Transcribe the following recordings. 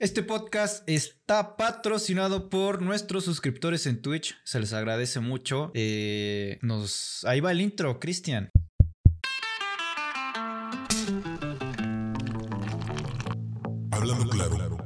Este podcast está patrocinado por nuestros suscriptores en Twitch. Se les agradece mucho. Eh, nos... Ahí va el intro, Cristian. Hablando claro.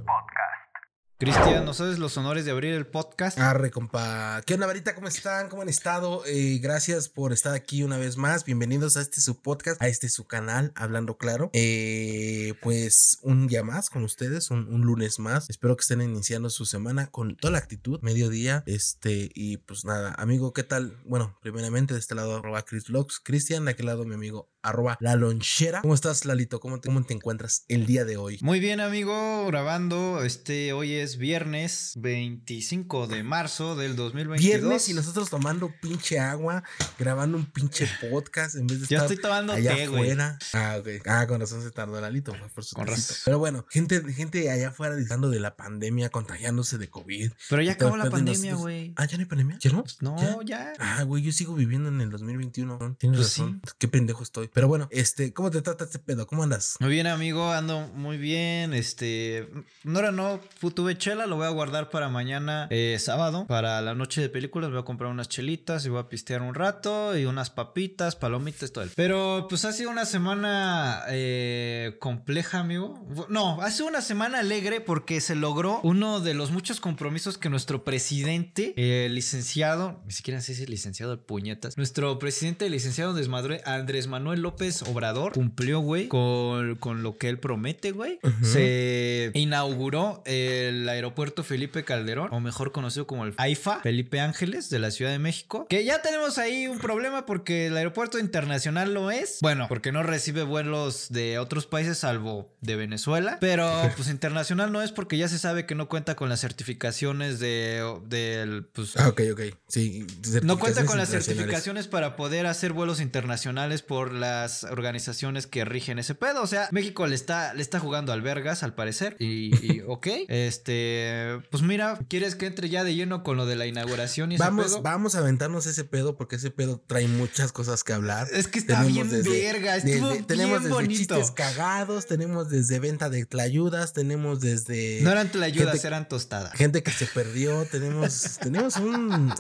Cristian, ¿nos haces los honores de abrir el podcast? Arre, compa. ¿Qué onda, Varita? ¿Cómo están? ¿Cómo han estado? Eh, gracias por estar aquí una vez más. Bienvenidos a este su podcast, a este su canal, Hablando Claro. Eh, pues un día más con ustedes, un, un, lunes más. Espero que estén iniciando su semana con toda la actitud, mediodía. Este, y pues nada, amigo, ¿qué tal? Bueno, primeramente de este lado, arroba Chris. Cristian, de aquel lado, mi amigo, arroba La Lonchera. ¿Cómo estás, Lalito? ¿Cómo te, ¿Cómo te encuentras el día de hoy? Muy bien, amigo, grabando. Este, hoy es viernes 25 de marzo del 2022. Viernes y nosotros tomando pinche agua, grabando un pinche podcast en vez de Yo estar estoy tomando allá té, afuera. Ah, ok. Ah, con razón se tardó Lalito, por su Con tecito. razón. Pero bueno, gente, gente allá afuera disfrutando de la pandemia, contagiándose de COVID. Pero ya acabó la pandemia, nosotros- güey. Ah, ¿ya no hay pandemia? ¿Ya no? No, ya. Ah, güey, yo sigo viviendo en el 2021. ¿no? Tienes Pues razón. Qué pendejo estoy. Pero bueno, este, ¿cómo te trata este pedo? ¿Cómo andas? Muy bien, amigo, ando muy bien. Este, no no, tuve chela, lo voy a guardar para mañana, eh, sábado, para la noche de películas. Voy a comprar unas chelitas y voy a pistear un rato y unas papitas, palomitas, todo el. Pero pues ha sido una semana eh, compleja, amigo. No, ha sido una semana alegre porque se logró uno de los muchos compromisos que nuestro presidente, eh, licenciado, ni siquiera sé si es licenciado de puñetas, nuestro presidente, licenciado Desmadre- Andrés Manuel López Obrador, cumplió, güey, con, con lo que él promete, güey. Se inauguró el aeropuerto Felipe Calderón, o mejor conocido como el AIFA, Felipe Ángeles, de la Ciudad de México. Que ya tenemos ahí un problema porque el aeropuerto internacional lo es. Bueno, porque no recibe vuelos de otros países salvo de Venezuela. Pero pues internacional no es porque ya se sabe que no cuenta con las certificaciones de, del, pues, Ah, ok, ok. Sí. no cuenta con las certificaciones para poder hacer vuelos internacionales por las organizaciones que rigen ese pedo. O sea, México le está, le está jugando albergas, al parecer. Y, y, ok. Este, pues mira, ¿quieres que entre ya de lleno con lo de la inauguración y ese Vamos, pedo? vamos a aventarnos ese pedo porque ese pedo trae muchas cosas que hablar. Es que está bien desde- verga, tenemos desde bonito. chistes cagados, tenemos desde venta de tlayudas, tenemos desde No eran ayudas, gente- eran tostadas. gente que se perdió, tenemos tenemos un, un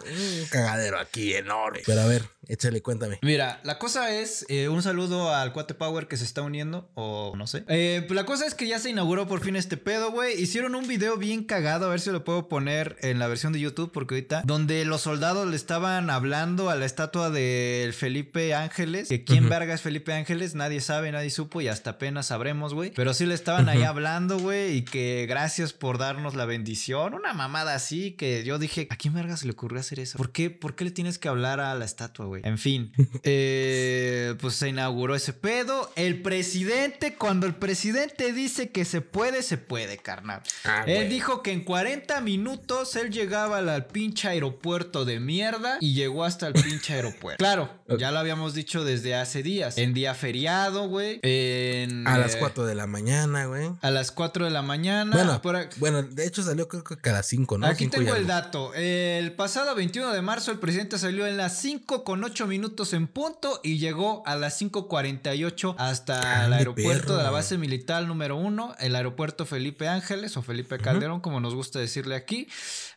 cagadero aquí enorme. Pero a ver, échale, cuéntame. Mira, la cosa es, eh, un saludo al Cuate Power que se está uniendo, o no sé. Eh, pues la cosa es que ya se inauguró por fin este pedo, güey. Hicieron un video bien cagado, a ver si lo puedo poner en la versión de YouTube, porque ahorita, donde los soldados le estaban hablando a la estatua del Felipe Ángeles, que quién Ujú. verga es Felipe Ángeles, nadie sabe, nadie supo y hasta apenas sabremos, güey. Pero sí le estaban ahí Ujú. hablando, güey, y que gracias por darnos la bendición. Una mamada así que yo dije, ¿a quién verga se le ocurrió hacer eso? ¿Por qué, ¿Por qué le tienes que hablar a la estatua, güey? En fin, eh, pues se inauguró ese pedo. El presidente, cuando el presidente dice que se puede, se puede, carnal. Ah, Él güey. dijo que en 40 minutos él llegaba al, al pinche aeropuerto de mierda y llegó hasta el pinche aeropuerto. Claro, ya lo habíamos dicho desde hace días. En día feriado, güey. En, a las eh, 4 de la mañana, güey. A las 4 de la mañana. Bueno, por bueno, de hecho salió creo que a las 5, ¿no? Aquí Cinco tengo el dato. El pasado 21 de marzo el presidente salió en las 5 con 8 minutos en punto y llegó a las 5.48 hasta el aeropuerto perro. de la base militar número 1, el aeropuerto Felipe Ángeles o Felipe Calderón, como nos gusta decirle aquí,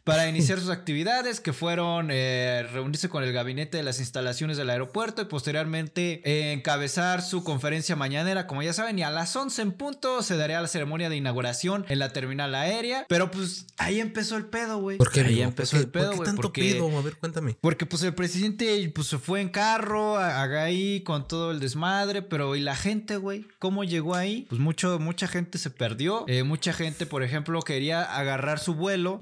para iniciar sus actividades que fueron eh, reunirse con el gabinete de las instalaciones del aeropuerto y posteriormente eh, encabezar su conferencia mañanera, como ya saben, y a las 11 en punto se daría la ceremonia de inauguración en la terminal aérea, pero pues ahí empezó el pedo, güey. ¿Por qué, Ahí amigo? empezó ¿Por qué, el pedo, ¿por qué güey. tanto porque- pedo? A ver, cuéntame. porque pues el presidente pues se fue en carro, a- haga ahí con todo el desmadre, pero ¿y la gente, güey? ¿Cómo llegó ahí? Pues mucho, mucha gente se perdió. Eh, mucha gente, por ejemplo, quería agarrar su vuelo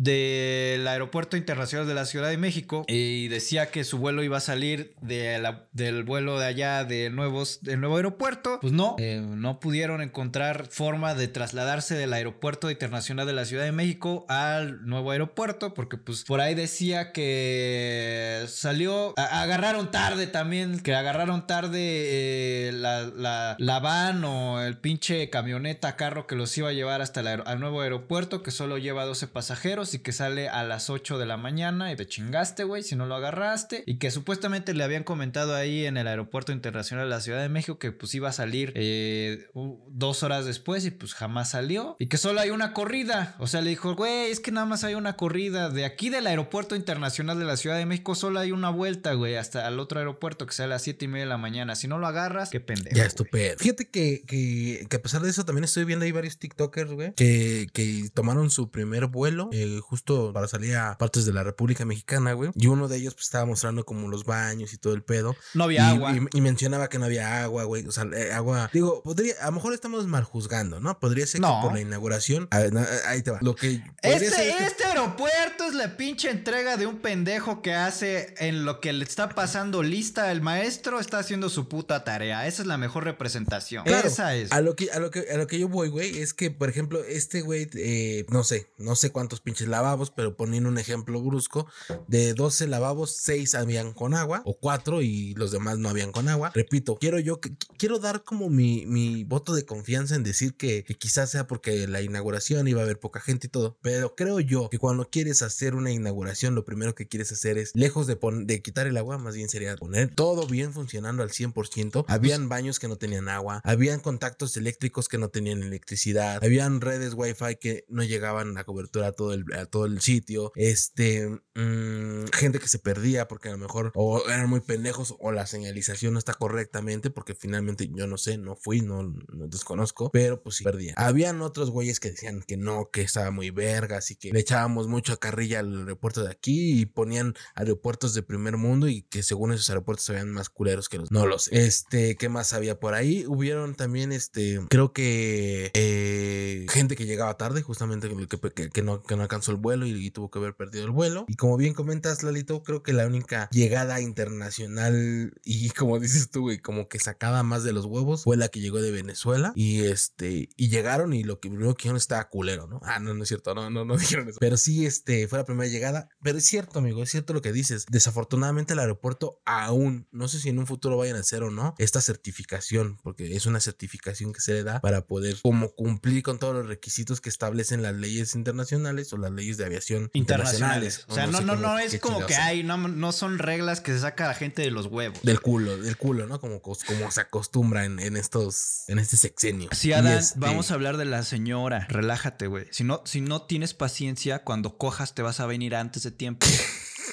del aeropuerto internacional de la Ciudad de México y decía que su vuelo iba a salir del vuelo de allá de nuevos, del nuevo aeropuerto. Pues no, eh, no pudieron encontrar forma de trasladarse del aeropuerto internacional de la Ciudad de México al nuevo aeropuerto porque pues por ahí decía que salió, agarraron tarde también, que agarraron tarde eh, la, la, la van o el pinche camioneta, carro que los iba a llevar hasta el al nuevo aeropuerto, que solo lleva 12 pasajeros y que sale a las 8 de la mañana y te chingaste, güey, si no lo agarraste. Y que supuestamente le habían comentado ahí en el aeropuerto internacional de la Ciudad de México que pues iba a salir eh, dos horas después y pues jamás salió. Y que solo hay una corrida. O sea, le dijo, güey, es que nada más hay una corrida. De aquí del aeropuerto internacional de la Ciudad de México solo hay una vuelta, güey, hasta el otro aeropuerto que sale a las 7 y media de la mañana. Si no lo agarras, qué pendejo. Ya, estupendo. Fíjate que, que, que a pesar de eso, también estoy viendo ahí varios TikTokers, güey, que, que tomaron su primer vuelo eh, justo para salir a partes de la República Mexicana, güey. Y uno de ellos, pues, estaba mostrando como los baños y todo el pedo. No Y, había agua. y- y mencionaba que no había agua, güey. O sea, eh, agua. Digo, podría, a lo mejor estamos mal juzgando, ¿no? Podría ser No. que por la inauguración. a ver, no, ahí te va. Lo que. Este, es que- este aeropuerto es la pinche entrega de un pendejo que hace en lo que le está pasando lista el maestro, está haciendo su puta tarea. Esa es la mejor representación. Claro, Esa es. A lo que, a lo que, a lo que yo voy, güey, es que, por ejemplo, este güey, eh, no sé, no sé cuántos pinches lavabos, pero poniendo un ejemplo brusco, de 12 lavabos, 6 habían con agua, o 4 y los demás no habían con agua. Repito, quiero yo, quiero dar como mi, mi voto de confianza en decir que, que quizás sea porque la inauguración iba a haber poca gente y todo, pero creo yo que cuando quieres hacer una inauguración, lo primero que quieres hacer es, lejos de, de quitar el agua, más bien sería poner todo bien funcionando al 100%. Habían baños que no tenían agua, habían contactos eléctricos que no tenían electricidad, habían redes wifi que no llegaban a cobertura a todo el, a todo el sitio, este, mm, gente que se perdía porque a lo mejor o eran muy pendejos o la señalización no está correctamente porque finalmente yo no sé, no fui, no, no desconozco, pero pues sí, perdía. Habían otros güeyes que decían que no, que estaba muy verga, así que le echábamos mucho carrilla al aeropuerto de aquí y ponían aeropuertos de primer mundo y que según esos aeropuertos se veían más culeros que los. No lo sé. Este, ¿qué más había por ahí? Hubieron también, este, creo que eh, gente que llegaba tarde, justamente que, que- no, que no alcanzó el vuelo y tuvo que haber perdido el vuelo. Y como bien comentas, Lalito, creo que la única llegada internacional y como dices tú, güey, como que sacaba más de los huevos fue la que llegó de Venezuela y este, y llegaron y lo que primero que estaba culero, ¿no? Ah, no, no es cierto, no, no, no dijeron eso. Pero sí, este, fue la primera llegada. Pero es cierto, amigo, es cierto lo que dices. Desafortunadamente el aeropuerto aún, no sé si en un futuro vayan a hacer o no, esta certificación, porque es una certificación que se le da para poder como cumplir con todos los requisitos que establecen las leyes internacionales o las leyes de aviación internacionales. internacionales. O sea, no, no, no es como que hay, no, no son reglas que se saca la gente de los huevos. Del culo, del culo, ¿no? Como, como se acostumbra en, en estos, en este sexenio. Sí, Adán, este- vamos a hablar de la señora. Relájate, güey. Si no, si no tienes paciencia, cuando cojas te vas a venir antes de tiempo.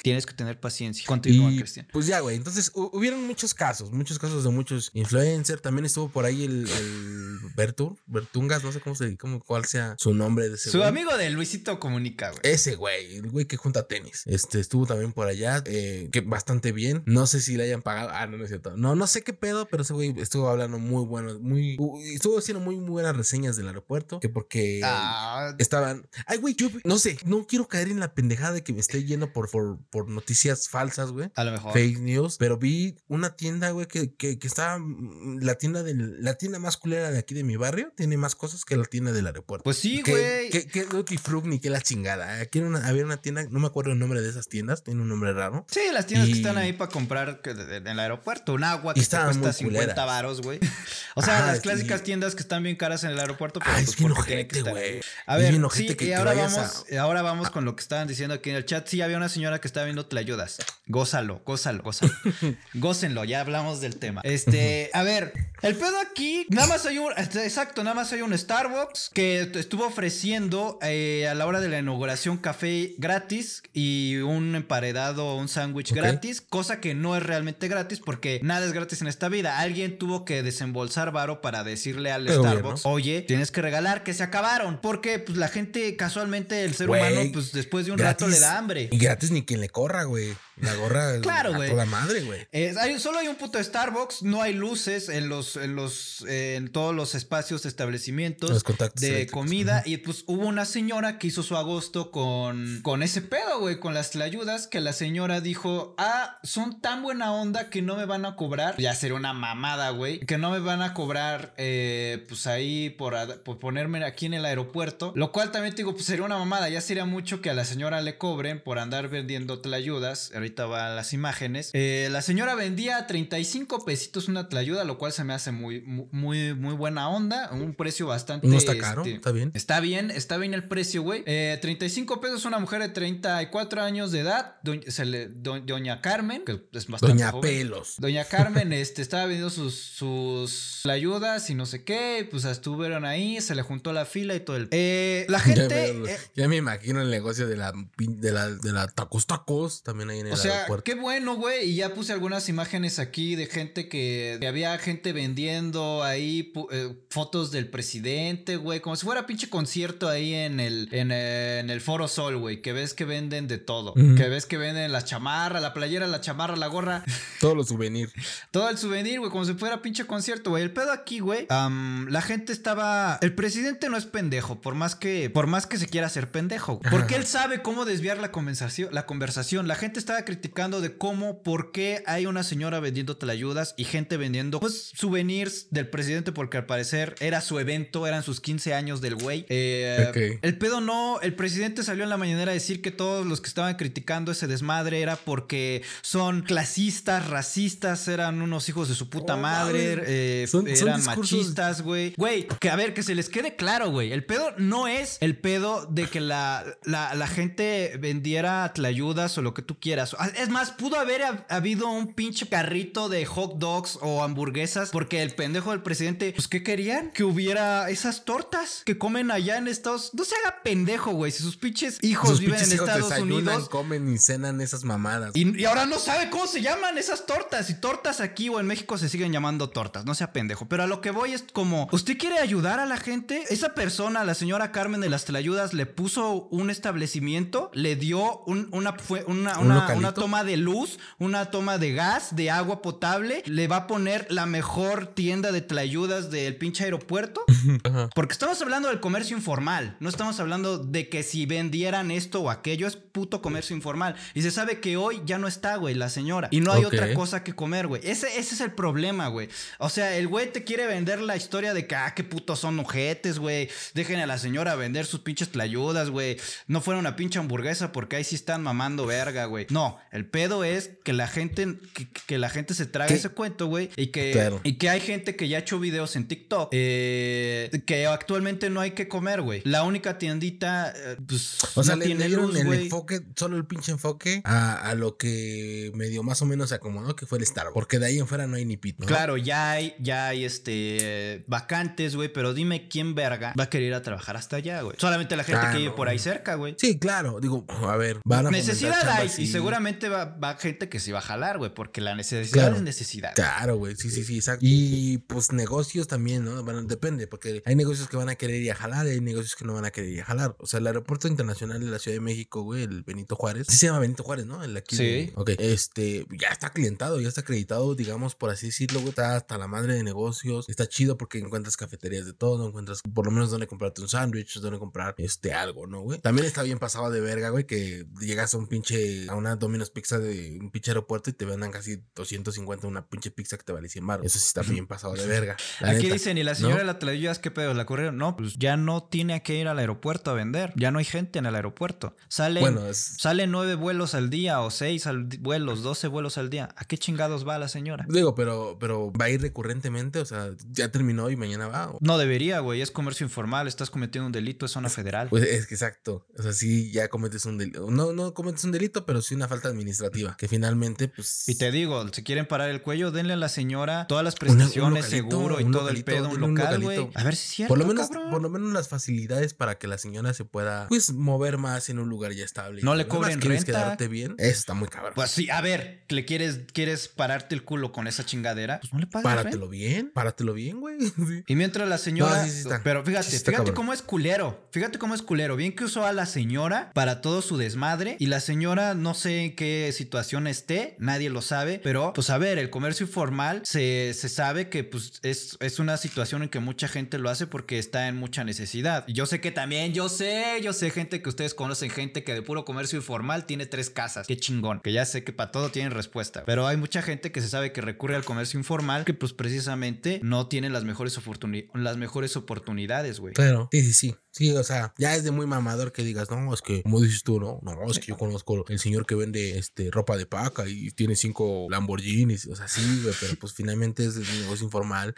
Tienes que tener paciencia. Continúa, Cristian. Pues ya, güey. Entonces hu- hubieron muchos casos, muchos casos de muchos influencers. También estuvo por ahí el, el Bertur, Bertungas, no sé cómo se, cómo, cuál sea su nombre de ese Su güey. amigo de Luisito Comunica, güey. Ese güey, el güey que junta tenis. Este estuvo también por allá, eh, que bastante bien. No sé si le hayan pagado. Ah, no, no es cierto. No, no sé qué pedo, pero ese güey estuvo hablando muy bueno, muy. Estuvo haciendo muy, muy buenas reseñas del aeropuerto. Que porque. Ah, Estaban. Ay, güey, yo no sé, no quiero caer en la pendejada de que me esté yendo por, por, por noticias falsas, güey. a lo mejor. Fake news, pero vi una tienda, güey, que, que, que estaba. mm, La tienda del, la tienda más culera de aquí de mi barrio tiene más cosas que la tienda del aeropuerto. Pues sí, Que- güey. Que, que Duty Fruit ni que la chingada. Aquí era una- había una tienda, no me acuerdo el nombre de esas tiendas, tiene un nombre raro. Sí, las tiendas Y- que están ahí para comprar que de- de- en el aeropuerto. Un agua que te cuesta muy 50 culeras. varos, güey. O sea, Ajá, las clásicas tiendas que están bien caras en el aeropuerto, pero Ay, pues es bien que ojete, güey. A ver, sí, que- y que ahora vamos, a- ahora vamos con lo que estaban diciendo aquí en el chat. Sí, había una señora que estaba viendo Te ayudas. Gózalo, gózalo, gózalo. Gócenlo, ya hablamos del tema. Este, a ver, el pedo aquí, nada más hay un, este, exacto, nada más hay un Starbucks que estuvo ofreciendo eh, a la hora de la inauguración café gratis y un emparedado, un sándwich gratis, cosa que no es realmente gratis porque nada es gratis en esta vida. Alguien tuvo que desembolsar varo para decirle al Starbucks, oye, tienes que regalar que se acabaron, porque pues la gente casualmente el ser humano pues después de un rato le da hambre. Y gratis ni le corra, güey. La gorra Claro, güey. toda madre, güey. Solo hay un puto Starbucks, no hay luces en los, en los, eh, en todos los espacios establecimientos Los contactos de eléctricos, comida. Y pues hubo una señora que hizo su agosto con, con ese pedo, güey, con las ayudas, que la señora dijo, ah, son tan buena onda que no me van a cobrar. Ya sería una mamada, güey. Que no me van a cobrar, eh, pues ahí por, por ponerme aquí en el aeropuerto. Lo cual también te digo, pues sería una mamada. Ya sería mucho que a la señora le cobren por andar vendiendo ayudas. Ahorita ahorita va a las imágenes. Eh, la señora vendía 35 pesitos una tlayuda, lo cual se me hace muy, muy, muy buena onda. Un precio bastante. No está caro, este, está bien. Está bien, está bien el precio, güey. Eh, 35 pesos una mujer de 34 años de edad, doña, se le- do- doña Carmen, que es bastante Doña joven. Pelos. Doña Carmen este, estaba vendiendo sus, sus ayudas y no sé qué, pues estuvieron ahí, se le juntó la fila y todo el... Eh, la Ya gente... me, eh, ya me imagino el negocio de la, de la, de la tacos tacos también ahí en el sea, aeropuerto. qué bueno, güey. Y ya puse algunas imágenes aquí de gente que, que había gente vendiendo ahí eh, fotos del presidente, güey. Como si fuera pinche concierto ahí en el, en, eh, en el Foro Sol, güey. Que ves que venden de todo. Que ves que venden la chamarra, la playera, la chamarra, la gorra. Todos los souvenirs. Todo el souvenir, güey, como si fuera pinche concierto, güey. El pedo aquí, güey. la gente estaba. El presidente no es pendejo, por más que. Por más que se quiera hacer pendejo. güey. Porque él sabe cómo desviar la conversación. La conversación. La gente estaba criticando de cómo, por qué hay una señora vendiendo telayudas y gente vendiendo, pues, souvenirs del presidente, porque al parecer era su evento, eran sus 15 años del güey. Eh. El pedo no. El presidente salió en la mañanera a decir que todos los que estaban criticando ese desmadre era porque son clasistas, racistas, eran unos hijos de su puta Oh, madre, eh, Son- son eran discursos- machistas, güey. Güey, que a ver, que se les quede claro, güey. El pedo no es el pedo de que la, la, la gente vendiera tlayudas o lo que tú quieras. Ah, Es más, pudo haber hab- habido un pinche carrito de hot dogs o hamburguesas porque el pendejo del presidente, pues, ¿qué querían? Que hubiera esas tortas que comen allá en Estados No se haga pendejo, güey. Si sus pinches hijos Sus viven pinches en hijos Estados Unidos. comen y cenan esas mamadas. Y, y ahora no sabe cómo se llaman esas tortas. Y tortas aquí o en México se siguen llamando tortas. No sea pendejo. Pero a lo que voy es como, ¿usted quiere ayudar a la gente? Esa persona, la señora Carmen de las Telayudas, le puso un establecimiento, le dio un- una, fue. Una toma de luz, una toma de gas, de agua potable. Le va a poner la mejor tienda de Telayudas del pinche aeropuerto. Ajá. Porque estamos hablando del comercio informal, no estamos hablando de que si vendieran esto o aquello es puto comercio informal. Y se sabe que hoy ya no está, güey, la señora. Y no hay otra cosa que comer, güey. Ese, ese es el problema, güey. O sea, el güey te quiere vender la historia de que, ah, qué putos son ojetes, güey. Dejen a la señora vender sus pinches tlayudas, güey. No fuera una pinche hamburguesa porque ahí sí están mamando verga, güey. No, el pedo es que la gente, que, que la gente se traga ¿Qué? ese cuento, güey. Y que, Claro. y que hay gente que ya ha hecho videos en TikTok eh, que actualmente no hay que comer, güey. La única tiendita, eh, pues, O sea, no le, tiene dieron luz, el enfoque, solo el pinche enfoque a, a lo que medio más o menos se acomodó, que fue el Starbucks. Porque de ahí en fuera no hay ni pito. ¿no? Claro, ya hay, ya hay este vacantes, güey, pero dime quién verga va a querer ir a trabajar hasta allá, güey. Solamente la gente Ah, que vive por ahí cerca, güey. Sí, claro. Digo, a ver, van a Necesidad hay sí. y seguramente va, va gente que sí va a jalar, güey, porque la necesidad Claro. es necesidad. Claro, güey, sí, sí, sí, exacto. Y pues negocios también, ¿no? Bueno, depende, porque hay negocios que van a querer ir a jalar y hay negocios que no van a querer ir a jalar. O sea, el aeropuerto internacional de la Ciudad de México, güey, el Benito Juárez. Sí se llama Benito Juárez, ¿no? El aquí. Sí. de- ok, este, ya está clientado, ya está acreditado, digamos, por así decirlo, güey. Está hasta la madre de negocios. Está chido porque encuentras cafeterías de todo, encuentras por lo menos donde comprarte un sándwich, donde comprar, este, algo, ¿no, güey? También está bien pasado de verga, güey, que llegas a un pinche, a una Domino's Pizza de un pinche aeropuerto y te vendan casi 250 una pinche pizza que te vale 100 baros. Eso sí está bien pasado de verga. Aquí neta. dicen, y la señora ¿no? de la tlayudas, ¿qué pedo? ¿La corrieron? No, pues ya no tiene que ir al aeropuerto a vender. Ya no hay gente en el aeropuerto. Salen, Bueno, es- salen nueve vuelos al día o seis al vuelos, doce vuelos al día. ¿A qué chingados va la señora? Digo, pero, pero va a ir recurrentemente, o sea, ya terminó y mañana va. o- No debería, güey. Es comercio informal. Estás cometiendo un delito. Es zona federal. Pues es que exacto. O sea, sí, ya cometes un delito. No, no cometes un delito, pero sí una falta administrativa. Que finalmente, pues. Y te digo, si quieren parar el cuello, denle a la señora todas las prestaciones, localito, seguro y un todo localito, el pedo, un local, güey. localito. A ver si es cierto, Por lo, menos, cabrón. por lo menos las facilidades para que la señora se pueda, pues, mover más en un lugar ya estable. No le cobren quieres renta. quedarte bien. Eso está muy cabrón. Pues sí, a ver, ¿le quieres, quieres pararte el culo con esa chingadera? Pues no le pagues Páratelo renta. bien, páratelo bien, güey. Sí. Y mientras la señora. No, sí, sí está. Pero fíjate, Sí está fíjate cabrón. cómo es culero. Fíjate cómo es culero. Bien que usó a la señora para todo su desmadre. Y la señora, no sé qué situación esté, nadie lo sabe. Pero, pues a ver, el comercio informal se, se sabe que pues es, es una situación en que mucha gente lo hace porque está en mucha necesidad. Y yo sé que también, yo sé, yo sé gente que ustedes conocen, gente que de puro comercio informal tiene tres casas. Qué chingón. Que ya sé que para todo tienen respuesta. Pero hay mucha gente que se sabe que recurre al comercio informal que pues precisamente no tiene las mejores, las mejores oportunidades, güey. Claro. Sí, sí, sí. Sí, o sea, ya es de muy mamador que digas, no, es que, como dices tú, no, no, es que yo conozco el señor que vende este ropa de paca y tiene cinco Lamborghinis, o sea, sí, güey, pero pues finalmente es un negocio informal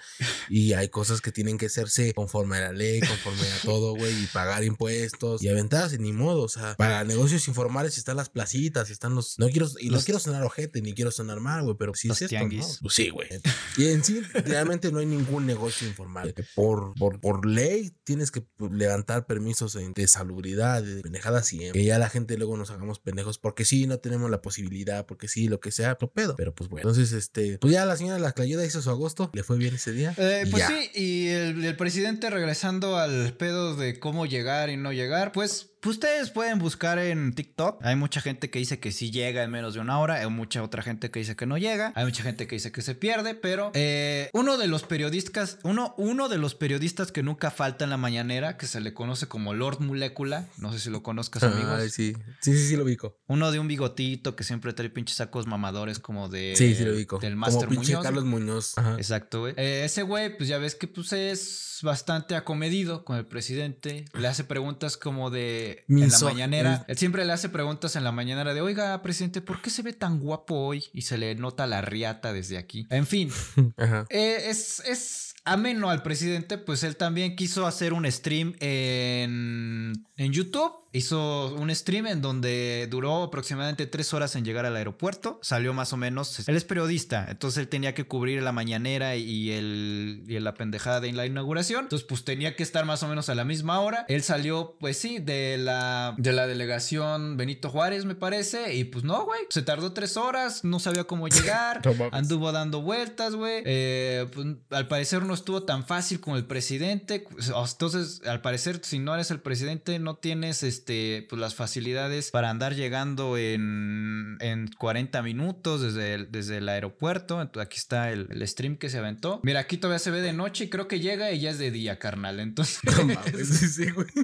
y hay cosas que tienen que hacerse conforme a la ley, conforme a todo, güey, y pagar impuestos y aventarse, ni modo, o sea, para negocios informales están las placitas, están los, no quiero, y no Los- quiero sonar ojete, ni quiero sonar mal, güey, pero sí es esto, ¿no? Pues sí, güey. Y en sí, realmente no hay ningún negocio informal. Por, por, por ley tienes que pues, levantar permisos de salubridad, de pendejadas siempre. Que ya la gente luego nos hagamos pendejos porque sí, no tenemos la posibilidad, porque sí, lo que sea, otro pedo. Pero pues bueno. Entonces, este, pues ya la señora La Clayuda hizo su agosto, le fue bien ese día. Eh, pues ya. sí, y el, el presidente regresando al pedo de cómo llegar y no llegar, pues pues ustedes pueden buscar en TikTok. Hay mucha gente que dice que sí llega en menos de una hora, hay mucha otra gente que dice que no llega, hay mucha gente que dice que se pierde, pero eh, uno de los periodistas, uno, uno de los periodistas que nunca falta en la mañanera, que se le conoce como Lord Molecula, no sé si lo conozcas amigos. Ay, sí. Sí, sí, sí lo ubico. Uno de un bigotito que siempre trae pinches sacos mamadores como de Sí, sí lo ubico. del Como Master pinche Muñoz. Carlos Muñoz. Ajá. Exacto, güey. Eh, ese güey, pues ya ves que pues es bastante acomedido con el presidente. Le hace preguntas como de en la mañanera. Él siempre le hace preguntas en la mañanera de, oiga, presidente, ¿por qué se ve tan guapo hoy? Y se le nota la riata desde aquí. En fin, eh, es, es ameno al presidente, pues él también quiso hacer un stream en, en YouTube. Hizo un stream en donde duró aproximadamente tres horas en llegar al aeropuerto. Salió más o menos. Él es periodista, entonces él tenía que cubrir la mañanera y, el, y la pendejada de la inauguración. Entonces, pues tenía que estar más o menos a la misma hora. Él salió, pues sí, de la, de la delegación Benito Juárez, me parece. Y pues no, güey. Se tardó tres horas, no sabía cómo llegar. Anduvo dando vueltas, güey. Eh, pues, al parecer no estuvo tan fácil con el presidente. Entonces, al parecer, si no eres el presidente, no tienes este, pues, las facilidades para andar llegando en, en 40 minutos desde el, desde el aeropuerto. Entonces, aquí está el, el stream que se aventó. Mira, aquí todavía se ve de noche y creo que llega y ya es de día, carnal. Entonces, No mames, sí, sí, güey.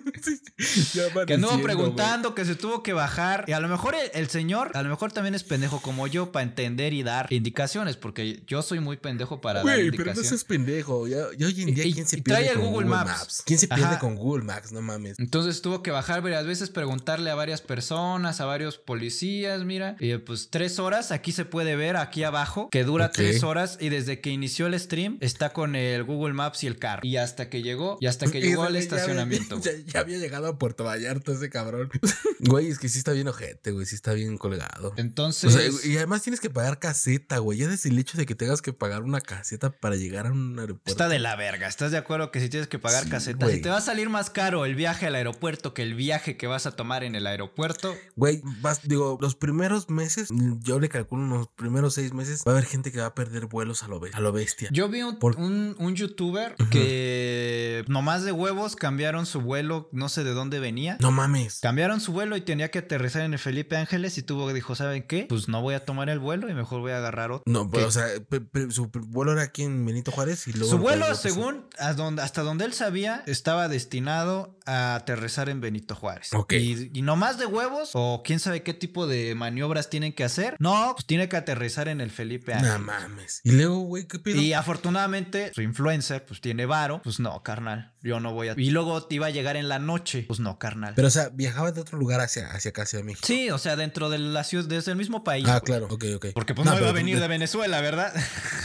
Sí, ya que anduvo preguntando, que se tuvo que bajar. Y a lo mejor el, el señor, a lo mejor también es pendejo como yo para entender y dar indicaciones, porque yo soy muy pendejo para dar Güey, pero no indicaciones. seas pendejo. Ya hoy en día, Y- ¿quién se pierde trae el con Google Google, Maps. Maps? ¿Quién se pierde Ajá. con Google Maps? No mames. Entonces tuvo que bajar varias veces, preguntarle a varias personas, a varios policías, mira. Y pues tres horas, aquí se puede ver, aquí abajo, que dura tres horas. Y desde que inició el stream, está con el Google Maps y el carro. Y hasta que llegó, y hasta que Y llegó al estacionamiento. Ya, ya había llegado a Puerto Vallarta ese cabrón. Güey, es que sí está bien ojete, güey. Sí está bien colgado. Entonces, O sea, y además tienes que pagar caseta, güey. Ya desde el hecho de que tengas que pagar una caseta para llegar a un aeropuerto. Está de la verga. ¿Estás de acuerdo que si tienes que pagar Sí, caseta, güey. si te va a salir más caro el viaje al aeropuerto que el viaje que vas a tomar en el aeropuerto? Güey, vas, digo, los primeros meses, yo le calculo unos primeros seis meses, va a haber gente que va a perder vuelos a lo, be- a lo bestia. Yo vi un, Por- un- un youtuber que nomás de huevos cambiaron su vuelo, no sé de dónde venía. No mames. Cambiaron su vuelo y tenía que aterrizar en el Felipe Ángeles y tuvo dijo, ¿saben qué? Pues no voy a tomar el vuelo y mejor voy a agarrar otro. No, pero, ¿Qué? o sea, su vuelo era aquí en Benito Juárez y luego. Su vuelo, según hasta donde él sabía, estaba destinado a aterrizar en Benito Juárez. Ok. Y, y no más de huevos, o quién sabe qué tipo de maniobras tienen que hacer. No, pues tiene que aterrizar en el Felipe Ángeles. No mames. Y luego, güey, ¿qué pedo? Y afortunadamente, su influencer, pues tiene varo. Pues no, carnal. Yo no voy a. Y luego te iba a llegar en la noche. Pues no, carnal. Pero, o sea, viajaba de otro lugar hacia, hacia acá, hacia México. sí, o sea, dentro de la ciudad, desde el mismo país. Ah, güey. claro, ok, ok. Porque pues no, iba a venir tú- de Venezuela, ¿verdad?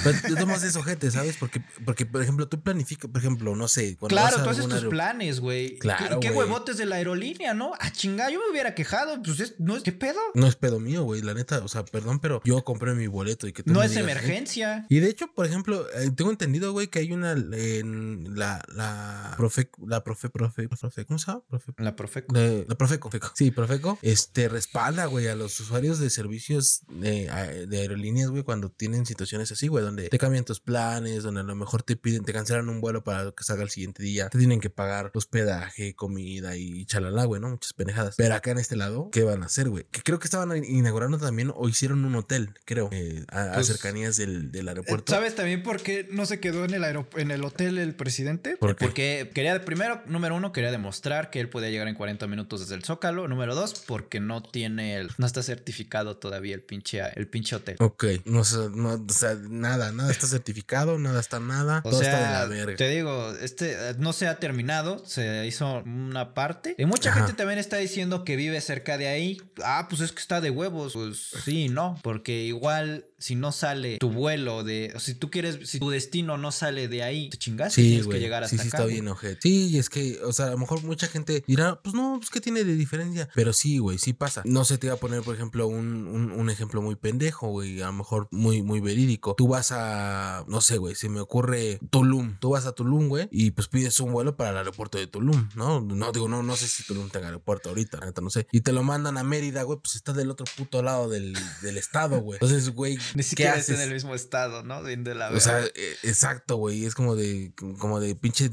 Pero tú tomas eso, gente, ¿sabes? Porque, porque, por ejemplo, tú planificas, por ejemplo, no sé. claro, a tú haces tus planes, güey. Claro, ¿Qué, huevotes de la aerolínea, no? Ah, chingada, yo me hubiera quejado. Pues es, no es, ¿qué pedo? No es pedo mío, güey, la neta. O sea, perdón, pero yo compré mi boleto y que tú No me es digas, ¿eh? emergencia. Y de hecho, por ejemplo, eh, tengo entendido, güey, que hay una en la, la profe, la profe, profe, profe, ¿cómo se llama? Profe, La Profeco. la, la Profeco. Sí, Profeco. Este respalda, güey, a los usuarios de servicios de, aerolíneas, güey, cuando tienen situaciones así, güey, donde te cambian tus planes, donde a lo mejor te piden, te cancelan un vuelo para que salga el siguiente día, te tienen que pagar hospedaje, comida y chalala, güey, ¿no? Muchas pendejadas. Pero acá en este lado, ¿qué van a hacer, güey? Que creo que estaban inaugurando también o hicieron un hotel, creo, eh, a, a Pues, cercanías del, del aeropuerto. ¿Sabes también por qué no se quedó en el, aerop- en el hotel el presidente? ¿Por qué? Porque porque quería, primero, número uno, quería demostrar que él podía llegar en 40 minutos desde el Zócalo. Número dos, porque no tiene el, no está certificado todavía el pinche, el pinche hotel. Ok, no, sé, no, o sea, nada, nada está certificado, nada está nada, O todo sea, está de la verga. te digo, este eh, no se ha terminado, se hizo una parte. Y mucha Ajá. gente también está diciendo que vive cerca de ahí. Ah, pues es que está de huevos. Pues sí, no, porque igual si no sale tu vuelo de, si tú quieres, si tu destino no sale de ahí, te chingaste, Sí, tienes que llegar hasta Sí, sí, acá. está bien, ojete. Sí, y es que, o sea, a lo mejor mucha gente dirá, pues no, pues qué tiene de diferencia. Pero sí, güey, sí pasa. No sé, te iba a poner, por ejemplo, un, un, un ejemplo muy pendejo, güey, a lo mejor muy, muy verídico. Tú vas a, no sé, güey, se me ocurre Tulum. Tú vas a Tulum, güey, y pues pides un vuelo para el aeropuerto de Tulum, ¿no? No, digo, no, no sé si Tulum tenga aeropuerto ahorita, neta, no sé. Y te lo mandan a Mérida, güey, pues está del otro puto lado del, del estado, güey. Entonces, güey, Ni ¿qué siquiera está en el mismo estado, ¿no? De de la O sea, eh, exacto, güey. Es como de, como de pinches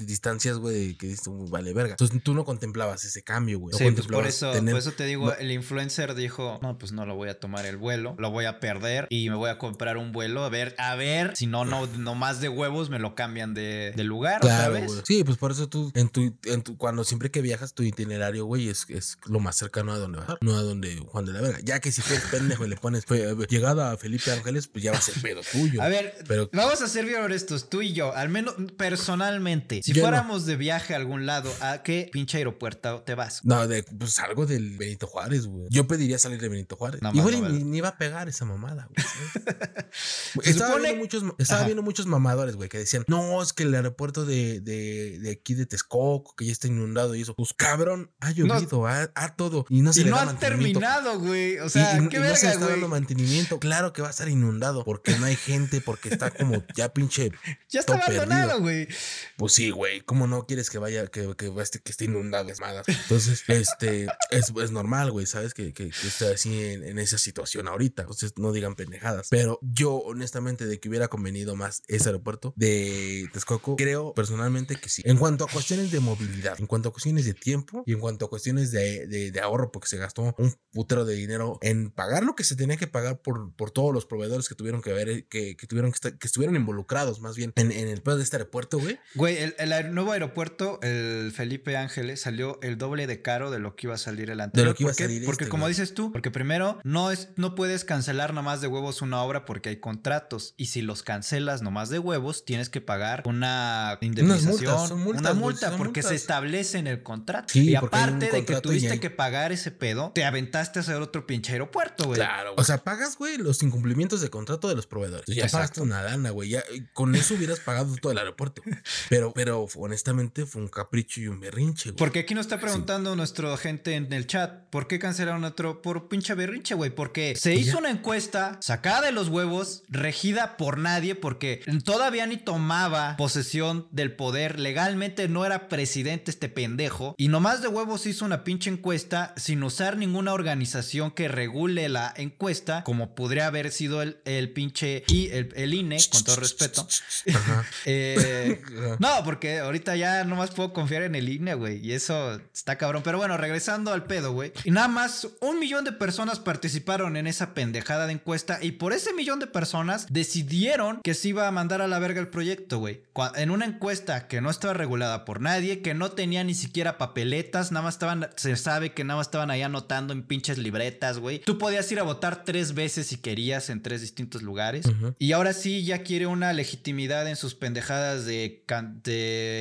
güey, que dices, "Uy, vale, verga. Entonces tú no contemplabas ese cambio, güey. No Sí, pues por eso, tener- por eso te digo, no- el influencer dijo, no, pues no lo voy a tomar el vuelo, lo voy a perder y me voy a comprar un vuelo a ver, a ver, si no, no, no más de huevos me lo cambian de, de lugar Claro, güey. Sí, pues por eso tú, en tu, en tu, cuando siempre que viajas, tu itinerario, güey, es, es lo más cercano a donde vas, no a donde Juan de la Verga. Ya que si tú pendejo y le pones fue, llegada a Felipe Ángeles, pues ya va a ser pedo tuyo. A ver, Pero- vamos a ser bien honestos, tú y yo, al menos personalmente, si Yo no. De viaje a algún lado, ¿a qué pinche aeropuerto te vas? No, de, pues algo del Benito Juárez, güey. Yo pediría salir de Benito Juárez. No, Igual y no, ni, ni iba a pegar esa mamada, güey. estaba supone- viendo muchos, estaba Ajá. viendo muchos mamadores, güey, que decían, no, es que el aeropuerto de, de, de aquí de Texcoco, que ya está inundado y eso. Pues cabrón, ha llovido, ha, ha todo. Y no se Y le no da han mantenimiento. terminado, güey. O Y- sea, y, qué y no se verga, está dando mantenimiento. Claro que va a estar inundado porque no hay gente, porque está como ya pinche. Ya está abandonado, güey. Pues sí, güey. ¿Cómo no quieres que vaya, que, que, este- que esté inundado? Es más. Entonces, este, es, es normal, güey, ¿sabes? Que, que, que esté así en, en esa situación ahorita. Entonces, no digan pendejadas. Pero yo, honestamente, de que hubiera convenido más ese aeropuerto de Texcoco, creo personalmente que sí. En cuanto a cuestiones de movilidad, en cuanto a cuestiones de tiempo y en cuanto a cuestiones de, de, de ahorro, porque se gastó un putero de dinero en pagar lo que se tenía que pagar por, por todos los proveedores que tuvieron que ver, que, que tuvieron que, estar- que estuvieron involucrados más bien en, en el pedo de este aeropuerto, güey. Güey, el, el aer- nuevo aeropuerto, el Felipe Ángeles, salió el doble de caro de lo que iba a salir el anterior. lo que iba a salir Porque este, como güey. dices tú, porque primero no es, no puedes cancelar nomás de huevos una obra porque hay contratos. Y si los cancelas nomás de huevos, tienes que pagar una indemnización, multas, son multas, una güey, multa, porque se establece en el contrato. Sí, y aparte de que tuviste hay- que pagar ese pedo, te aventaste a hacer otro pinche aeropuerto, güey. O sea, pagas, güey, los incumplimientos de contrato de los proveedores. Ya Exacto. pagaste una lana, güey. Ya con eso hubieras pagado todo el aeropuerto. Pero, pero honestamente fue un capricho y un berrinche, güey. Porque aquí nos está preguntando nuestro gente en el chat, ¿por qué cancelaron otro por pinche berrinche, güey? Porque se Y hizo ya. una encuesta sacada de los huevos, regida por nadie, porque todavía ni tomaba posesión del poder, legalmente no era presidente este pendejo, y nomás de huevos hizo una pinche encuesta sin usar ninguna organización que regule la encuesta, como podría haber sido el, el pinche y el, el INE, con todo respeto. Ajá. Eh, no, porque ahorita ya nomás puedo confiar en el INE, güey. Y eso está cabrón. Pero bueno, regresando al pedo, güey. Y nada más un millón de personas participaron en esa pendejada de encuesta. Y por ese millón de personas decidieron que se iba a mandar a la verga el proyecto, güey. En una encuesta que no estaba regulada por nadie, que no tenía ni siquiera papeletas, nada más estaban, se sabe que nada más estaban ahí anotando en pinches libretas, güey. Tú podías ir a votar tres veces si querías en tres distintos lugares. Y ahora sí ya quiere una legitimidad en sus pendejadas de, can-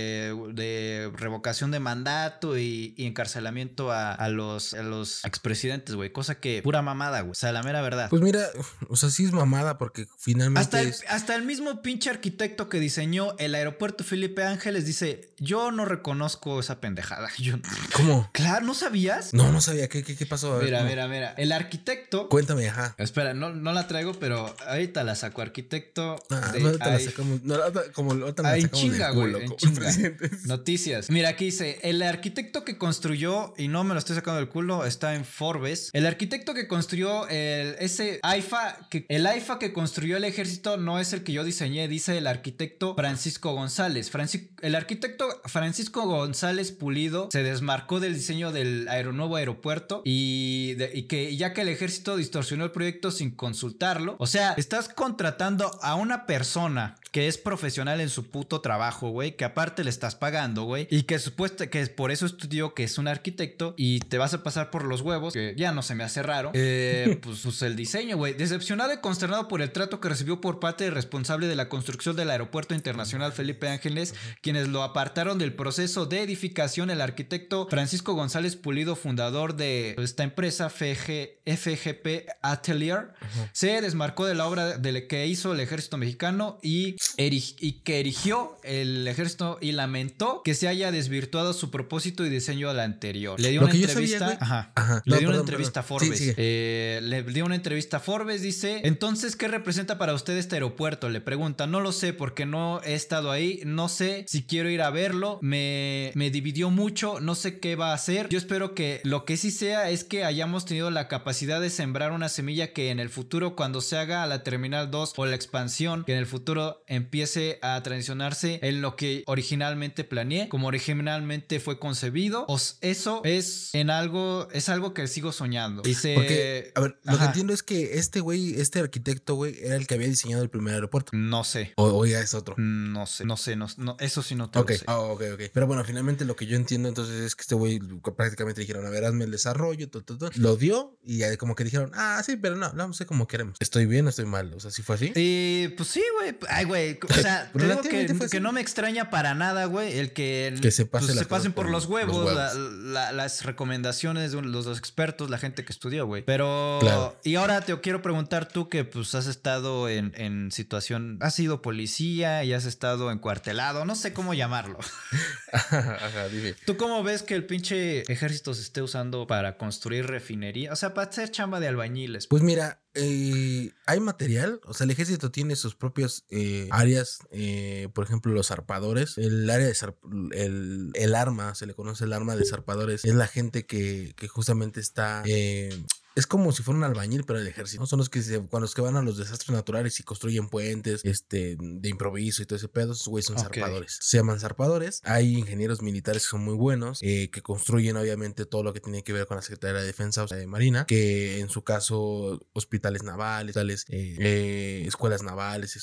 de, de revocación de mandato y, y encarcelamiento a, a los, a los expresidentes, güey. Cosa que pura mamada, güey. O sea, la mera verdad. Pues mira, o sea, sí es mamada porque finalmente hasta, el, hasta el mismo pinche arquitecto que diseñó el aeropuerto Felipe Ángeles dice, yo no reconozco esa pendejada. Yo, ¿Cómo? claro, ¿no sabías? No, no sabía. ¿Qué, qué, qué pasó? A Mira, mira, mira. El arquitecto... Cuéntame, ajá. Espera, no, no la traigo, pero ahorita la saco. Arquitecto Ah, de ahorita la sacamos. No, como ahorita la sacamos chinga, güey, en chinga. Noticias. Mira, aquí dice, el arquitecto que construyó, y no me lo estoy sacando del culo, está en Forbes. El arquitecto que construyó el, ese AIFA, que, el AIFA que construyó el ejército no es el que yo diseñé, dice el arquitecto Francisco González. el arquitecto Francisco González Pulido se desmarcó del diseño del nuevo aeropuerto y, y que ya que el ejército distorsionó el proyecto sin consultarlo. O sea, estás contratando a una persona que es profesional en su puto trabajo, güey, que aparte le estás pagando, güey, y que supuesto que por eso estudió que es un arquitecto y te vas a pasar por los huevos, que ya no se me hace raro, eh, pues, pues, el diseño, güey. Decepcionado y consternado por el trato que recibió por parte del responsable de la construcción del aeropuerto internacional Felipe Ángeles, quienes lo apartaron del proceso de edificación, el arquitecto Francisco González Pulido, fundador de esta empresa FG, FGP Atelier, se desmarcó de la obra de que hizo el ejército mexicano y y que erigió el ejército y lamentó que se haya desvirtuado su propósito y diseño al anterior. Le dio una entrevista. ajá, le dio una entrevista a Forbes. Eh, le dio una entrevista a Forbes. Dice: Entonces, ¿qué representa para usted este aeropuerto? Le pregunta: No lo sé porque no he estado ahí. No sé si quiero ir a verlo. Me, me dividió mucho. No sé qué va a hacer. Yo espero que lo que sí sea es que hayamos tenido la capacidad de sembrar una semilla que en el futuro, cuando se haga la Terminal 2 o la expansión, que en el futuro empiece a transicionarse en lo que originalmente planeé, como originalmente fue concebido. eso es en algo, es algo que sigo soñando. Dice, Porque, a ver, lo que entiendo es que este güey, este arquitecto, güey, era el que había diseñado el primer aeropuerto. No sé. O, ya es otro. No sé, no sé, no, eso sí no te lo sé. Ah, ok, ok. Pero bueno, finalmente lo que yo entiendo entonces es que este güey prácticamente dijeron, a ver, hazme el desarrollo, todo, todo, lo dio y como que dijeron, ah, sí, pero no, no sé cómo queremos. Estoy bien o estoy mal, o sea, si fue así. Y pues sí, güey. Ay, güey, o sea, creo que, no me extraña para nada, güey, el que, se, pues, pasen por los huevos, las recomendaciones de los, expertos, la gente que estudió, güey. Pero, y ahora te quiero preguntar tú que pues has estado en, situación, has sido policía y has estado encuartelado, no sé cómo llamarlo. Ajá, dime. ¿Tú cómo ves que el pinche ejército se esté usando para construir refinería? O sea, para hacer chamba de albañiles. Pues mira, eh, hay material, o sea, el ejército tiene sus propias eh, áreas, eh, por ejemplo, los zarpadores, el área de el, el, arma, se le conoce el arma de zarpadores, es la gente que, que justamente está es como si fuera un albañil, pero el ejército. ¿no? Son los que cuando los que van a los desastres naturales y construyen puentes, este, de improviso y todo ese pedo, esos güeyes son zarpadores. Se llaman zarpadores. Hay ingenieros militares que son muy buenos, eh, que construyen obviamente todo lo que tiene que ver con la Secretaría de Defensa o sea, de Marina, que en su caso hospitales navales, tales, eh, eh, escuelas navales,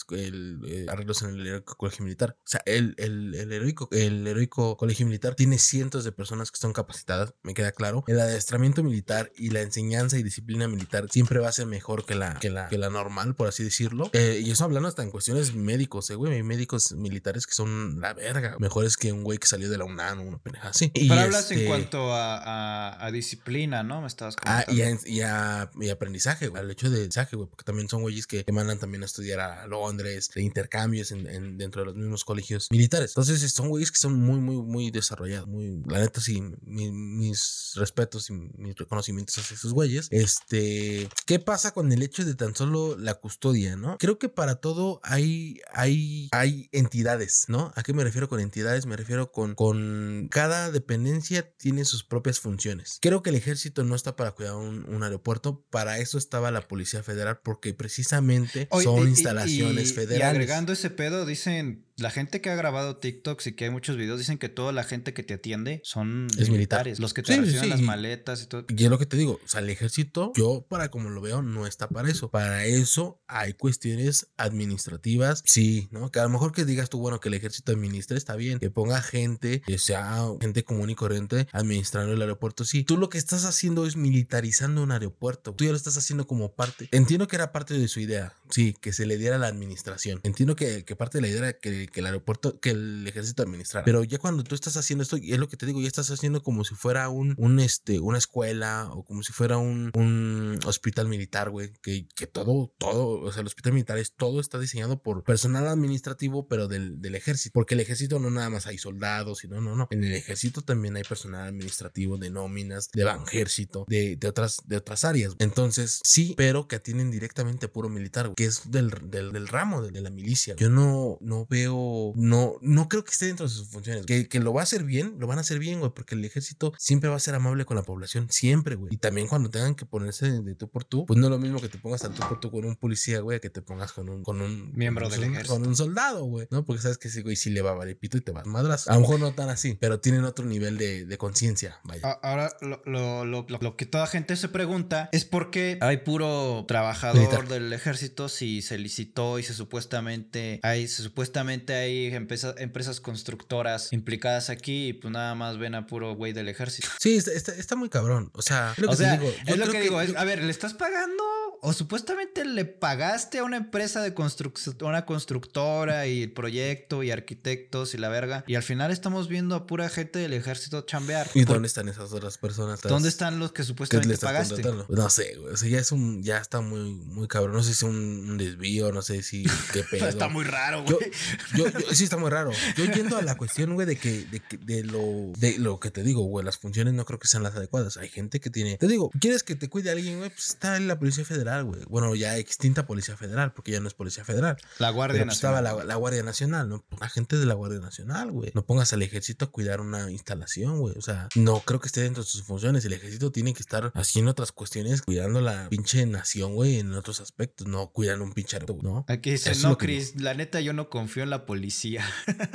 arreglos en el heroico colegio militar. O sea, el, el, el, heroico, el heroico colegio militar tiene cientos de personas que son capacitadas, me queda claro. El adiestramiento militar y la enseñanza y disciplina militar siempre va a ser mejor que la, que la, que la normal, por así decirlo. Eh, y eso hablando hasta en cuestiones médicos, eh, güey. Hay médicos militares que son la verga. Mejores que un güey que salió de la UNAM, una pendeja así. Pero hablas en este cuanto a, a, disciplina, ¿no? Me estabas comentando. Ah, y, a, y, aprendizaje, güey. Al hecho de aprendizaje, güey. Porque también son güeyes que, mandan también a estudiar a Londres, de intercambios en, dentro de los mismos colegios militares. Entonces, son güeyes que son muy, muy, muy desarrollados. Muy, la neta, sí, mis respetos y mis reconocimientos hacia esos güeyes. Este, ¿qué pasa con el hecho de tan solo la custodia, no? Creo que para todo hay, hay, hay entidades, ¿no? ¿A qué me refiero con entidades? Me refiero con, con cada dependencia tiene sus propias funciones. Creo que el ejército no está para cuidar un, aeropuerto, para eso estaba la Policía Federal, porque precisamente son instalaciones federales. Y agregando ese pedo, dicen la gente que ha grabado TikToks y que hay muchos videos dicen que toda la gente que te atiende son militares, los que te reciben las maletas y todo. Y es lo que te digo, o sea, el ejército, yo para como lo veo, no está para eso. Para eso hay cuestiones administrativas, sí, ¿no? Que a lo mejor que digas tú, bueno, que el ejército administre, está bien, que ponga gente, que sea gente común y corriente administrando el aeropuerto, sí. Tú lo que estás haciendo es militarizando un aeropuerto. Tú ya lo estás haciendo como parte. Entiendo que era parte de su idea, sí, que se le diera la administración. Entiendo que, que parte de la idea era que que, el aeropuerto, que el ejército administrara. Pero ya cuando tú estás haciendo esto, y es lo que te digo, ya estás haciendo como si fuera un, un este, una escuela o como si fuera un, un hospital militar, güey, que, que todo, todo, o sea, el hospital militar es todo está diseñado por personal administrativo, pero del, del ejército, porque el ejército no nada más hay soldados, sino, no, no, en el ejército también hay personal administrativo de nóminas, de ejército, de, de, otras, de otras áreas. Entonces, sí, pero que atienden directamente puro militar, que es del, del, del ramo de, de la milicia. Yo no, no veo, no, no creo que esté dentro de sus funciones. Que, que lo va a hacer bien, lo van a hacer bien, güey, porque el ejército siempre va a ser amable con la población, siempre, güey. Y también cuando tengan que ponerse de, de tú por tú, pues no es lo mismo que te pongas al tú por tú con un policía, güey, que te pongas con un, con un Miembro con del un- ejército. Con un soldado, güey, ¿no? Porque sabes que ese güey sí le va a valer pito y te va a madras. A lo mejor no tan así, pero tienen otro nivel de, de conciencia, vaya. Ahora, lo, lo- lo- lo- lo que toda gente se pregunta es por qué hay puro trabajador Militar. del ejército si se licitó y se supuestamente hay, se supuestamente hay empresa- empresas constructoras implicadas aquí y pues nada más ven a puro güey del ejército. Sí, está, está, está muy cabrón. O sea, es lo que O te sea, digo. Es lo que digo, es- a ver, ¿le estás pagando? O supuestamente le pagaste a una empresa de construcción, una constructora y el proyecto y arquitectos y la verga. Y al final estamos viendo a pura gente del ejército chambear. ¿Y dónde están esas otras personas? ¿Dónde están los que ¿Qué le supuestamente pagaste? No sé, güey. O sea, ya es un, ya está muy, muy cabrón. No sé si es un, un desvío, no sé si qué pedo. Está muy raro, Yo, güey. yo, yo- sí está muy raro. Yo yendo a la cuestión, güey, de que, de que, de lo, de lo que te digo, güey, las funciones no creo que sean las adecuadas. Hay gente que tiene, te digo, ¿quieres que te cuide alguien, güey? Pues está en la Policía Federal, güey. Bueno, ya extinta Policía Federal, porque ya no es Policía Federal. La Guardia Pero pues Nacional. estaba la, la Guardia Nacional, ¿no? La gente de la Guardia Nacional, güey. No pongas al ejército a cuidar una instalación, güey. O sea, no creo que esté dentro de sus funciones. El ejército tiene que estar haciendo otras cuestiones, cuidando la pinche nación, güey, en otros aspectos, no cuidando un pinche aeropuerto, ¿no? Aquí dice, Eso no, lo que Chris, la neta yo no confío en la policía.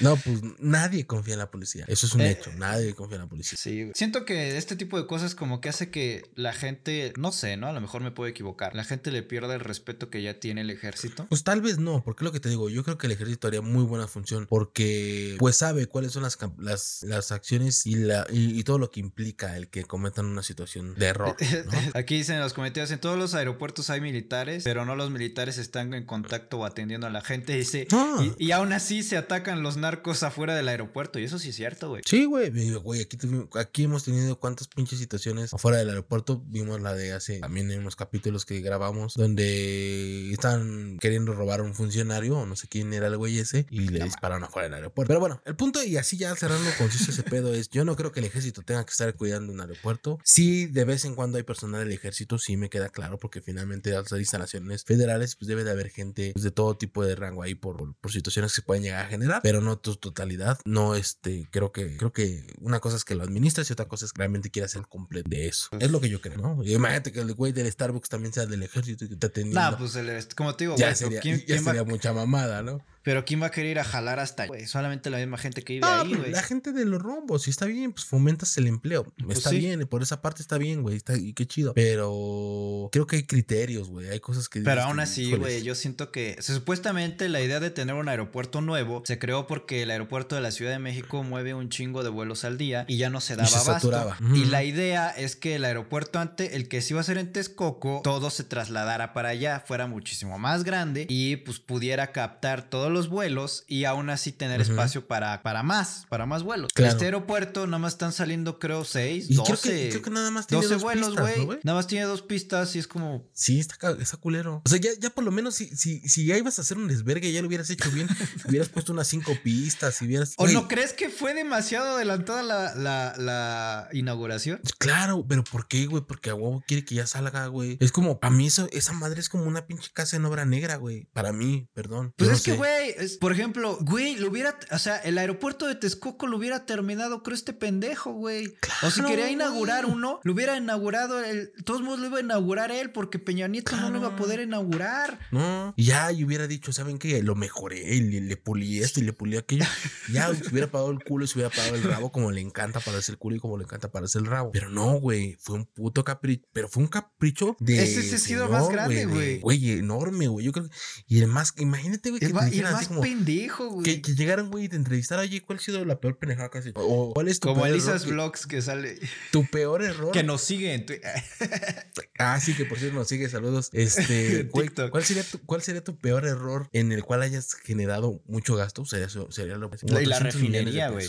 No, pues nadie confía en la policía. Eso es un Eh, hecho. Nadie confía en la policía. Sí, güey. Siento que este tipo de cosas como que hace que la gente, no sé, ¿no? A lo mejor me puedo equivocar. La gente le pierda el respeto que ya tiene el ejército. Pues tal vez no, porque es lo que te digo, yo creo que el ejército haría muy buena función porque pues sabe cuáles son las, las, las acciones y, la, y, y todo lo que implica el que cometan una situación de error. ¿no? Aquí dicen en los comentarios, en todos los aeropuertos hay militares, pero no los militares están en contacto o atendiendo a la gente. Dice, Ah. y, y aún así se atacan los narcos afuera del aeropuerto. Y eso sí es cierto, güey. Sí, güey, güey, aquí, aquí hemos tenido cuántas pinches situaciones afuera del aeropuerto. Vimos la de hace también en capítulos que grabamos donde están queriendo robar a un funcionario o no sé quién era el güey ese y le dispararon afuera del aeropuerto. Pero bueno, el punto y así ya cerrando conciso ese pedo es, yo no creo que el ejército tenga que estar cuidando un aeropuerto. Sí, de vez en cuando hay personal del ejército, sí me queda claro porque finalmente al ser instalaciones federales pues debe de haber gente pues, de todo tipo de rango ahí por, por, situaciones que se pueden llegar a generar, pero no tu totalidad. No, este, creo que, creo que una cosa es que lo administras y otra cosa es que realmente quieras hacer completo de eso. Es lo que yo creo, ¿no? Y imagínate que el güey del Starbucks también sea del ejército y que te atendiendo. Nah, pues el- como te digo, ya güey, sería, ¿quién, ya quién va- sería mucha mamada, ¿no? Pero ¿quién va a querer ir a jalar hasta güey? Solamente la misma gente que vive Ah, ahí, güey. la gente de los rombos, si está bien, pues fomentas el empleo. Pues está sí. bien, por esa parte está bien, güey. Está, y qué chido. Pero creo que hay criterios, güey. Hay cosas que. Pero aún que, así, güey, yo siento que se- supuestamente la idea de tener un aeropuerto nuevo se creó porque el aeropuerto de la Ciudad de México mueve un chingo de vuelos al día y ya no se daba se abasto. saturaba. Y la idea es que el aeropuerto ante el que se iba a hacer en Texcoco, todo se trasladara para allá, fuera muchísimo más grande y pues pudiera captar todos los vuelos y aún así tener espacio para, para más, para más vuelos. Claro. Este aeropuerto nada más están saliendo creo 6, Y 12, creo que, creo que nada más tiene 12 dos vuelos, güey. ¿no, güey? nada más tiene dos pistas y es como... Sí, está, está culero. O sea, ya, ya por lo menos si, si, si ya ibas a hacer un desvergue, ya lo hubieras hecho bien. hubieras puesto unas cinco pistas, si hubieras. ¿O Güey, no crees que fue demasiado adelantada la, la, la inauguración? Claro, pero ¿por qué, güey? Porque a huevo quiere que ya salga, güey. Es como, para mí, eso, esa madre es como una pinche casa en obra negra, güey. Para mí, perdón. Pues Yo no es que, sé. Güey, es- por ejemplo, güey, lo hubiera, o sea, el aeropuerto de Texcoco lo hubiera terminado, creo, este pendejo, güey. o si quería inaugurar güey. uno, lo hubiera inaugurado, el, todos modos lo iba a inaugurar él, porque Peña Nieto no lo iba a poder inaugurar. No, ya y hubiera dicho, ¿saben qué? Lo mejoré, y le, le pulí esto y le pulí aquello. Ya se hubiera pagado el culo y se hubiera pagado el rabo como le encanta pararse el culo y como le encanta pararse el rabo. Pero no, güey, fue un puto capricho. Pero fue un capricho de. Ese ha sido más grande, de- güey. Güey, enorme, güey. Yo creo que. Y el más, imagínate, güey, que El te ma- así más como. pendejo, güey. Que, que llegaran, güey, y te entrevistaran, oye, ¿cuál ha sido la peor pendejada hecho? O ¿cuál es tu Como Elisa's? Vlogs que sale, Tu peor error. que nos sigue en Twitter. Ah, sí, que por cierto nos sigue, saludos. Este, güey. ¿cuál sería, tu, ¿cuál sería tu peor error en el cual hayas generado mucho gasto? Sería, sería lo Y la 300 millones de refinería, güey.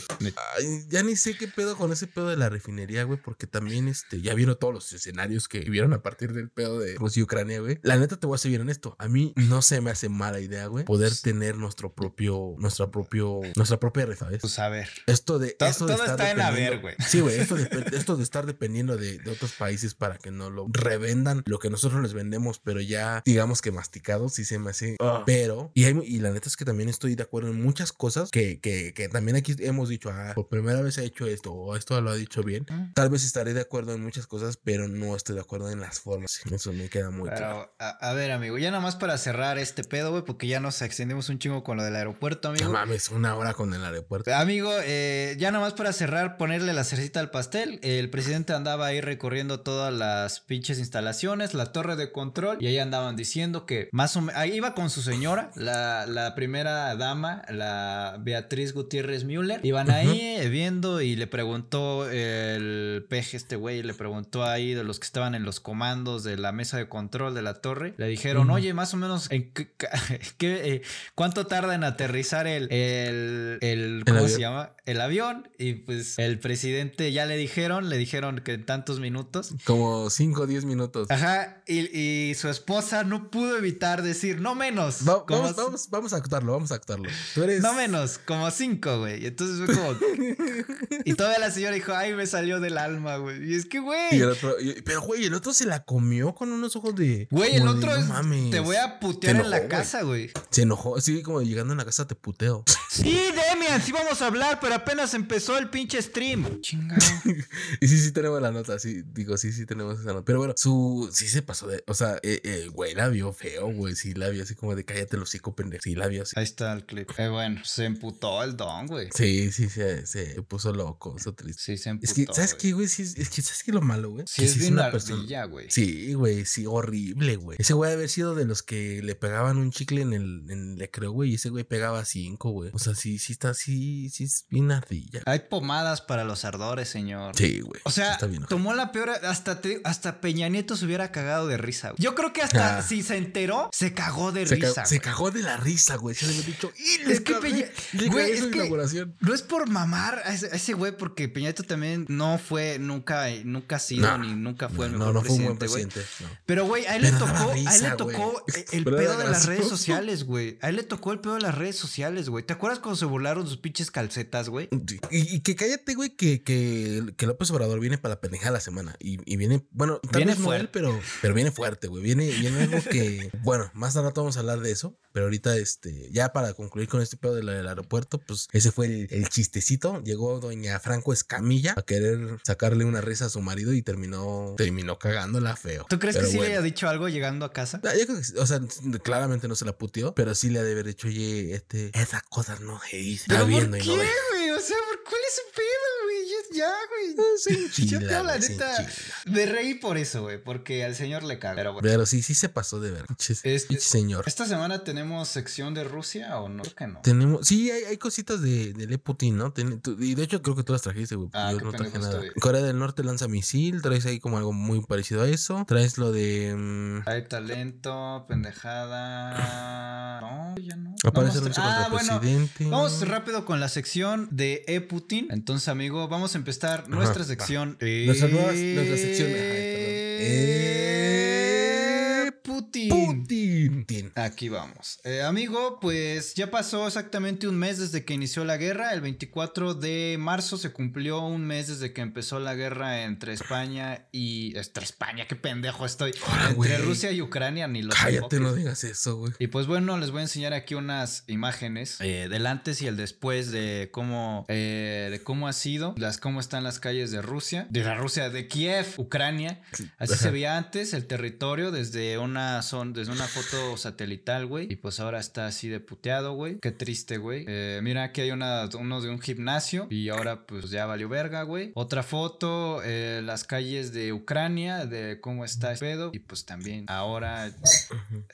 ya ni sé qué pedo con ese pedo de la refinería, güey, porque también este, ya vieron todos los escenarios que vieron a partir del pedo de Rusia y Ucrania, güey. La neta te voy a ser bien honesto. A mí no se me hace mala idea, güey, poder tener nuestro propio, nuestra propio, nuestra propia red, ¿sabes? Pues a ver. Esto de, Todo- esto de todo estar está en ver, güey. Sí, güey, esto de, esto de estar dependiendo de, de otros países para que no lo revendan lo que nosotros les vendemos, pero ya digamos que masticado, sí se me hace. Pero, y, hay- y la neta es que también estoy de acuerdo en muchas cosas que, que, que también aquí hemos dicho, ah, por primera vez he hecho esto, o esto lo ha dicho bien. Mm. Tal vez estaré de acuerdo en muchas cosas, pero no estoy de acuerdo en las formas. Eso me queda muy claro. A ver, amigo, ya nada más para cerrar este pedo, güey, porque ya nos extendimos un chingo con lo del aeropuerto, amigo. No mames, una hora con el aeropuerto. Amigo, eh, ya nada más para cerrar, ponerle la cerecita al pastel. El presidente andaba ahí recorriendo todas las pinches instalaciones, la torre de control, y ahí andaban diciendo que más o menos. Ahí iba con su señora, la, la primera dama, la Beatriz Gutiérrez Müller. Iban ahí eh, viendo y le preguntó el peje, este güey, le preguntó ahí de los que estaban en los comandos de la mesa de control de la torre. Le dijeron, oye, más o menos, ¿en qué, qué, eh, ¿cuánto tarda en aterrizar el, el, el, ¿cómo se llama? El avión. Y pues el presidente ya le dijeron, le dijeron que en tantos minutos. Como 5 o 10 minutos. Ajá, y, y su esposa no pudo evitar decir, no menos. Va- como vamos, vamos, vamos a actuarlo, vamos a actuarlo. Tú eres. No menos, como cinco, güey. Y entonces fue como. y todavía la señora dijo, ay, me salió del alma, güey. Y es que, Y güey. otro, pero güey, el otro se la comió con unos ojos de. Güey, el como de, otro "No es. mames". Te voy a putear en la casa, güey. Se enojó, como llegando en la casa te puteo. Sí, Demian, sí vamos a hablar, pero apenas empezó el pinche stream. Chingado. y sí, sí tenemos la nota, sí, digo, sí, sí tenemos esa nota. Pero bueno, su. Sí se pasó de. O sea, eh, eh, güey, la vio feo, güey. Sí, la vio así como de cállate los hocico, pendejo. Sí, la vio así. Ahí está el clip. Eh, bueno, se emputó el don, güey. Sí, sí, se, se puso loco, eso triste. Sí, se emputó. Es que, ¿sabes güey. qué, güey? Sí, es es que, ¿sabes qué es lo malo, güey? Sí, Que es sí bien ardilla, güey. Sí, güey, sí, horrible, güey. Ese güey debe haber sido de los que le pegaban un chicle en el, en el güey, y ese güey pegaba cinco, güey. O sea, sí, sí está así, sí es bien ardilla. Hay pomadas para los ardores, señor. Sí, güey. O sí sea, tomó la peor. Hasta, te- hasta Peña Nieto se hubiera cagado de risa. güey. Yo creo que hasta Ah. si se enteró, se cagó de se, ca- risa. se cagó de la risa, güey. Se le había dicho, y Es que Peña- güey, es su que- inauguración. No es por mamar a ese, a ese güey, porque Peña Nieto también no fue, nunca, nunca ha sido No, ni nunca fue el no, mejor no fue un buen presidente, güey. presidente. Pero, güey, a él le Pero tocó, a él risa, le tocó el Pero pedo de las redes sociales, güey. A él le tocó el pedo de las redes sociales, güey. ¿Te acuerdas cuando se burlaron sus pinches calcetas, güey? Y, y que cállate, güey, que, que, que López Obrador viene para la pendeja de la semana. Y, y viene, bueno, tal Viene vez no él, fuerte. pero, pero viene fuerte, güey. Viene, viene algo que, bueno, más rato vamos a hablar de eso. Pero ahorita, este, ya para concluir con este pedo del aeropuerto, pues ese fue el, el chistecito. Llegó doña Franco Escamilla a querer sacarle una risa a su marido y terminó, terminó cagándola feo. ¿Tú crees Pero que sí le haya dicho algo llegando a casa? Ah, yo creo que sí. o sea, claramente no se la puteó, pero sí le ha de haber dicho, oye, este, esas cosas no se dicen. ¿Pero Está por viendo qué, güey? O sea, ¿por cuál es su güey? Ya, güey. Se Yo enchila, te la neta me reí por eso, güey, porque al señor le caga. Pero bueno. Pero sí, sí se pasó de ver. Este- señor. ¿Esta semana tenemos sección de Rusia o no? Creo que no. Tenemos, sí, hay, hay cositas de, de Le Putin, ¿no? Ten- tú- y de hecho creo que tú las trajiste, güey. Ah, yo qué no traje nada. estoy. Corea del Norte lanza misil, traes ahí como algo muy parecido a eso. Traes lo de... mm, Hay talento, pendejada. No, ya no. aparece Vamos- Rusia ah, contra bueno. presidente. Vamos rápido con la sección de E Putin. Entonces, amigo, vamos a empezar nuestra sección. Nuestra nueva- nuestra sección, ajá, Eh, Putin. Aquí vamos. Eh, amigo, pues ya pasó exactamente un mes desde que inició la guerra. El 24 de marzo se cumplió un mes desde que empezó la guerra entre España y... Entre España, qué pendejo estoy. Entre. Rusia y Ucrania, ni los Cállate, no digas eso, güey. Y pues bueno, les voy a enseñar aquí unas imágenes eh, del antes y el después de cómo, eh, de cómo ha sido, las cómo están las calles de Rusia, de la Rusia, de Kiev, Ucrania. Así Ajá. se veía antes el territorio desde una son, desde una foto satelital, güey. Y pues ahora está así de puteado, güey. Qué triste, güey. Eh, mira, aquí hay una, uno de un gimnasio y ahora pues ya valió verga, güey. Otra foto, eh, las calles de Ucrania, de cómo está el pedo. Y pues también ahora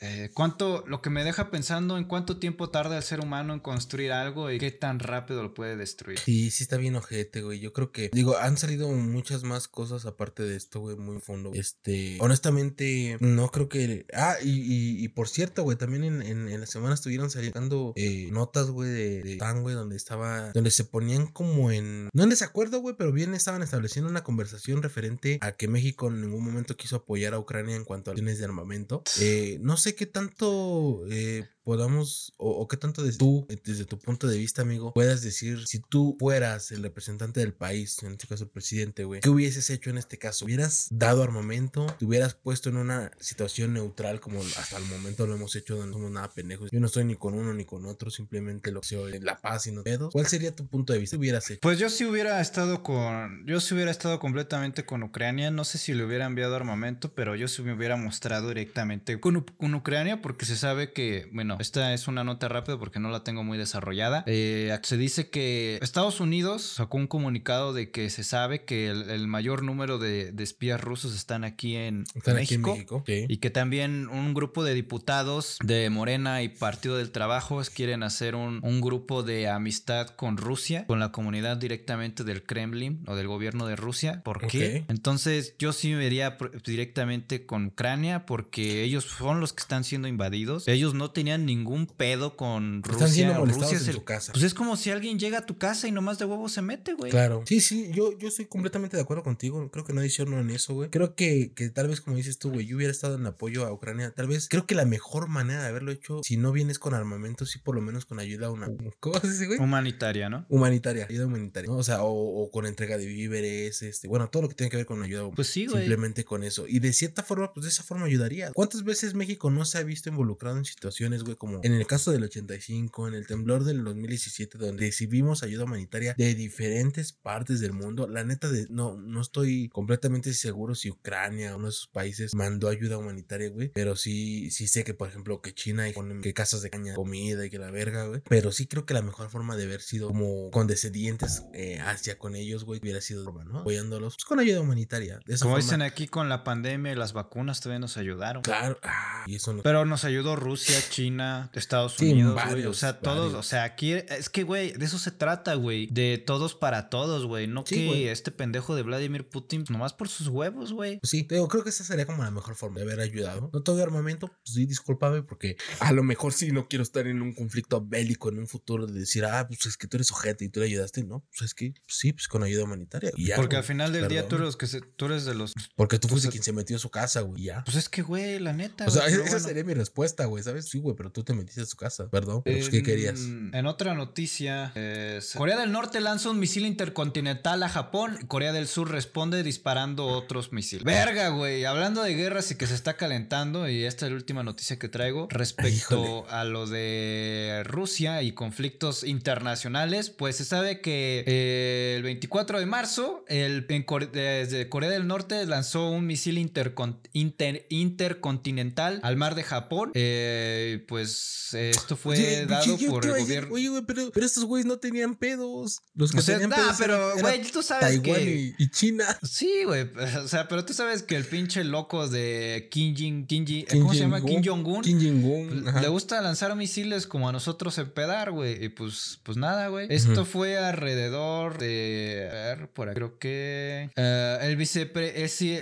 eh, ¿Cuánto, lo que me deja pensando en cuánto tiempo tarda el ser humano en construir algo y qué tan rápido lo puede destruir? Sí, sí está bien ojete, güey. Yo creo que, digo, han salido muchas más cosas aparte de esto, güey, muy fondo. Este, honestamente, no creo que... Ah, y, y, por cierto, güey, también en, en, la semana estuvieron saliendo eh, notas, güey, de, de güey, donde estaba, donde se ponían como en... No en desacuerdo, güey, pero bien estaban estableciendo una conversación referente a que México en ningún momento quiso apoyar a Ucrania en cuanto a bienes de armamento. Eh, no sé qué tanto... eh, podamos, o, o qué tanto de tú, eh, desde tu punto de vista, amigo, puedas decir, si tú fueras el representante del país, en este caso el presidente, güey, ¿qué hubieses hecho en este caso? ¿Hubieras dado armamento? ¿Te hubieras puesto en una situación neutral como hasta el momento lo hemos hecho, donde no somos nada pendejos? Yo no estoy ni con uno ni con otro, simplemente lo deseo de la paz y no pedos. ¿Cuál sería tu punto de vista? ¿Qué hubieras hecho? Pues yo sí hubiera estado con. Yo sí hubiera estado completamente con Ucrania. No sé si le hubiera enviado armamento, pero yo sí me hubiera mostrado directamente con, con Ucrania porque se sabe que. Bueno, esta es una nota rápida porque no la tengo muy desarrollada. Eh, se dice que Estados Unidos sacó un comunicado de que se sabe que el, el mayor número de, de espías rusos están aquí en, Están aquí en México. Sí. Y que también un grupo de diputados de Morena y Partido del Trabajo quieren hacer un, un grupo de amistad con Rusia, con la comunidad directamente del Kremlin o del gobierno de Rusia. ¿Por qué? Entonces yo sí me iría directamente con Ucrania porque ellos son los que están siendo invadidos. Ellos no tenían ningún pedo con Rusia. Están siendo molestados Rusia en el- su casa. Pues es como si alguien llega a tu casa y nomás de huevo se mete, güey. Claro. Sí, sí, yo, yo estoy completamente de acuerdo contigo. Creo que no hicieron en eso, güey. Creo que, que tal vez, como dices tú, güey, yo hubiera estado en apoyo a Ucrania. Tal vez, creo que la mejor manera de haberlo hecho, si no vienes con armamento, sí por lo menos con ayuda a una. ¿Cómo se dice, güey? Humanitaria, ¿no? Humanitaria, ayuda humanitaria, ¿no? O sea, o, o con entrega de víveres, este, bueno, todo lo que tiene que ver con ayuda Pues sí, güey. Simplemente con eso. Y de cierta forma, pues de esa forma ayudaría. ¿Cuántas veces México no se ha visto involucrado en situaciones, güey, como en el caso del 85, en el temblor del 2017, donde recibimos ayuda humanitaria de diferentes partes del mundo? La neta, de, no, no estoy completamente seguro si Ucrania, uno de esos países, mandó ayuda humanitaria, güey. Pero sí, sí sé que, por ejemplo, que China y ponen que casas de caña, comida y que la verga, güey. Pero sí creo que la mejor forma de haber sido como condescendientes eh, hacia con ellos, güey, hubiera sido, ¿no? Apoyándolos pues, con ayuda humanitaria. De esa Como forma, dicen aquí con la pandemia y las vacunas todavía nos ayudaron. Claro, ah, y eso no. Pero nos ayudó Rusia, China, Estados Sí, Unidos, güey. O sea, todos, varios. o sea, aquí es que, güey, de eso se trata, güey. De todos para todos, güey. No Sí, que güey. este pendejo de Vladimir Putin, nomás por sus huevos, güey. Pues sí, digo, creo que esa sería como la mejor forma de haber ayudado. No todo armamento, pues sí, discúlpame, porque a lo mejor sí no quiero estar en un conflicto bélico en un futuro de decir, ah, pues es que tú eres ojete y tú le ayudaste, ¿no? Pues es que pues sí, pues con ayuda humanitaria. y ya, Porque güey, al final del día tú eres, los que se- tú eres de los... Porque tú fuiste Pues, quien se metió a su casa, güey, ya. Pues es que, güey, la neta. O sea, pero esa bueno. sería mi respuesta, güey, ¿sabes? Sí, güey, pero tú te metiste a su casa, perdón. pero, pues, ¿qué querías? En otra noticia, es- Corea del Norte lanza un misil intercontinental a Japón. Corea del Sur responde disparando otros misiles. Verga, güey. Hablando de guerras y que se está calentando, y esta es la última noticia que traigo respecto a lo de Rusia y conflictos internacionales, pues se sabe que eh, el 24 de marzo, el, en Core- desde Corea del Norte lanzó un misil intercon- inter- intercontinental al mar de Japón. Eh, pues esto fue Oye, dado yo- por el gobierno. Oye, güey, pero, pero estos güeyes no tenían pedos. Los que O sea, tenían nah, pedos pero, güey, tú sabes Taiwán que- y, China. Sí, güey. O sea, pero tú sabes que el pinche loco de Kim Jong, Kim Ji- Kim ¿cómo se llama? Kim Jong-un. Kim Jong-un. Pues. Le gusta lanzar misiles como a nosotros empedar, güey. Y pues, pues nada, güey. Esto fue alrededor de. A ver, por aquí creo que. eh, el, vicepre-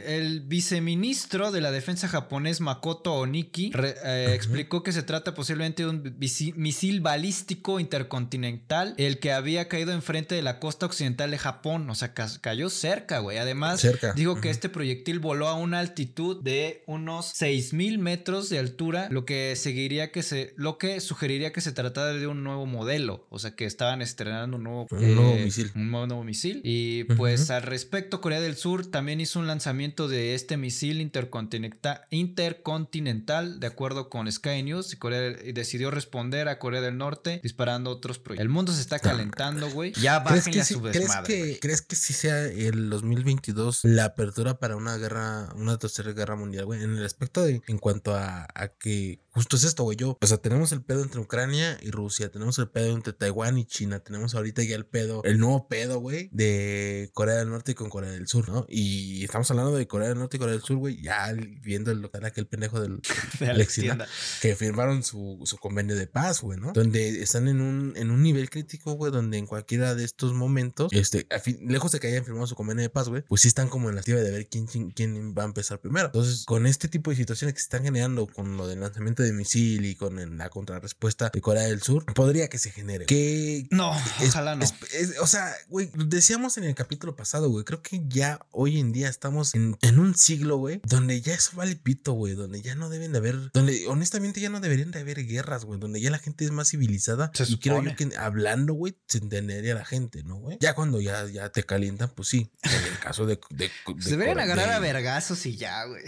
el viceministro de la defensa japonés, Makoto Oniki, re- eh, explicó que se trata posiblemente un misil balístico intercontinental, el que había caído enfrente de la costa occidental de Japón. O sea, ca- cayó cerca, güey. Además, Cerca. dijo que este proyectil voló a una altitud de unos 6000 metros de altura, lo que seguiría que se, lo que sugeriría que se tratara de un nuevo modelo, o sea que estaban estrenando un nuevo, Un nuevo misil. un nuevo, misil. Y pues al respecto, Corea del Sur también hizo un lanzamiento de este misil intercontinenta- intercontinental, de acuerdo con Sky News, y Corea y decidió responder a Corea del Norte disparando otros proyectos. El mundo se está calentando, güey. Ya ¿Crees bájenle que, a su ¿crees, desmadre. que. ¿Crees que sí sea el 2022 la apertura para una guerra, una tercera guerra mundial, güey? En el aspecto de, en cuanto a, a que justo es esto, güey, yo, o sea, tenemos el pedo entre Ucrania y Rusia, tenemos el pedo entre Taiwán y China, tenemos ahorita ya el pedo, el nuevo pedo, güey, de Corea del Norte con Corea del Sur, ¿no? Y estamos hablando de Corea del Norte y Corea del Sur, güey, ya viendo lo que era aquel pendejo del De que firmaron su, su convenio de paz, güey, ¿no? Donde están en un, en un nivel crítico, güey, donde en cualquiera de estos momentos, este, a fin- lejos de que hayan firmado su convenio de paz, güey, pues sí están como en la activa de ver quién, quién, quién va a empezar primero. Entonces, con este tipo de situaciones que se están generando, con lo del lanzamiento de misil y con la contrarrespuesta de Corea del Sur, podría que se genere. Que No, es- ojalá no. es- es- o sea, güey, decíamos en el capítulo pasado, güey, creo que ya hoy en día estamos en, en un siglo, güey, donde ya eso vale pito, güey, donde ya no deben de haber, donde honestamente ya no deberían de haber guerras, güey, donde ya la gente es más civilizada. Se y creo supone. yo que hablando, güey, se entendería la gente, ¿no, güey? Ya cuando ya, ya te calientan, pues sí. En el caso de. de, de- Se deberían de- agarrar a vergazos y ya, güey.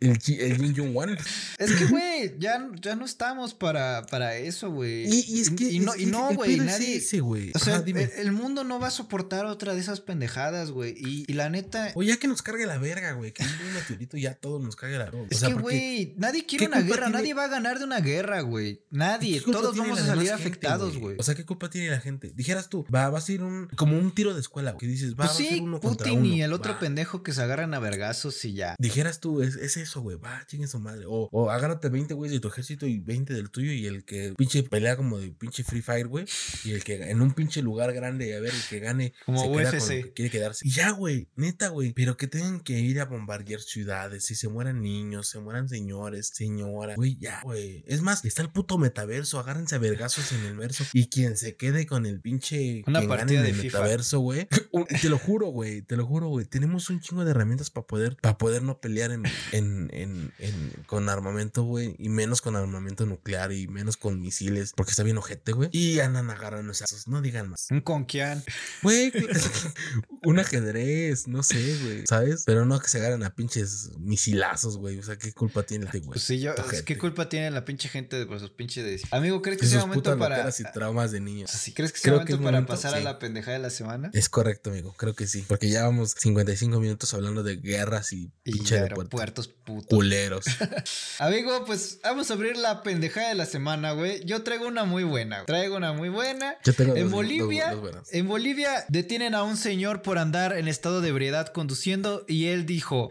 El, el Jin Jong Wan. Es que, güey, ya, ya no estamos para, para eso, güey. Y, y es que. Y no, y güey, pedo es nadie. ese, güey. O sea, Ajá, dime. el, el mundo no va a soportar otra de esas pendejadas, güey. Y, la neta. O ya que nos cargue la verga, güey. Que un meteorito ya todo nos cargue la verga. Es O sea, que, güey, nadie quiere ¿qué una guerra, tiene- nadie va a ganar de una guerra, güey. Nadie, ¿Qué culpa todos vamos a salir afectados, güey. O sea, ¿qué culpa tiene la gente? Dijeras tú, va, va a ser un. Como un tiro de escuela, güey, que dices, va, Pues va a ser uno contra Putin uno. y el otro va. pendejo que se agarran a vergazos y ya. Dijeras tú, es, es eso, güey, va, chingue su madre. O, o agárrate 20 güeyes de tu ejército y 20 del tuyo y el que pinche pelea como de pinche Free Fire, güey. Y el que en un pinche lugar grande, a ver, el que gane Como se queda con lo que quiere quedarse. Y ya, güey, neta, güey. Pero que tengan que ir a bombardear ciudades, si se mueran niños, se mueran señores, señoras. Güey, ya, güey. Es más, está el puto metaverso, agárrense a vergazos en el verso. Y quien se quede con el pinche. Una quien partida de el FIFA. metaverso, güey. Te lo juro, güey. Te lo juro, güey. Tenemos un chingo de herramientas para poder, para poder no pelear en, en, en, en- con armamento, güey. Y menos con armamento nuclear y menos con misiles. Porque está bien ojete, güey. Y andan agarrando esos. No digan más. Un conquian. Güey, un ajedrez, no sé, güey. ¿Sabes? Pero no que se agarren a pinches misilazos, güey. O sea, ¿qué culpa tiene la güey? Pues sí, yo. es. ¿Qué culpa tiene la pinche gente de sus pinches de. Amigo, ¿crees que sus momento para. y traumas de niños. O sea, ¿sí crees que sea Creo que momento es para momento, pasar a la pendejada de la semana? Es correcto, amigo. Creo que sí. Porque ya vamos 55 minutos hablando de guerras y Y pinche aeropuerto. aeropuertos putos. Culeros. Amigo, pues vamos a abrir la pendejada de la semana, güey. Yo traigo una muy buena. Traigo una muy buena. Yo tengo En dos- Bolivia, dos- dos buenas. en Bolivia detienen a un señor por andar en estado de ebriedad conduciendo y él dijo,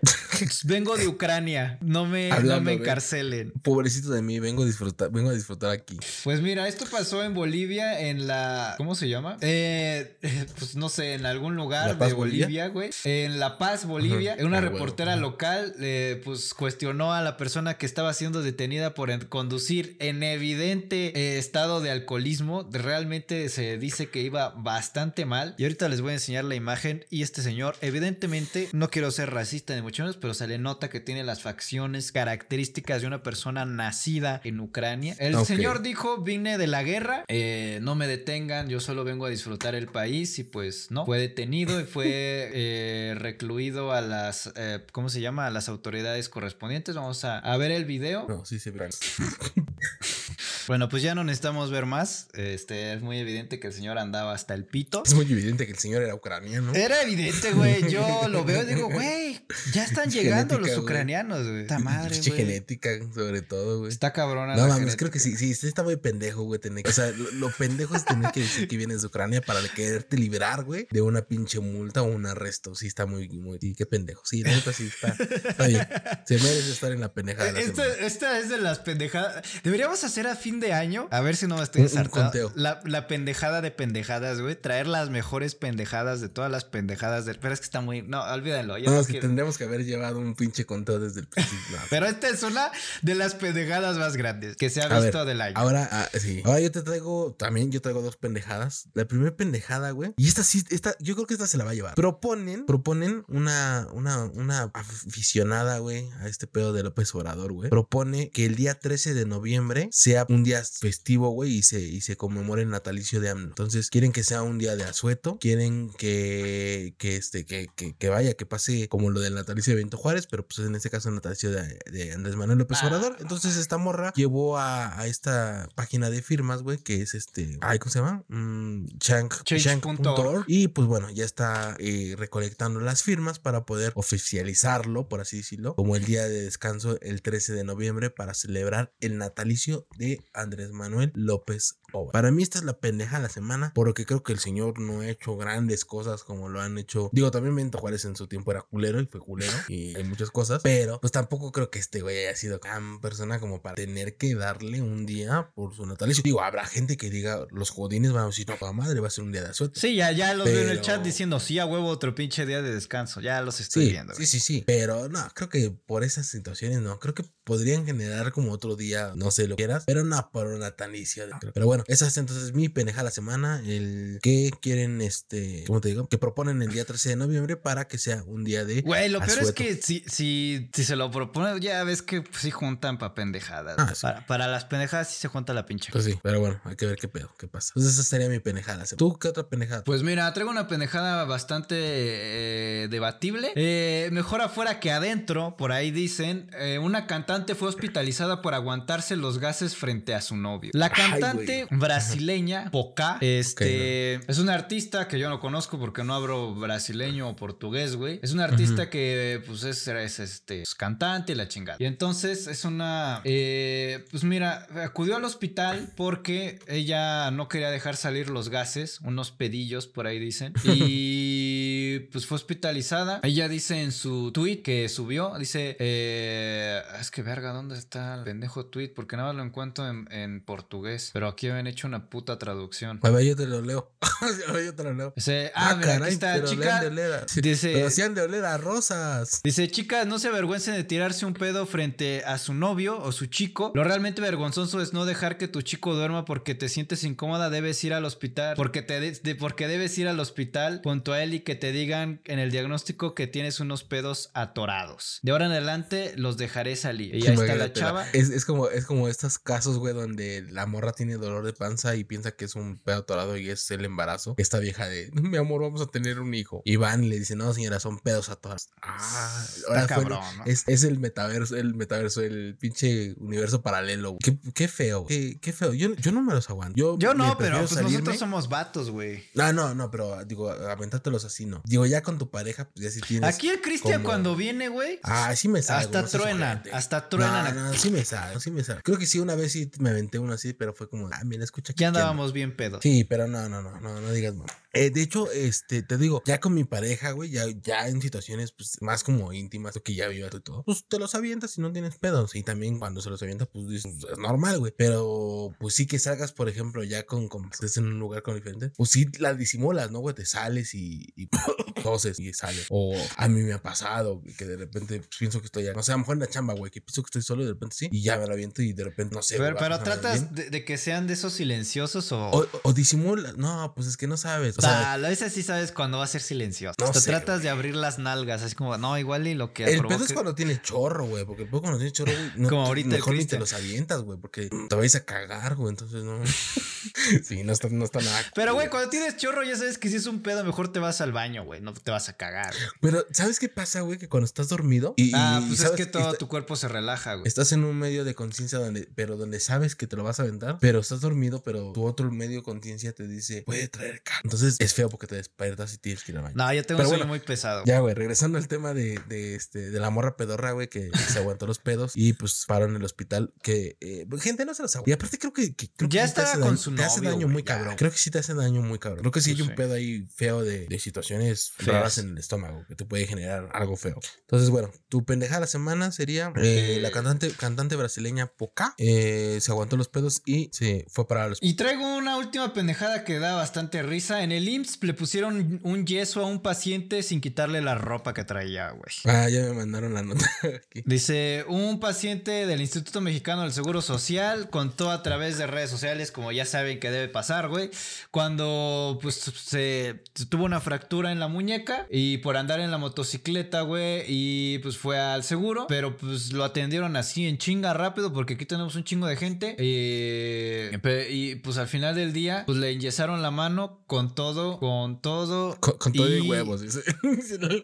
vengo de Ucrania, no me, no me de- encarcelen. Pobrecito de mí, vengo a disfrutar, vengo a disfrutar aquí. Pues mira, esto pasó en Bolivia, en la... ¿Cómo se llama? Eh, pues no sé, en algún lugar ¿La Paz, de Bolivia? Bolivia, güey. En La Paz, Bolivia. Ujú. Una Ah, reportera local, eh, pues cuestionó a la persona que estaba siendo detenida por conducir en evidente eh, estado de alcoholismo. Realmente se dice que iba bastante mal. Y ahorita les voy a enseñar la imagen. Y este señor, evidentemente, no quiero ser racista ni mucho menos, pero se le nota que tiene las facciones características de una persona nacida en Ucrania. El señor dijo, vine de la guerra, eh, no me detengan, yo solo vengo a disfrutar el país y pues no, fue detenido y fue eh, recluido a las, ¿cómo se llama? A las autoridades correspondientes. Vamos a, a ver el video. No, sí, sí, pero- Bueno, pues ya no necesitamos ver más. Este, es muy evidente que el señor andaba hasta el pito. Es muy evidente que el señor era ucraniano. Era evidente, güey. Yo lo veo y digo, güey, ya están llegando genética, los ucranianos, güey. Esta madre, güey. genética, sobre todo, güey. Está cabrona. No mames, creo que sí, sí, está muy pendejo, güey. Tener, o sea, lo, lo pendejo es tener que decir que vienes de Ucrania para quererte liberar, güey, de una pinche multa o un arresto. Sí, está muy, muy, sí, qué pendejo. Sí, la neta sí está, está bien. Se merece estar en la pendejada. de la Esta, esta es de las pendejadas. Deberíamos hacer a fin de año. A ver si no me estoy ensartando. La, la pendejada de pendejadas, güey. Traer las mejores pendejadas de todas las pendejadas. Del... Pero es que está muy. No, olvídenlo. ya No, no es que quiero. tendríamos que haber llevado un pinche conteo desde el principio. No. Pero esta es una de las pendejadas más grandes que se ha A visto ver, del año. Ahora, ah, sí. Ahora yo te traigo, también yo traigo dos pendejadas. La primera pendejada, güey. Y esta sí, esta, yo creo que esta se la va a llevar. Proponen, proponen una, una, una aficionada, güey, a este pedo de López Obrador, güey. Propone que el día 13 de noviembre sea un día festivo, güey, y se, y se conmemore el natalicio de AMLO. Entonces, quieren que sea un día de asueto, quieren que, que este, que, que, que vaya, que pase como lo del natalicio de Benito Juárez, pero pues en este caso el natalicio de, de Andrés Manuel López Ah. Obrador. Entonces, esta morra llevó a, a esta página de firmas, güey, que es este, ay, ¿cómo se llama? Mm. Y pues bueno, ya está eh, recolectando las firmas para poder oficializarlo, por así decirlo, como el día de descanso el 13 de noviembre para celebrar el natalicio de Andrés Manuel López Obrador. Para mí esta es la pendeja de la semana, porque creo que el señor no ha hecho grandes cosas como lo han hecho. Digo, también Benito Juárez en su tiempo era culero y fue culero y hay muchas cosas, pero pues tampoco creo que este güey haya sido tan persona como para tener que darle un día por su natalicio. Digo, habrá gente que diga, los jodines van a decir, no, pa' madre, va a ser un día de asueto. Sí, ya, ya los veo en el Pero- chat diciendo, sí, a huevo, otro pinche día de descanso. Ya los estoy Sí, viendo. sí, sí, sí. Pero no, creo que por esas situaciones no. Creo que podrían generar como otro día, no sé lo que quieras, pero no por un natalicio. de- Pero bueno, bueno, esa es entonces mi pendeja de la semana. El que quieren, este, ¿cómo te digo? Que proponen el día 13 de noviembre para que sea un día de. Güey, lo peor es que si, si, si se lo proponen, ya ves que pues, sí juntan para pendejadas. Ah, sí. para, para las pendejadas sí se junta la pinche. Pues sí, pero bueno, hay que ver qué pedo, qué pasa. Entonces esa sería mi pendejada. de la semana. ¿Tú qué otra pendejada? Pues mira, traigo una pendejada bastante eh, debatible. Eh, mejor afuera que adentro, por ahí dicen. eh, una cantante fue hospitalizada por aguantarse los gases frente a su novio. La Ay, cantante brasileña, Pocá, este, es una artista que yo no conozco porque no hablo brasileño o portugués, güey. Es una artista que, pues, es, es, este, es cantante y la chingada. Y entonces es una, eh, pues mira, acudió al hospital porque ella no quería dejar salir los gases, unos pedillos por ahí dicen. Y pues fue hospitalizada. Ella dice en su tweet que subió, dice, eh, es que verga, ¿dónde está el pendejo tweet? Porque nada más lo encuentro en, en portugués. Pero aquí habían hecho una puta traducción. A ver, yo te lo leo. A ver, yo te lo leo. Dice, ah, mira, aquí está, chica. Dice, Pero han de oler a rosas. Dice, chicas, no se avergüencen de tirarse un pedo frente a su novio o su chico. Lo realmente vergonzoso es no dejar que tu chico duerma porque te sientes incómoda, debes ir al hospital. Porque, te de- porque debes ir al hospital junto a él y que te digan en el diagnóstico que tienes unos pedos atorados. De ahora en adelante los dejaré salir. Y ya está la chava. Es, es como, es como estos casos, güey, donde la morra tiene dolor de panza y piensa que es un pedo atorado y es el embarazo. Esta vieja de, mi amor, vamos a tener un hijo. Y van y le dicen, no, señora, son pedos atorados. Ah, ahora fue- cabrón, ¿no? es, es el metaverso, el metaverso, el pinche universo paralelo. güey. Qué, qué feo, qué, qué feo. Yo, yo no me los aguanto. Yo, Yo no, pero pues nosotros somos vatos, güey. No, no, no, pero digo, aventártelos así no. Digo, ya con tu pareja, pues ya si tienes. Aquí el Cristian como- cuando viene, güey. Ah, sí me salgo. Hasta no ojete. hasta truenan. No, no, sí me salgo, sí me salgo. Creo que sí, una vez sí me aventé uno así, pero fue como, ah, mira, escucha. Ya andábamos bien pedos. Sí, pero no, no, no, no, no digas mamá. Eh, de hecho, este, te digo, ya con mi pareja, güey, ya, ya en situaciones pues más como íntimas, que ya vivas y todo, pues te los avientas y no tienes pedos. Y también cuando se los avientas, pues dices, es normal, güey. Pero pues sí que salgas, por ejemplo, ya con, con estés en un lugar con diferente, pues sí la disimulas, ¿no, güey? Te sales y, y toses y sales. O a mí me ha pasado güey, que de repente pues, pienso que estoy ya, no sé, a lo mejor en la chamba, güey, que pienso que estoy solo y de repente sí, y ya me lo aviento y de repente no sé. Pero, güey, pero tratas de, de que sean de esos silenciosos o. O, o disimulas. No, pues es que no sabes. Sea, sea, a veces sí sabes cuando va a ser silencioso. No Hasta sé, tratas güey. de abrir las nalgas, así como, no, igual y lo que El provoque- pedo es cuando tiene chorro, güey. Porque el pedo cuando tiene chorro, güey. No, Como te- ahorita Mejor ni te los avientas, güey. Porque te vais a cagar, güey. Entonces no. sí, no está, no está nada. Pero, güey, cuando tienes chorro, ya sabes que si es un pedo, mejor te vas al baño, güey. No te vas a cagar. güey. Pero, ¿sabes qué pasa, güey? Que cuando estás dormido. Y, ah, y pues es que todo está- tu cuerpo se relaja, güey. Estás en un medio de conciencia donde, pero donde sabes que te lo vas a aventar, pero estás dormido, pero tu otro medio de conciencia te dice, puede traer cáncer. Entonces es feo porque te despiertas y tienes que ir al baño. No, yo tengo Pero un sueño bueno, muy pesado. Ya, güey, regresando al tema de, de, este, de la morra pedorra, güey, que se aguantó los pedos y pues paró en el hospital. Que eh, pues, gente no se los aguanta. Y aparte, creo que, que- creo que Ya te estaba hace con daño, su Te hace daño güey, muy ya. cabrón. Creo que sí te hace daño muy cabrón. Creo que sí hay un sí. pedo ahí feo de, de situaciones Feas. raras en el estómago que te puede generar algo feo. Entonces, bueno, tu pendeja de la semana sería eh, la cantante, cantante brasileña Poca. eh, se aguantó los pedos y se fue para los. Y traigo una última pendejada que da bastante risa. En el IMSS le pusieron un yeso a un paciente sin quitarle la ropa que traía, güey. Ah, ya me mandaron la nota aquí. Dice, un paciente del Instituto Mexicano del Seguro Social contó a través de redes sociales, como ya saben que debe pasar, güey, cuando pues se tuvo una fractura en la muñeca y por andar en la motocicleta, güey, y pues fue al seguro, pero pues lo atendieron así en chinga rápido porque aquí tenemos un chingo de gente y, pe- y pues al final del día pues le enyesaron la mano con todo, con todo. Con, con todo y y- huevos, dice.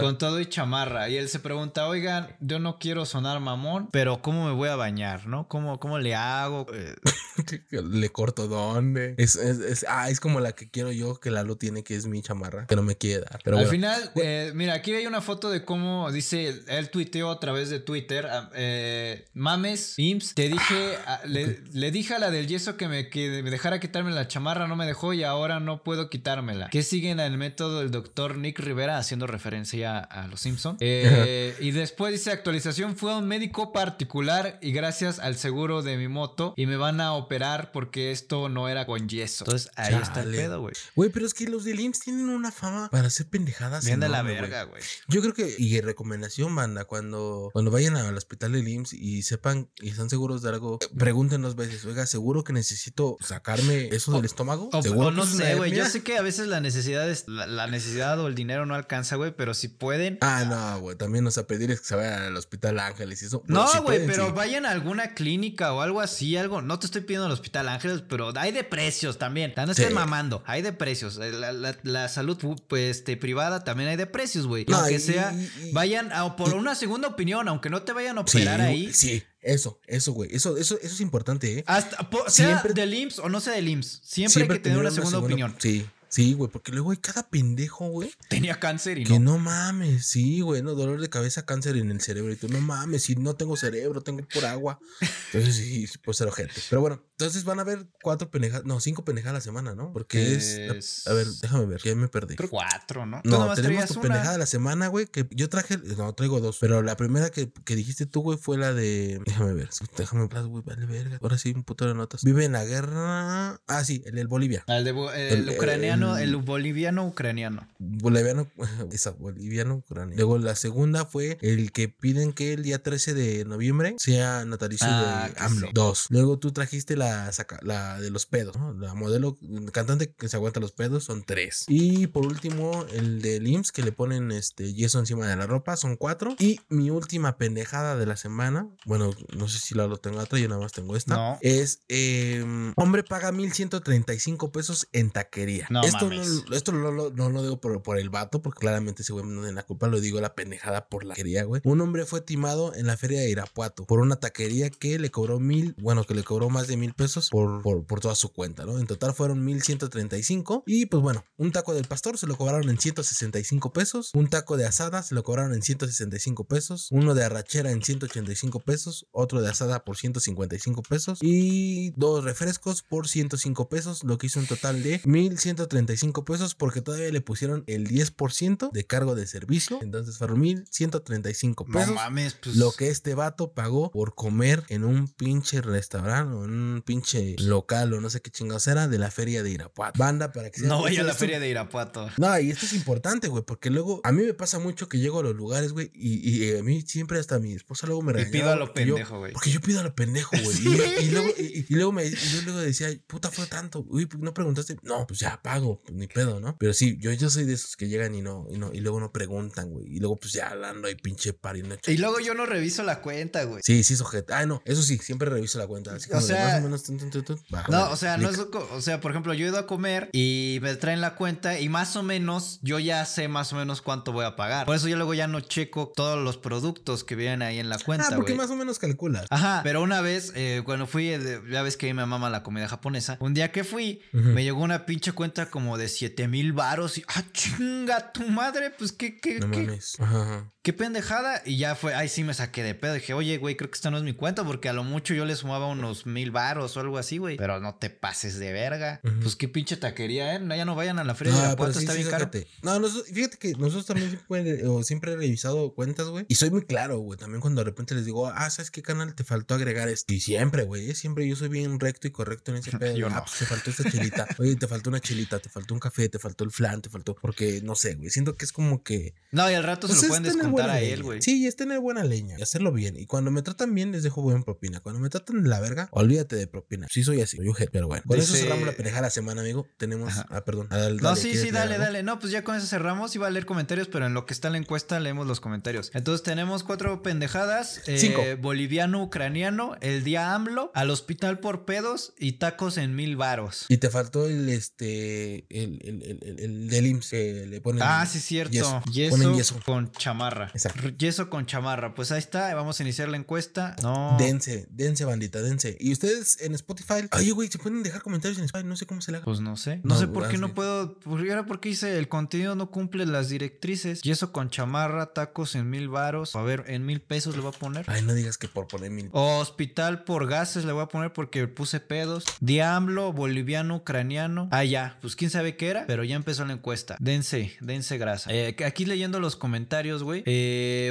Con todo y chamarra. Y él se pregunta, oigan, yo no quiero sonar mamón, pero ¿cómo me voy a bañar, no? ¿Cómo, cómo le hago? Le corto dónde. Es, es, es- ah, es como la que quiero yo que Lalo tiene, que es mi chamarra, que no me quiere dar. Pero Al bueno. final, eh, mira, aquí hay una foto de cómo dice, él tuiteó a través de Twitter, ah, eh, mames, IMSS, te dije, ah, le, le dije a la del yeso que me, que me dejara quitarme la chamarra, no me dejó y ahora no puedo quitármela. Que siguen el método del doctor Nick Rivera haciendo referencia a los Simpsons. Eh, y después dice actualización fue a un médico particular y gracias al seguro de mi moto y me van a operar porque esto no era con yeso. Entonces ahí está el pedo, güey. Güey, pero es que los del IMSS tienen una fama para hacer pendejadas. Bien de la verga, güey. Yo creo que, y recomendación, banda, cuando, cuando vayan al hospital del IMSS y sepan y están seguros de algo, pregunten dos veces, oiga, ¿seguro que necesito sacarme eso del estómago? O, ¿Seguro o que no sé, güey. Yo hernia?" sé que a veces la necesidad es la, la necesidad o el dinero no alcanza, güey, pero si pueden. Ah, no, güey, también, o sea, pedir es que se vayan al hospital Ángeles y eso. No, si güey, pero sí. vayan a alguna clínica o algo así, algo. No te estoy pidiendo al Hospital Ángeles, pero hay de precios también. No estoy Sí. mamando, hay de precios. Eh, La, la- la salud pues, este, privada también hay de precios, güey. No, aunque y- sea, vayan a por una segunda opinión, aunque no te vayan a Sí, operar ahí. sí, eso, eso, güey, eso, eso, eso es importante, ¿eh? Hasta, po- sea Siempre- del IMSS o no sea del IMSS, siempre, hay que tener una segunda, opinión. Sí, sí, güey, porque luego hay cada pendejo, güey. Tenía cáncer y Que no. no mames, sí, güey, no, dolor de cabeza, cáncer en el cerebro. Y tú, no mames, si no tengo cerebro, tengo por agua. Entonces sí, puede ser ojete. Pero bueno, entonces van a ver cuatro pendejadas, no, cinco pendejadas a la semana, ¿no? Porque es. Es- A ver, déjame ver, que me perdí. Creo cuatro, ¿no? No, tenemos tu una. pendejada de la semana, güey, que yo traje, no, traigo dos, pero la primera que, que dijiste tú, güey, fue la de, déjame ver, déjame en paz, güey, vale verga, ahora sí, un puto de notas. Vive en la guerra, ah, sí, el del Bolivia. El, de el El- ucraniano, el- el boliviano ucraniano. Boliviano, esa, boliviano, ucraniano. Luego la segunda fue el que piden que el día 13 de noviembre sea natalicio Ah, de AMLO. sí. Dos. Luego tú trajiste la, saca- la de los pedos, ¿no? La modelo cantante que se aguanta los pedos son tres. Y por último, el del IMSS que le ponen este yeso encima de la ropa son cuatro. Y mi última pendejada de la semana, bueno, no sé si la lo tengo otra, yo nada más tengo esta. No. Es em, hombre paga 1135 pesos en taquería. No esto mames. no, esto no, lo- no lo digo por, por el vato, porque claramente ese güey no tiene la culpa, lo digo la pendejada por la taquería, güey. Un hombre fue timado en la feria de Irapuato por una taquería que le cobró mil, bueno, que le cobró más de mil pesos por, por, por toda su cuenta, ¿no? En total fueron mil ciento treinta y cinco. Y pues bueno, un taco del pastor se lo cobraron en 165 pesos. Un taco de asada se lo cobraron en 165 pesos. Uno de arrachera en 185 pesos. Otro de asada por 155 pesos. Y dos refrescos por 105 pesos. Lo que hizo un total de 1135 pesos porque todavía le pusieron el 10% de cargo de servicio. Entonces fueron 1135 No pesos. mames, pues. Lo que este vato pagó por comer en un pinche restaurante o en un pinche local o no sé qué chingados era de la feria de Irapuato. Banda para que No vaya a la esto- feria de Irapuato. no, y esto es importante, güey, porque luego a mí me pasa mucho que llego a los lugares, güey, y, y, eh, a mí siempre hasta mi esposa luego me Y regañaba. pido a lo porque yo- pendejo, güey. Porque yo pido a lo pendejo, güey. Y, yo- y luego, y, y luego me y yo luego decía, puta, fue tanto. Uy, ¿no preguntaste? No, pues ya pago, pues ni pedo, ¿no? Pero sí, yo, yo soy de esos que llegan y no, y no, y luego no preguntan, güey. Y luego, pues ya hablando y pinche pariendo. Y luego yo no reviso la cuenta, güey. Sí, sí, sujeto. Ah, no, eso sí, siempre reviso la cuenta. Así O sea, más o menos. Tun, tun, tun, tun. Va, No, o sea, no es, o sea, por ejemplo, yo he ido a comer y me traen la cuenta y más o menos yo ya sé más o menos cuánto voy a pagar. Por eso yo luego ya no checo todos los productos que vienen ahí en la cuenta, Ah, porque más o menos calculas. Ajá, pero una vez, eh, cuando fui, eh, ya ves que a mí me mama la comida japonesa, un día que fui, me llegó una pinche cuenta como de 7 mil varos y, ah, chinga tu madre, pues qué, qué, No qué, mames. Ajá, ajá. Qué pendejada. Y ya fue, ahí sí me saqué de pedo. Dije, oye, güey, creo que esta no es mi cuenta porque a lo mucho yo le sumaba unos mil varos o algo así, güey. Pero no te pases de verga. Ujú. Pues qué pinche taquería, ¿eh? No, ya no vayan a la feria de Ah, pero Irapuato, sí, está sí, bien caro. No, nosotros- fíjate que nosotros también siempre, o siempre he revisado cuentas, güey. Y soy muy claro, güey. También cuando de repente les digo, ah, ¿sabes qué canal te faltó agregar esto? Y siempre, güey. ¿eh? Siempre yo soy bien recto y correcto en ese pedo. Yo ah, no. pues te faltó esta chelita. Oye, te faltó una chelita, te faltó un café, te faltó el flan, te faltó. Porque no sé, güey. Siento que es como que. No, y al rato pues, se lo pueden descontar buena a leña. él, güey. Sí, es tener buena leña y hacerlo bien. Y cuando me tratan bien, les dejo buena propina. Cuando me tratan de la verga, olvídate de propina. Sí, soy así. Soy ojete, pero bueno. Con eso cerramos la pendejada de la semana, amigo. Tenemos. Ajá. Ah, perdón. Dale, No, sí, ¿quieres sí, dale, algo? dale. No, pues ya con eso cerramos. Iba a leer comentarios, pero en lo que está la encuesta leemos los comentarios. Entonces tenemos cuatro pendejadas. eh, Cinco. Boliviano, ucraniano, el día AMLO, al hospital por pedos y tacos en mil varos. Y te faltó el este el, el, el, el- el del IMSS que le ponen Ah, sí, cierto. yeso. Yeso, Ponen yeso. con chamarra. Chamarra. Exacto. Yeso con chamarra. Pues ahí está. Vamos a iniciar la encuesta. No. Dense, dense, bandita, dense. Y ustedes en Spotify, oye, güey, se pueden dejar comentarios en Spotify, no sé cómo se le haga. Pues no sé. No, No, sé por qué no puedo. Porque ahora porque dice el contenido no cumple las directrices. Yeso con chamarra, tacos en mil varos. A ver, en mil pesos le voy a poner. Ay, no digas que por poner mil. Hospital por gases le voy a poner porque puse pedos. Diablo, boliviano, ucraniano. Ah, ya. Pues quién sabe qué era, pero ya empezó la encuesta. Dense, dense grasa. Eh, aquí leyendo los comentarios, güey. Eh,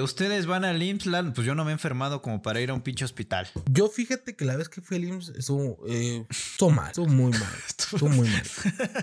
Ustedes van al IMSS, pues yo no me he enfermado como para ir a un pinche hospital. Yo fíjate que la vez que fui al IMSS estuvo, eh, estuvo mal, estuvo muy mal, estuvo muy mal.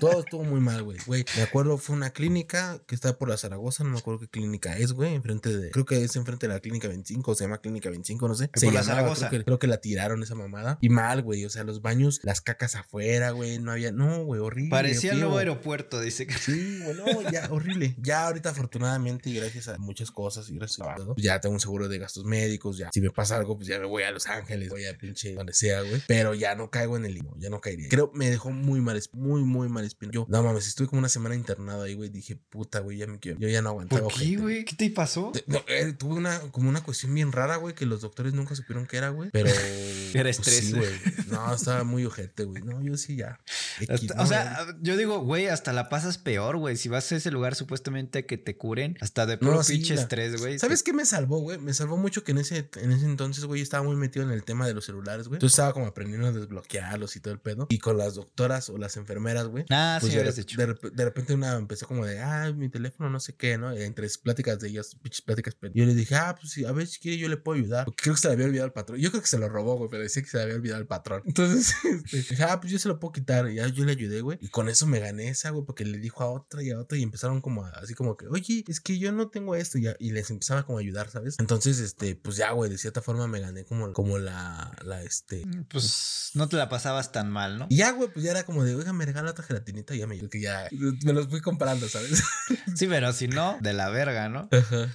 Todo estuvo muy mal, güey. Güey, me acuerdo fue una clínica que está por la Zaragoza, no me acuerdo qué clínica es, güey, enfrente de, creo que es enfrente de la clínica 25, o se llama clínica 25, no sé. Por Se la llamaba, Zaragoza. Creo que, creo que la tiraron esa mamada. Y mal, güey, o sea, los baños, las cacas afuera, güey, no había, no, güey, horrible. Parecía el nuevo aeropuerto, dice que. Sí, bueno, ya, horrible. Ya ahorita afortunadamente y gracias a muchas cosas y gracias a todo, pues ya tengo un seguro de gastos médicos, ya. Si me pasa algo, pues ya me voy a Los Ángeles, voy a pinche donde sea, güey. Pero ya no caigo en el limo, ya no caería. Creo, me dejó muy mal, muy, muy mal espina. Yo, no mames, estuve como una semana internado ahí, güey. Dije, puta, güey, ya me quiero. Yo ya no aguantaba. ¿Por qué, güey? ¿Qué te pasó? Te- No, eh, tuve una, como una cuestión bien rara, güey, que los doctores nunca supieron qué era, güey. Pero. Era pues, estrés. sí, güey. No, estaba muy ojete, güey. No, yo sí ya. X, Hasta- no, o sea, yo digo, güey, hasta la pasas peor, güey. Si vas a ese lugar supuestamente que te curen, hasta de puro No, sí, pinche la- estrés, güey. ¿Sabes qué me salvó, güey? Me salvó mucho que en ese, en ese entonces, güey, yo estaba muy metido en el tema de los celulares, güey. Entonces estaba como aprendiendo a desbloquearlos y todo el pedo. Y con las doctoras o las enfermeras, güey. Ah, Pues sí, de, dicho. de rep- de repente una empezó como de, ah, mi teléfono no sé qué, ¿no? Y entre pláticas de ellas, pinches pláticas. Yo le dije, ah, pues sí, a ver si quiere yo le puedo ayudar. Porque creo que se le había olvidado al patrón. Yo creo que se lo robó, güey, pero decía que se le había olvidado al patrón. Entonces, este, dije, ah, pues yo se lo puedo quitar. Y ya yo le ayudé, güey. Y con eso me gané esa, güey, porque le dijo a otra y a otra y empezaron como a- así como que, oye, es que yo no tengo esto. Y, les empezaba como a ayudar, ¿sabes? Entonces, este, pues ya, güey, de cierta forma me gané como, como la, la, este, Pues no te la pasabas tan mal, ¿no? y ya, güey, pues ya era como de, oiga, me regala otra gelatinita. Y ya me que ya me los fui comprando, ¿sabes? Sí, pero si no, de la verga, ¿no?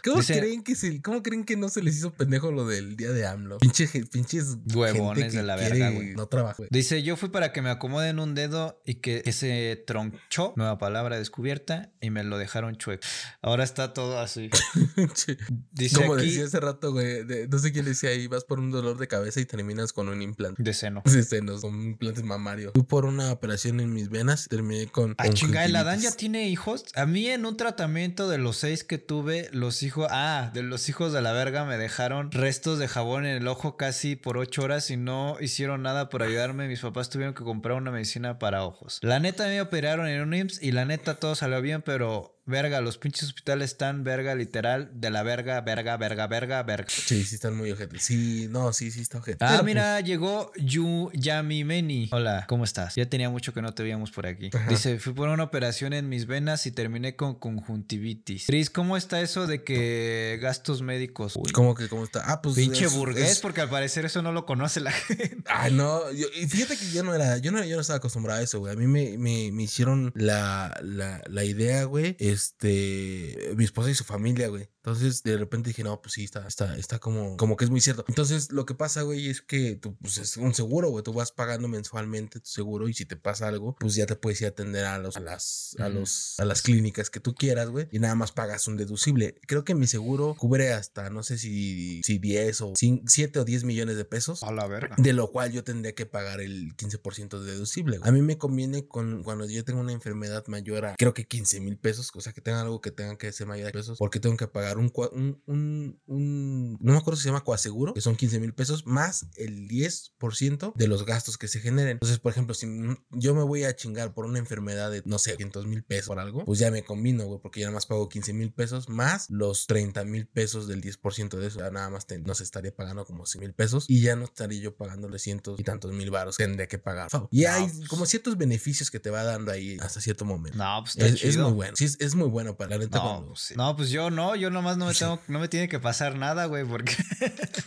¿Cómo Dice- creen que se, cómo creen que no se les hizo pendejo lo del día de AMLO? Pinche, pinches Huevones gente que de la verga, güey. No trabaja. güey. Dice, yo fui para que me acomoden un dedo y que, que se tronchó, nueva palabra descubierta, y me lo dejaron chueco. Ahora está todo así. Dice Como aquí decía hace rato, güey, de- no sé quién decía ahí, vas por un dolor de cabeza y terminas con un implante. de seno. De senos, con implantes mamarios. Fui por una operación en mis venas, terminé con. Ah, chingada, ¿el Adán ya tiene hijos? A mí en un tratamiento de los seis que tuve, los hijos, ah, de los hijos de la verga me dejaron restos de jabón en el ojo casi por ocho horas y no hicieron nada por ayudarme. Mis papás tuvieron que comprar una medicina para ojos. La neta me operaron en un IMSS y la neta todo salió bien, pero verga, los pinches hospitales están verga, literal, de la verga, verga, verga, verga, verga. Sí, sí, están muy ojetes. Sí, no, sí, sí, está ojete. Ah, mira, llegó Yu Yamimeni. Hola, ¿cómo estás? Ya tenía mucho que no te veíamos por aquí. Ajá. Dice, fui por una operación en mis venas y terminé con conjuntivitis. Cris, ¿cómo está eso de que gastos médicos? Uy, pues, ¿Cómo que cómo está? Ah, pues. pinche es- burgués, es- porque al parecer eso no lo conoce la gente. Ay, no, yo- y fíjate que yo no era, yo no, yo no estaba acostumbrado a eso, güey. A mí me, me, me hicieron la, la, la idea, güey, este, mi esposa y su familia, güey. Entonces, de repente dije, no, pues sí, está, está, está como, como que es muy cierto. Entonces, lo que pasa, güey, es que tú, pues es un seguro, güey. Tú vas pagando mensualmente tu seguro y si te pasa algo, pues ya te puedes ir a atender a los, a las, a los, a las clínicas que tú quieras, güey. Y nada más pagas un deducible. Creo que mi seguro cubre hasta, no sé si, si 10 o 7 o 10 millones de pesos. A la verga. De lo cual yo tendría que pagar el 15% de deducible. güey. A mí me conviene con cuando yo tengo una enfermedad mayor a creo que 15 mil pesos, o sea que tenga algo que tenga que ser mayor a pesos, porque tengo que pagar un, cua- un, un, un- no me acuerdo si se llama coaseguro, que son 15 mil pesos, más el 10% de los gastos que se generen. Entonces, por ejemplo, si yo me voy a chingar por una enfermedad de, no sé, 500 mil pesos por algo, pues ya me combino, güey, porque ya nada más pago 15 mil pesos más los 30 mil pesos del 10% de eso. Ya nada más te- nos estaría pagando como 100 mil pesos y ya no estaría yo pagándole cientos y tantos mil baros. Tendría que pagar. Y No, hay pues. como ciertos beneficios que te va dando ahí hasta cierto momento. No, pues está Es, es chido. muy bueno. Sí, es, es muy bueno para la neta. No, cuando- pues, sí. no, pues yo no, yo no me tengo, no me tiene que pasar nada, güey. porque.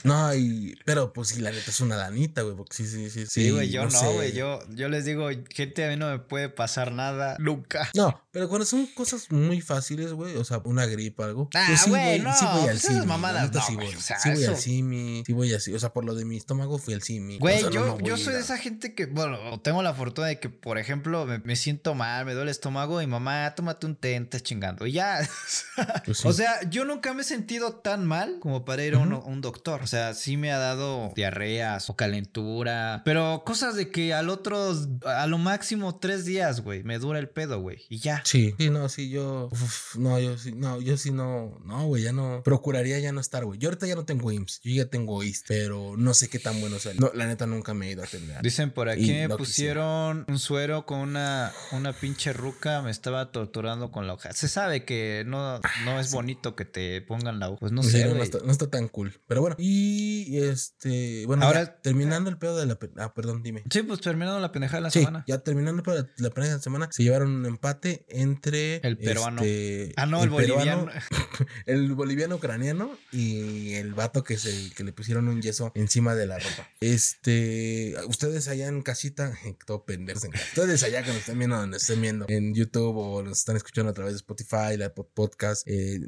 No, y, pero pues sí, la neta es una danita, güey, porque sí, sí, sí. Sí, güey, yo no, güey. Yo, yo les digo, gente, a mí no me puede pasar nada nunca. No, pero cuando son cosas muy fáciles, güey, o sea, una gripa, algo. Ah, pues sí, güey, güey, no, sí voy al pues la mamadas no, sí voy. o sea, sí voy al sí voy así. O sea, por lo de mi estómago fui al simi. Güey, o sea, no, yo, no voy yo soy de esa gente que, bueno, tengo la fortuna de que, por ejemplo, me, me siento mal, me duele el estómago y mamá, tómate un té, estás chingando. Y ya. Pues sí. O sea, yo nunca me he sentido tan mal como para ir a un, doctor. O sea, sí me ha dado diarreas o calentura, pero cosas de que al otro, a lo máximo tres días, güey, me dura el pedo, güey. Y ya. Sí, sí, no, sí, yo. uf, no, yo sí, no, yo sí no. No, güey, ya no. Procuraría ya no estar, güey. Yo ahorita ya no tengo IMSS, yo ya tengo IST, pero no sé qué tan bueno sea. No, la neta nunca me he ido a atender. Dicen por aquí me no pusieron un suero con una, una pinche ruca, me estaba torturando con la hoja. Se sabe que no, no es bonito que te pongan la hoja. Pues no Sí, sé, no, está, no está tan cool. Pero bueno, y este. Bueno, Ahora- ya, terminando el pedo de la. Ah, perdón, dime. Sí, pues terminando la pendejada de la Sí, semana. ya terminando el pedo de la, la semana, se llevaron un empate entre. El peruano. este, Ah, no, el, boliviano. peruano, el boliviano ucraniano y el vato que se que le pusieron un yeso encima de la ropa. Este, ustedes allá en casita, todo pendejos en casa. Ustedes allá que nos estén viendo, nos estén viendo en YouTube o nos están escuchando a través de Spotify, la pod- podcast, eh,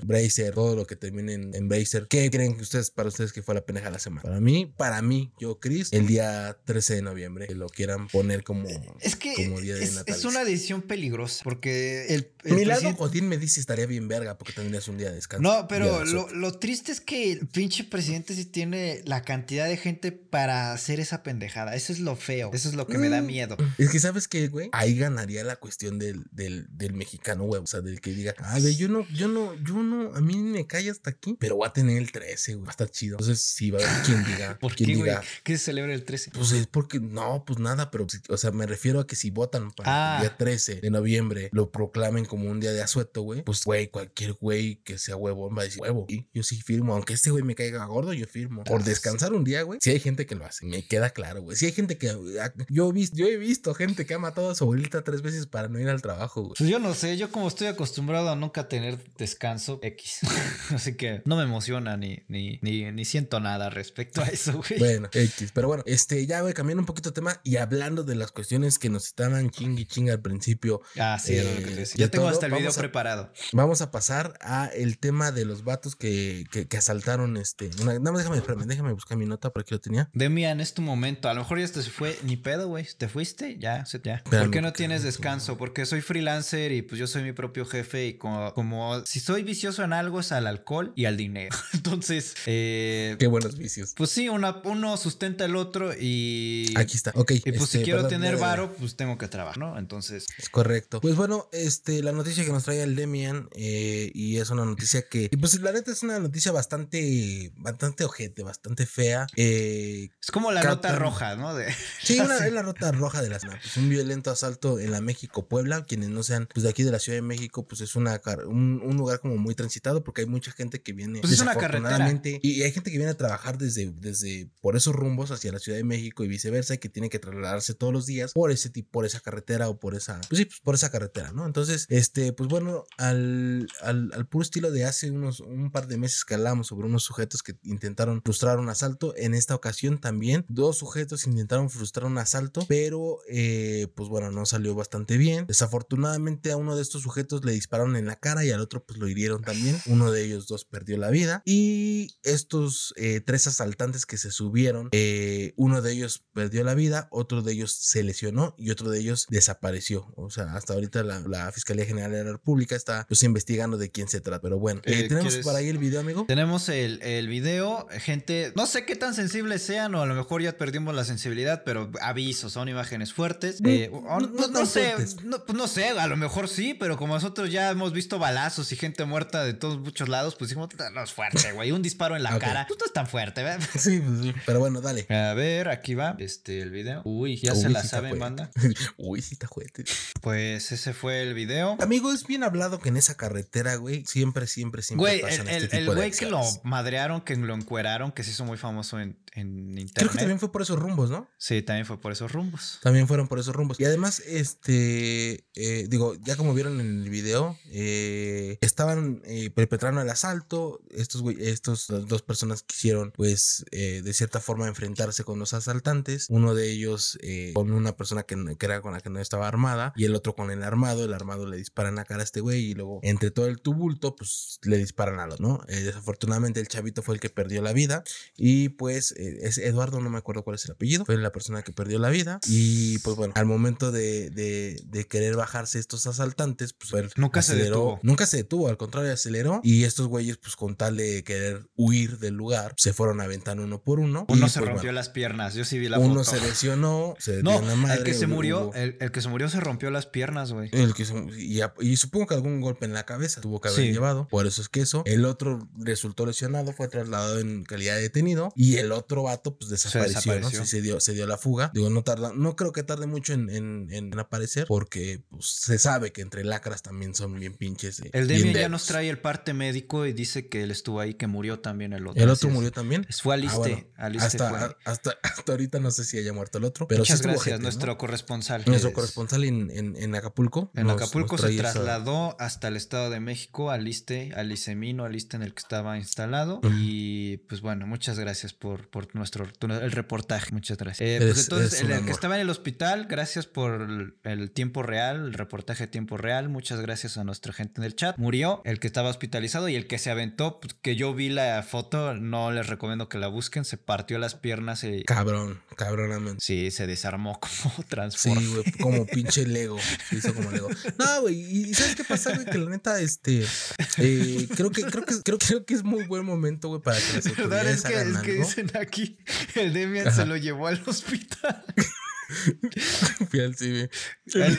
Deezer, Bracer, todo lo que termine en, en Bracer. ¿Qué creen que ustedes para ustedes que fue la pendeja de la semana? Para mí, para mí, yo Chris, el día 13 de noviembre, que lo quieran poner como Es que como día de es, natalicio. es una decisión peligrosa porque el, el Mi lado Godín me dice estaría bien verga porque tendrías un día de descanso. No, pero de lo, triste es que el pinche presidente sí tiene la cantidad de gente para hacer esa pendejada. Eso es lo feo. Eso es lo que me da Mm. miedo. Es que sabes que, güey, ahí ganaría la cuestión del, del, del mexicano, güey. O sea, del que diga, ay, güey, yo no, yo no, yo no, a mí me cae hasta aquí, pero voy a tener el 13, güey. Va a estar chido. Entonces, sí, va a haber quien diga, ¿Por quien qué, güey? diga. ¿Qué se celebra el 13? Pues es porque, no, pues nada, pero, o sea, me refiero a que si votan para Ah. el día 13 de noviembre, lo proclamen como un día de asueto, güey, pues, güey, cualquier güey que sea huevón va a decir, huevo, y yo sí firmo, aunque este güey me caiga gordo, yo firmo. Por Ah, descansar un día, güey, si hay gente que lo hace, me queda claro, güey. Si hay gente que, ah, yo he visto, yo he visto gente que ha matado a su abuelita tres veces para no ir al trabajo, güey. Pues yo no sé, yo como estoy acostumbrado a nunca tener descanso X. Así que no me emociona ni, ni, ni, ni siento nada respecto a eso, güey. Bueno, X. Pero bueno, este, ya, güey, cambiando un poquito de tema y hablando de las cuestiones que nos estaban chingui chinga al principio, ah, sí, era lo que te eh, decía. de Ya tengo todo, hasta el video a- preparado. Vamos a pasar a el tema de los vatos que, que, que asaltaron este. Una, nada más déjame, espérame, déjame buscar mi nota por aquí lo tenía. Demian, es tu momento. A lo mejor ya te se fue ni pedo, güey. ¿Te fuiste? Ya, se- ya. Espérame, ¿Por qué no porque tienes no- descanso? Porque soy freelancer y pues yo soy mi propio jefe y como, como si soy vicioso en algo es al alcohol y al dinero. Entonces, eh, Qué buenos vicios. pues sí, una, uno sustenta el otro y... Aquí está. Ok. Y pues este, si quiero perdón, tener varo, pues tengo que trabajar, ¿no? Entonces, Es correcto. Pues bueno, este, la noticia que nos trae el Demian, eh, y es una noticia que, y pues la neta es una noticia bastante, bastante ojete, bastante fea. Eh, es como la Captan- nota roja, ¿no? De... Sí, una, es la nota roja de la semana. Pues un violento asalto en la México Puebla. Quienes no sean pues de aquí de la Ciudad de México, pues es una un, un lugar como muy transitado porque hay mucha gente que viene. Pues es una desafortunadamente, Y hay gente que viene a trabajar desde, desde por esos rumbos hacia la Ciudad de México y viceversa, y que tiene que trasladarse todos los días por ese tipo, por esa carretera o por esa, pues sí, pues por esa carretera, ¿no? Entonces, este, pues bueno, al, al, al puro estilo de hace unos un par de meses que hablamos sobre unos sujetos que intentaron frustrar un asalto, en esta ocasión también dos sujetos intentaron frustrar un asalto, pero eh, pues bueno, no salió bastante bien. Desafortunadamente a uno de estos sujetos le dispararon en la cara y al otro pues lo hirieron también. Uno de ellos dos perdió la vida y estos eh, tres asaltantes que se subieron, eh, uno de ellos perdió la vida, otro de ellos se lesionó y otro de ellos desapareció. O sea, hasta ahorita la, la Fiscalía General de la República está pues investigando de quién se trata. Pero bueno, eh, Eh, tenemos ¿quieres- por ahí el video, amigo. Tenemos el, el video, gente, no sé qué tan sensibles sean o a lo mejor ya perdimos la sensibilidad, pero aviso, son imágenes fuertes. No, Eh, no, no no, tan no sé, pues no sé, a lo mejor sí, pero como nosotros ya hemos visto balazos y gente muerta de todos muchos lados, pues dijimos, no es fuerte, güey, un disparo en la cara, pues no es tan fuerte, ¿verdad? Sí, pues sí. Pero bueno, dale. A ver, aquí va, este, el video. Uy, ya Uy, se la sí saben, banda. Uy, sí está fuerte. Pues ese fue el video. Amigo, es bien hablado que en esa carretera, güey, siempre, siempre, siempre Güey, pasan el, este el- tipo el de güey que lo madrearon, que lo encueraron, que se hizo muy famoso en, en internet. Creo que también fue por esos rumbos, ¿no? Sí, también fue por esos rumbos. También fueron por esos rumbos. Y además, este, eh, digo, ya como vieron en el video, eh, estaban eh, perpetrando el asalto. Estos güey, estos dos personas quisieron, pues, eh, de cierta forma enfrentarse con los asaltantes. Uno de ellos eh, con una persona que, que era con la que no estaba armada y el otro con el armado. El armado le dispara en la cara a este güey y luego entre todo el tumulto, pues le disparan al otro, ¿no? Eh, desafortunadamente el chavito fue el que perdió la vida y pues eh, es Eduardo, no me acuerdo cuál es el apellido, fue la persona que perdió la vida y pues bueno, al momento de, de- de querer bajarse estos asaltantes, pues Nunca se detuvo. Nunca se detuvo, al contrario, aceleró y estos güeyes pues con tal de querer huir del lugar, se fueron aventando uno por uno. Uno y, se pues, rompió bueno, las piernas. Yo sí vi la uno foto. se lesionó, se No, la madre. el que se murió, el, el que se murió se rompió las piernas, güey. el que se- y, supongo que algún golpe en la cabeza tuvo que haber Sí. llevado. Por eso es que eso. El otro resultó lesionado, fue trasladado en calidad de detenido. Y el otro vato, pues desapareció, desapareció. ¿no? Sí, se dio, se dio la fuga. Digo, no tarda, no creo que tarde mucho en, en- en aparecer. Porque pues, se sabe que entre lacras también son bien pinches. eh, El Demian ya nos trae el parte médico y dice que él estuvo ahí, que murió también el otro. El otro murió también. Fue Aliste, Ah, bueno, Aliste hasta, fue. a- hasta, hasta ahorita no sé si haya muerto el otro. Pero Muchas sí gracias, ¿no? nuestro corresponsal. Nuestro es- corresponsal en, en, en Acapulco. En nos- Acapulco nos se trae esa- trasladó hasta el Estado de México, al ISTE, al ISEMINO, al ISTE en el que estaba instalado. Ujú. Y pues bueno, muchas gracias por, por nuestro el reportaje. Muchas gracias. Eh, Eres- pues entonces, el, el que estaba en el hospital, gracias por el, el tiempo real, el reportaje de tiempo real. Muchas gracias a nuestra gente en el chat. Murió el que estaba hospitalizado y el que se aventó, pues, que yo vi la foto, no les recomiendo que la busquen, se partió las piernas y... Cabrón, cabronamente. Sí, se desarmó como Sí, transforma. güey, como pinche Lego. Se hizo como Lego. No, güey, y ¿sabes qué pasa, güey? Que la neta, este, eh, creo que, creo que, creo, creo que es muy buen momento, güey, para que las ¿Verdad? autoridades Es que, hagan es que algo. dicen aquí, el Demian se lo llevó al hospital. Fui al cine. El-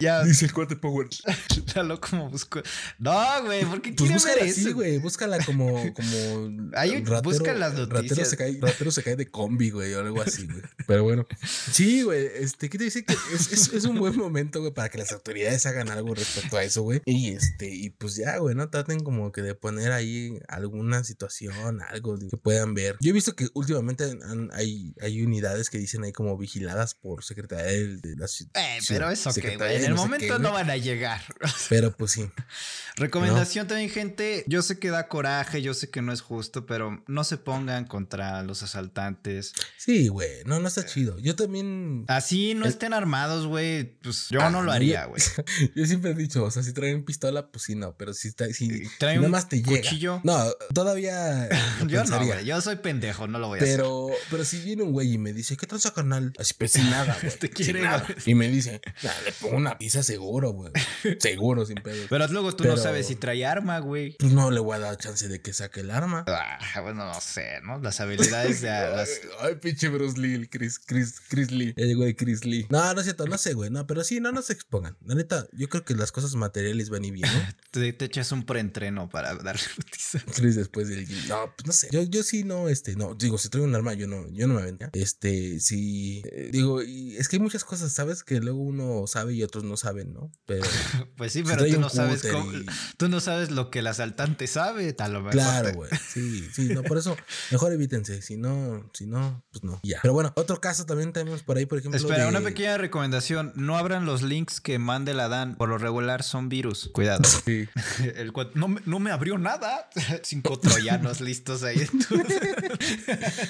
ya, Dice el cuate Power. dalo como busco. No, güey, ¿por qué Pues quiere búscala ver eso? güey. Búscala como, como. Hay un- busca las Ratero noticias. se, cae, ratero se cae de combi, güey, o algo así, güey. Pero bueno. Sí, güey. Este, ¿qué te dice? Que es, es, es un buen momento, güey, para que las autoridades hagan algo respecto a eso, güey. Y este, y pues ya, güey, ¿no? Traten como que de poner ahí alguna situación, algo que puedan ver. Yo he visto que últimamente han- hay, hay unidades que dicen ahí como vigiladas por Secretaría de, la ci- Eh, pero eso que, güey. En el no momento qué, no van a llegar. Pero pues sí. Recomendación también, gente. Yo sé que da coraje, yo sé que no es justo, pero no se pongan contra los asaltantes. Sí, güey. No, no está chido. Yo también. Así no El- estén armados, güey. Pues yo Ah, no lo haría, güey. Yo siempre he dicho, o sea, si traen pistola, pues sí, no, pero si está, si, Trae si nada un más te llega. cuchillo. No, todavía Yo no, güey. Yo soy pendejo, no lo voy a hacer. Pero, pero si viene un güey y me dice, ¿qué tranza carnal? Así, pues sin nada, güey. Te sin quiere, nada. Y me dice, "Nah, le pongo una pizza seguro, güey. Seguro, sin pedo. Pero luego tú no sabes si trae arma, güey. Pues no le voy a dar chance de que saque el arma. Ah, bueno, no sé, ¿no? Las habilidades de Ay, las... ay, pinche Bruce Lee, el Chris, Chris, Chris Lee. Ya llegó el Chris Lee. No, no es cierto, no sé, güey. No, pero sí, no, no se expongan. La neta, yo creo que las cosas materiales van y bien, ¿no? Te, te echas un preentreno para darle. Chris después del no pues no sé yo, yo sí no este no digo si traigo un arma yo no yo no me este sí eh, digo y es que hay muchas cosas sabes que luego uno sabe y otros no saben no pero Pues sí, pero tú no sabes cómo... y- Tú no sabes lo que el asaltante sabe, lo mejor. claro güey sí sí no por eso mejor evítense si no si no pues no ya pero bueno otro caso también tenemos por ahí por ejemplo Espera, de- una pequeña recomendación. No abran los links que mande la Dan. Por lo regular son virus. Cuidado. Sí. El no, me, no me abrió nada. Cinco troyanos listos ahí.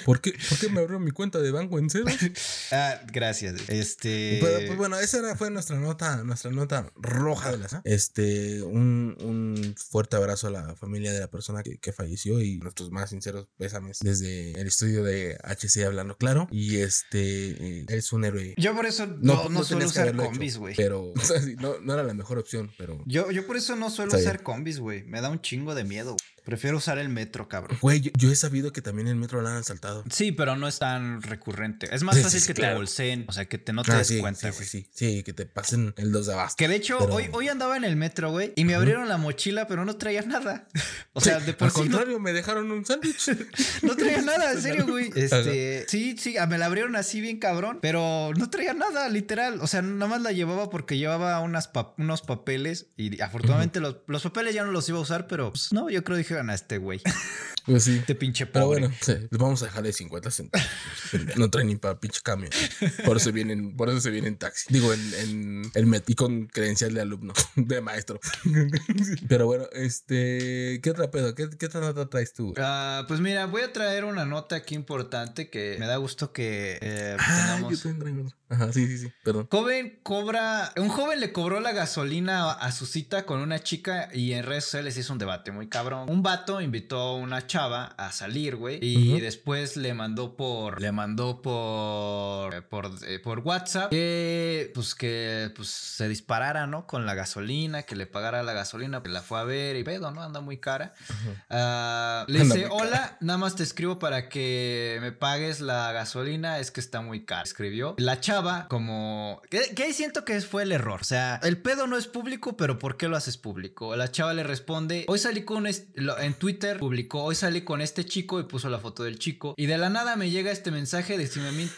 ¿Por qué, ¿Por qué me abrió mi cuenta de banco en ah, gracias. Este... Pero pues bueno, esa era, fue nuestra nota, nuestra nota roja de la semana. Este, un, un fuerte abrazo a la familia de la persona que, que falleció y nuestros más sinceros pésames desde el estudio de HC Hablando Claro. Y este, eh, es un héroe. Yo por eso no, no, suelo usar combis, güey. Pero, o sea, sí, no, no era la mejor opción, pero. Yo, yo por eso no suelo usar combis, güey. Me da un chingo de miedo. Prefiero usar el metro, cabrón. Güey, yo, yo he sabido que también el metro lo han asaltado. Sí, pero no es tan recurrente. Es más Sí, fácil sí, que te claro. bolseen, o sea, que te no te Ah, des sí, cuenta, sí, güey. sí, sí, sí, que te pasen el 2 de abasto. Que de hecho, Pero- hoy, hoy andaba en el metro, güey, y me abrieron la mochila, pero no traía nada. O sea, de por Al sí no, contrario, me dejaron un sándwich. no traía nada, en serio, güey. Este, sí, sí, me la abrieron así bien cabrón, pero no traía nada, literal. O sea, nada más la llevaba porque llevaba unas pa- unos papeles y afortunadamente los, los papeles ya no los iba a usar, pero pues, no, yo creo que a este güey. Pues sí. Este pinche Pero pobre. bueno, sí, les vamos a dejar de 50 centavos. No traen ni para pinche cambio. Por eso vienen, por eso se vienen en taxi. Digo, en, en el met y con credencial de alumno, de maestro. Pero bueno, este, ¿qué otra pedo? ¿Qué, qué otra nota traes tú? Ah, pues mira, voy a traer una nota aquí importante que me da gusto que eh, Ah, yo tengamos. otra. Ajá, sí, sí, sí, perdón. Joven cobra, un joven le cobró la gasolina a, su cita con una chica y en redes sociales hizo un debate muy cabrón. Un vato invitó a una chava a salir, güey, y después le mandó por, le mandó por, eh, por, eh, por WhatsApp que, pues que, pues se disparara, ¿no? Con la gasolina, que le pagara la gasolina, que la fue a ver y pedo, ¿no? Anda muy cara. Ah, le Anda dice, cara. hola, nada más te escribo para que me pagues la gasolina, es que está muy cara. Escribió. La chava, como... Que, que ahí siento que fue el error. O sea, el pedo no es público, pero ¿por qué lo haces público? La chava le responde, hoy salí con... est- lo- en Twitter publicó, hoy salí con este chico y puso la foto del chico. Y de la nada me llega este mensaje de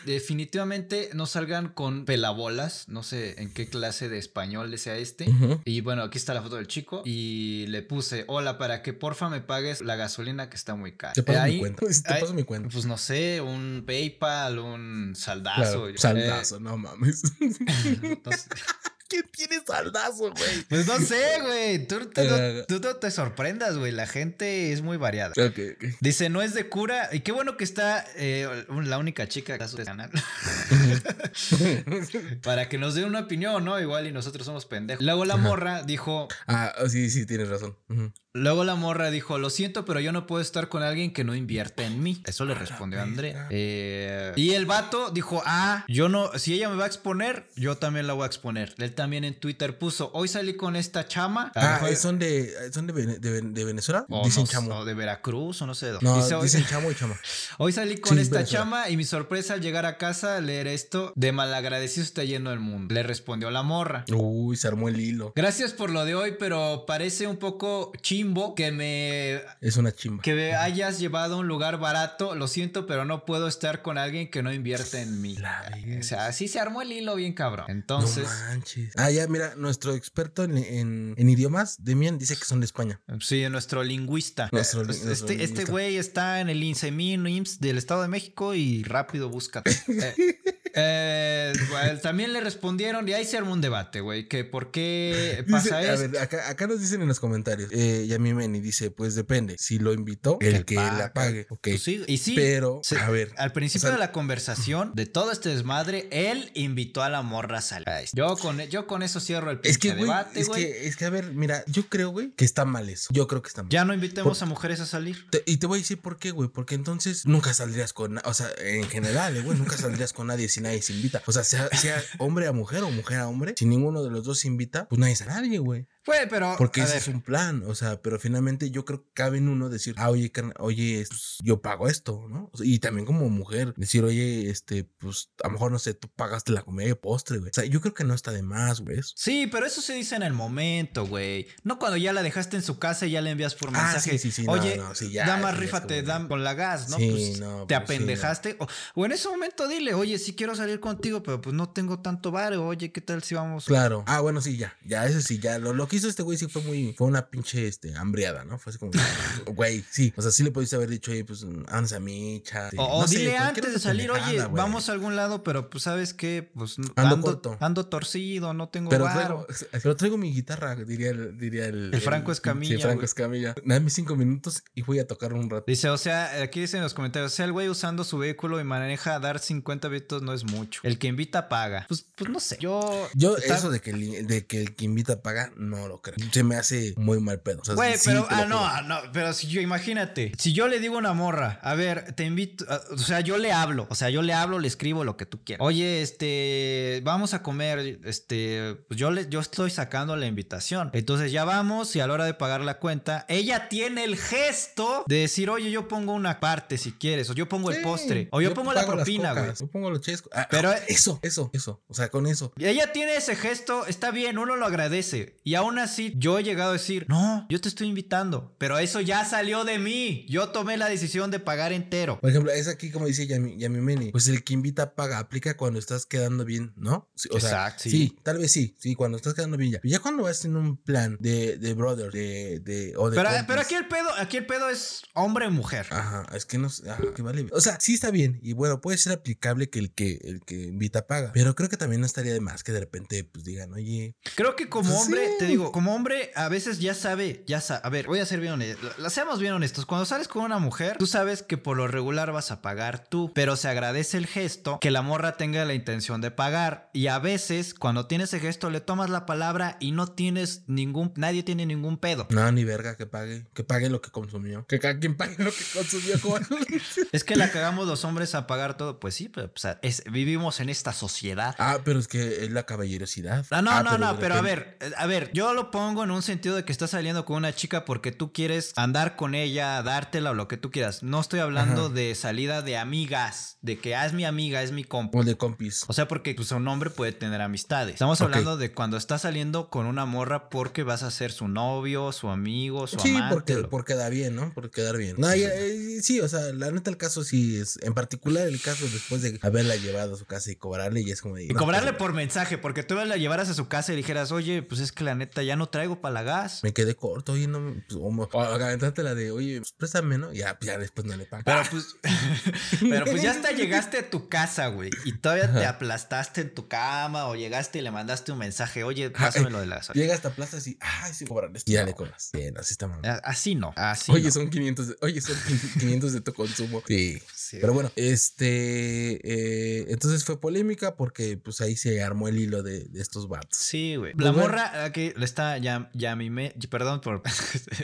definitivamente no salgan con pelabolas. No sé en qué clase de español sea este. Y bueno, aquí está la foto del chico. Y le puse, hola, para que porfa me pagues la gasolina que está muy cara. Te paso Eh, mi cuenta. Te ahí- paso mi cuenta. Pues no sé, un PayPal, un saldazo. Claro, eh, saldazo, no mames. entonces- ¿Quién tiene saldazo, güey? pues no sé, güey. Tú, tú no- tú no te sorprendas, güey. La gente es muy variada. Ok, ok. Dice, no es de cura. Y qué bueno que está eh, la única chica que está su canal. Para que nos dé una opinión, ¿no? Igual y nosotros somos pendejos. Luego la morra dijo, Ah, sí, sí, tienes razón. Ujú. Luego la morra dijo, lo siento, pero yo no puedo estar con alguien que no invierte en mí. Eso le respondió Andrea. verga. Eh, y el vato dijo, ah, yo no, si ella me va a exponer, yo también la voy a exponer. Él también en Twitter puso, hoy salí con esta chama. Ah, mejor- ¿son de, son de, Vene- de, Ven- de Venezuela? o Dicen no, chamo. o de Veracruz o no sé. de dónde. No, Dice, hoy, dicen chamo y chama. hoy salí con Sí, esta Venezuela. chama y mi sorpresa al llegar a casa, leer esto, de malagradecido está yendo el mundo. Le respondió la morra. Uy, se armó el hilo. Gracias por lo de hoy, pero parece un poco chimbo que me Es una chimba. que me hayas llevado a un lugar barato. Lo siento, pero no puedo estar con alguien que no invierte en mí. La O sea, así se armó el hilo bien cabrón. No Entonces, manches. Ah, ya, mira, nuestro experto en, en, en idiomas, Demian, dice que son de España. sí, nuestro lingüista. Nuestro Eh, este, este lingüista. güey está en el INSEMIN IMSS del Estado de México y rápido búscate. Eh, eh, bueno, también le respondieron y ahí se armó un debate, güey, que por qué Dice- pasa a esto. ver, acá, acá nos dicen en los comentarios. Eh, Yami Meni dice: Pues depende. Si lo invitó, el que la pague. Ok. Pues sí, y sí, Pero, se- a ver. Al principio o sea- de la conversación, de todo este desmadre, él invitó a la morra a salir. Yo con, yo con eso cierro el Es que, debate, es güey. que, es que, a ver, mira, yo creo, güey, que está mal eso. Yo creo que está mal. Ya no invitemos a mujeres a salir. Te- y te voy a decir por qué, güey. Porque entonces nunca saldrías con. O sea, en general, eh, güey, nunca saldrías con nadie si nadie se invita. O sea, sea, sea hombre a mujer o mujer a hombre, si ninguno de los dos se invita, pues nadie es a nadie, güey. Güey, pero. Porque ese ver, es un plan. O sea, pero finalmente yo creo que cabe en uno decir, ah, oye, carna- oye, pues, yo pago esto, ¿no? O sea, y también como mujer, decir, oye, este, pues a lo mejor no sé, tú pagaste la comida y postre, güey. O sea, yo creo que no está de más, güey. Sí, pero eso se dice en el momento, güey. No cuando ya la dejaste en su casa y ya le envías por Ah, mensaje. sí, sí, sí, no, Oye, no, sí, ya, dama, rífate como- dam- con la gas, ¿no? Sí, pues no, te pues sí, apendejaste. o, o en ese momento dile, oye, sí quiero salir contigo, pero pues no tengo tanto bar. Oye, ¿qué tal si vamos? Claro. Ah, bueno, sí, ya. Ya, eso sí, ya. Lo, lo que hizo este güey sí fue muy. Fue una pinche este, hambriada, ¿no? Fue así como. güey, sí. O sea, sí le pudiste haber dicho, oye, pues, ándase a micha. O, o no dile antes de salir, oye, güey. vamos a algún lado, pero pues sabes qué, pues Ando ando, torcido, no tengo Pero varo. traigo, pero traigo mi guitarra, diría el. Diría el, El Franco Escamilla, Sí, Franco güey. Escamilla. Dame cinco minutos y voy a tocar un rato. Dice, o sea, aquí dicen en los comentarios, o sea, el güey usando su vehículo y maneja a dar 50 bits no es mucho. El que invita paga. Pues, pues no sé. Yo. Yo, está- eso de que, el, de que el que invita paga, no lo creo. Se me hace muy mal pedo. O sea, Güey, sí, pero, ah, no, ah, no, pero si yo, imagínate, si yo le digo a una morra, a ver, te invito, ah, o sea, yo le hablo, o sea, yo le hablo, le escribo lo que tú quieras. Oye, este, vamos a comer, este, pues yo le, yo estoy sacando la invitación. Entonces ya vamos y a la hora de pagar la cuenta, ella tiene el gesto de decir, oye, yo pongo una parte si quieres, o yo pongo el postre, o yo, pongo la propina, güey. Yo pongo los chescos. Ah, Pero- ah, eso, eso, eso. O sea, con eso. Y ella tiene ese gesto, está bien, uno lo agradece. Y aún así, yo he llegado a decir, no, yo te estoy invitando. Pero eso ya salió de mí. Yo tomé la decisión de pagar entero. Por ejemplo, es aquí como dice Yami, Yamimeni. Pues el que invita paga, aplica cuando estás quedando bien, ¿no? Sí, o sea, Exacto, sí. sí. tal vez sí, sí, cuando estás quedando bien ya. Pero ya cuando vas en un plan de, de brother, de, de, o de Pero, pero aquí el pedo, aquí el pedo es hombre o mujer. Ajá, es que no sé, ajá, que vale. O sea, sí está bien. Y bueno, puede ser aplicable que el que el que invita paga. Pero creo que también no estaría de más que de repente, pues digan, oye, Creo que como Pues hombre, sí. te digo, como hombre a veces ya sabe, ya sabe. A ver, voy a ser bien honesto. Seamos bien honestos. Cuando sales con una mujer, tú sabes que por lo regular vas a pagar tú, pero se agradece el gesto que la morra tenga la intención de pagar. Y a veces, cuando tienes ese gesto, le tomas la palabra y no tienes ningún, nadie tiene ningún pedo. no, ni verga, que pague, que pague lo que consumió. Que cada quien pague lo que consumió. Es que la cagamos los hombres a pagar todo. Pues sí, pero es- vivimos en esta sociedad. ah, pero es que es la caballerosidad. Ah, no, Ah, no, no, de pero a ver, eh, a ver, yo lo pongo en un sentido de que estás saliendo con una chica porque tú quieres andar con ella, dártela o lo que tú quieras. No estoy hablando Ajá. de salida de amigas, de que ah, es mi amiga, es mi compa. O de compis. O sea, porque pues, un hombre puede tener amistades. Estamos hablando de cuando estás saliendo con una morra porque vas a ser su novio, su amigo, su Sí, amante. porque, lo- por quedar bien, ¿no? Por quedar bien. No, ya, eh, sí, o sea, la neta el caso sí es, en particular el caso después de haberla llevado a su casa y cobrarle y es como de... Y no, cobrarle pues, por mensaje, porque tú la llevaras a su casa y dijeras, oye, pues es que la neta ya no traigo para la gas. Me quedé corto, oye, no, me- pues, o, la de, oye, pues préstame, ¿no? Ya, pues, ya después no le pago. Pero pues, pero pues ya hasta llegaste a tu casa, güey. Y todavía te aplastaste en tu cama o llegaste y le mandaste un mensaje, oye, pásame eh, lo de la gasolina. Llega hasta plaza así, ay, sí, cobran esto. Y ya le cobras. Bien, así está. A- Así no, así Oye, no. son 500, de- oye, son 500 de tu consumo. Sí. Sí. Pero bueno, este, eh, entonces fue polémica porque pues ahí se armó el hilo de, de estos vatos. Sí, güey. Pues La morra que le está ya Yamime, perdón por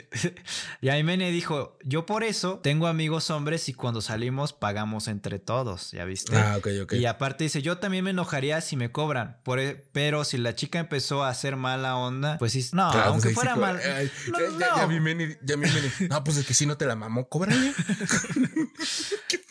Yamimene dijo, "Yo por eso tengo amigos hombres y cuando salimos pagamos entre todos", ¿ya viste? Ah, ok, ok. Y aparte dice, yo también me enojaría si me cobran, por e- pero si la chica empezó a hacer mala onda, pues sí, no, Claro, aunque pues sí fuera mal. ay, no, ya, ya, no. ya ya vi Meni. No, pues es que si no te la mamó, cóbrale.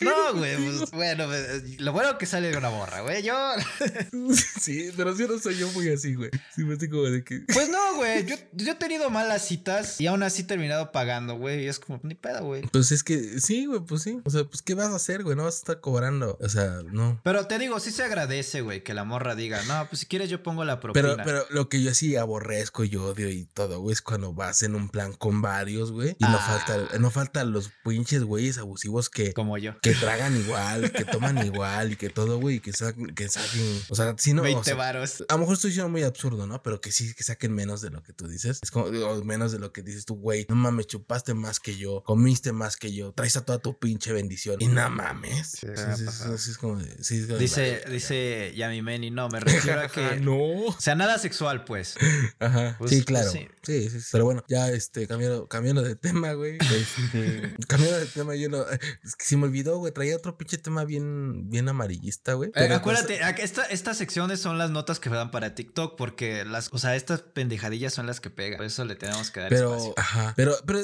No, güey, pues, bueno, pues, lo bueno que sale de una borra, güey. Yo, sí, pero sí no soy yo muy así, güey. Sí, me estoy como de que. pues no, güey. Yo, yo he tenido malas citas y aún así he terminado pagando, güey. Y es como, ni pedo, güey. Pues es que sí, güey, pues sí. O sea, pues ¿qué vas a hacer, güey? No vas a estar cobrando. O sea, no. Pero te digo, sí se agradece, güey, que la morra diga, no, pues si quieres yo pongo la propina. Pero, pero lo que yo sí aborrezco y odio y todo, güey, es cuando vas en un plan con varios, güey. Y no Ah. falta, no faltan los pinches güeyes abusivos que, Como yo. que tragan igual, que toman igual y que todo, güey, que saquen, que saquen. O sea, si no. o 20 sea, varos. A lo mejor estoy siendo muy absurdo, ¿no? Pero que sí, que saquen menos de lo que tú dices. Es como, o menos de lo que dices tú, güey. No mames, chupaste más que yo, comiste más que yo, traes a toda tu pinche bendición. Y no mames. Sí, es como de. sí, es como de, Dice, dice Yamimeni, no, me refiero a que. Ajá, no. O sea, nada sexual, pues. Ajá. Pues, sí, pues, claro. sí. sí. Sí, sí, Pero bueno, ya este, cambiando, cambiando de tema, güey. Este, cambiando de tema, yo no. Es que se me olvidó, güey. Traía otro pinche tema bien, bien amarillista, güey. Eh, pues, acuérdate, ac- esta- estas secciones son las notas que dan para TikTok porque las, o sea, estas pendejadillas son las que pegan. Por eso le tenemos que dar Pero, espacio. ajá. Pero, pero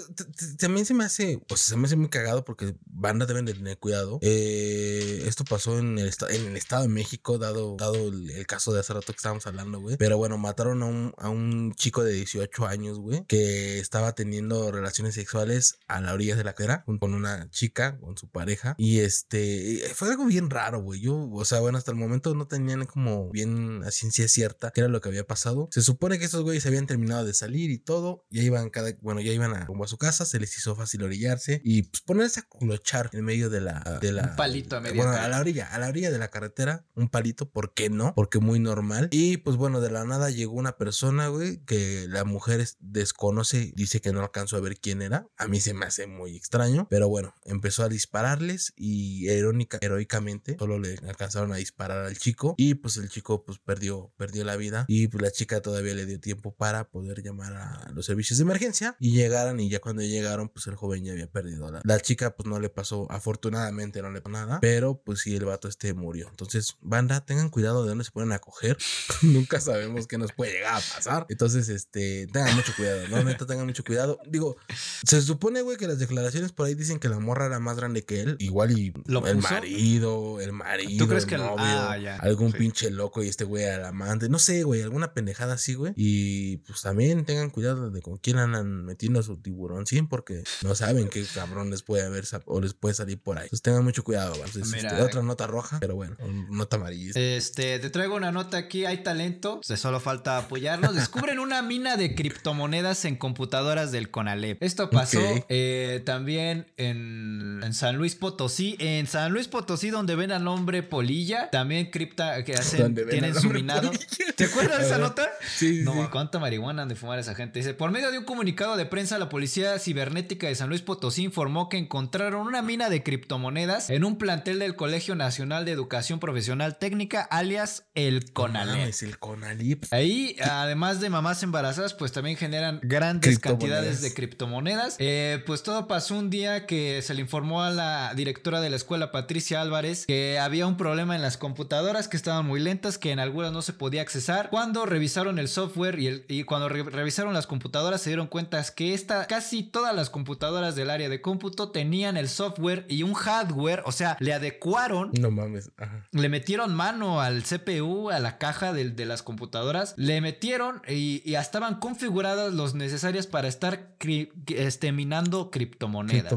también se me hace, o sea, se me hace muy cagado porque bandas deben de tener cuidado. Eh, esto pasó en el, en el Estado de México, dado, dado el, el caso de hace rato que estábamos hablando, güey. Pero bueno, mataron a un, a un chico de 18 años, güey, que estaba teniendo relaciones sexuales a la orilla de la con con una chica, con su pareja. Y este, fue algo bien raro, güey. Yo, o sea, bueno, hasta el momento no tenían como bien a ciencia cierta qué era lo que había pasado. Se supone que estos güeyes habían terminado de salir y todo. Ya iban cada, bueno, ya iban a, rumbo a su casa. Se les hizo fácil orillarse y pues ponerse a culochar en medio de la, de la Un palito a media Bueno, a la orilla, a la orilla de la carretera, un palito, ¿por qué no? Porque muy normal. Y pues bueno, de la nada llegó una persona, güey, que la mujer es- desconoce, dice que no alcanzó a ver quién era. A mí se me hace muy extraño, pero bueno, empezó a dispararles y irónica, heroicamente solo le alcanzaron a disparar al chico y pues el chico pues perdió, perdió la vida y pues la chica todavía le dio tiempo para poder llamar a los servicios de emergencia y llegaron y ya cuando llegaron pues el joven ya había perdido la, la chica pues no le pasó afortunadamente no le pasó nada pero pues sí el vato este murió. Entonces banda tengan cuidado de dónde se ponen a coger. Nunca sabemos qué nos puede llegar a pasar. Entonces este tengan mucho cuidado no neta tengan mucho cuidado. Digo se supone güey que las declaraciones por ahí dicen que la morra era más grande que él igual igual y ¿Lo el puso? marido, el marido, crees el que novio, ah, ya, algún sí. pinche loco y este güey al amante, no sé, güey, alguna pendejada así, güey. Y pues también tengan cuidado de con quién andan metiendo su tiburón, sí, porque no saben qué cabrón les puede haber o les puede salir por ahí. Entonces tengan mucho cuidado, güey. Entonces, Mira, este, otra nota roja, pero bueno, nota amarilla. Este, te traigo una nota aquí, hay talento, pues, solo falta apoyarlos. Descubren una mina de criptomonedas en computadoras del Conalep. Esto pasó eh, también en, en San Luis Potosí. En San Luis Potosí, donde ven al hombre polilla, también cripta que hacen, tienen su minado. polilla. ¿Te acuerdas de esa nota? Sí, sí, No, sí. ¿cuánta marihuana han de fumar esa gente? Dice, por medio de un comunicado de prensa, la Policía Cibernética de San Luis Potosí informó que encontraron una mina de criptomonedas en un plantel del Colegio Nacional de Educación Profesional Técnica, alias el CONALEP. mames, el Conalip. Ahí, además de mamás embarazadas, pues también generan grandes cantidades de criptomonedas. Eh, pues todo pasó un día que se le informó a la directora de la escuela, Patricia Álvarez, que había un problema en las computadoras que estaban muy lentas, que en algunas no se podía accesar. Cuando revisaron el software y, el- y cuando re- revisaron las computadoras, se dieron cuenta que esta, casi todas las computadoras del área de cómputo tenían el software y un hardware, o sea, le adecuaron No mames. Ajá. le metieron mano al CPU, a la caja de, de las computadoras. Le metieron y, y estaban configuradas los necesarias para estar cri- este, minando criptomonedas.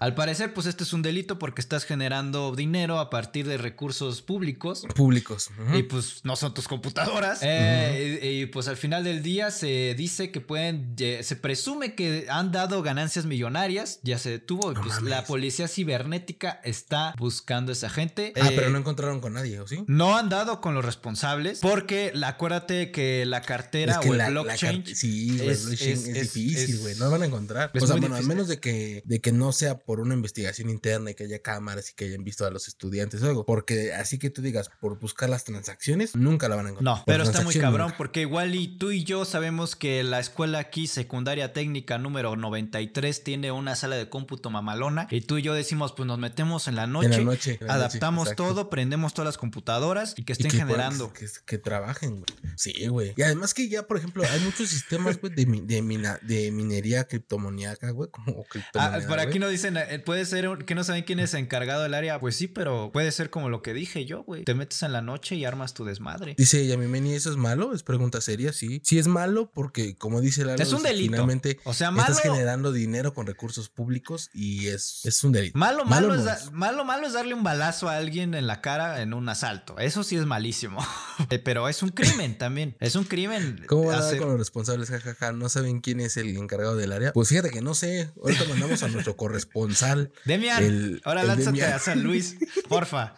Al parecer, pues este es un delito porque estás generando dinero a partir de recursos públicos. Públicos. Y pues no son tus computadoras. Eh, y, y, pues al final del día se dice que pueden, eh, se presume que han dado ganancias millonarias, ya se detuvo. y No pues mames. la policía cibernética está buscando a esa gente. Ah, Eh, pero no encontraron con nadie, ¿o sí? no han dado con los responsables porque la- acuérdate que la cartera Es que o el la- blockchain. sí, es- el blockchain es- es, es- difícil, güey. No van a encontrar. O sea, bueno, al difícil. menos de que, de que no sea por una investigación interna y que haya cámaras y que hayan visto a los estudiantes o algo. Porque así que tú digas, por buscar las transacciones, nunca la van a encontrar. No, pero está muy cabrón nunca. porque igual y tú y yo sabemos que la escuela aquí, secundaria técnica número 93, tiene una sala de cómputo mamalona y tú y yo decimos, pues nos metemos en la noche, En la noche. en la adaptamos noche, todo, prendemos todas las computadoras y que Y estén puedan- generando. Que, que trabajen, güey. Sí, güey. Y además que ya, por ejemplo, hay muchos sistemas, güey, de, de, mina- de minería criptomoníaca, güey, como Ah, criptomoneda, para aquí no dicen, eh, puede ser que no saben quién es encargado del área. Pues sí, pero puede ser como lo que dije yo, güey. Te metes en la noche y armas tu desmadre. Dice Yamimeni, ¿eso es malo? Es pregunta seria, sí. Sí es malo porque, como dice Lalo, Es un delito. finalmente O sea, malo. estás generando dinero con recursos públicos y es, es un delito. Malo, malo, Malo es malo, malo es darle un balazo a alguien en la cara en un asalto. Eso sí es malísimo. Eh, Pero es un crimen también. Es un crimen. ¿Cómo a dar hacer- con los responsables? Jajaja, no saben quién es el encargado del área. Pues fíjate que no sé. Ahorita mandamos a nuestro corresponsal Demian, el- ahora el lánzate a San Luis, porfa.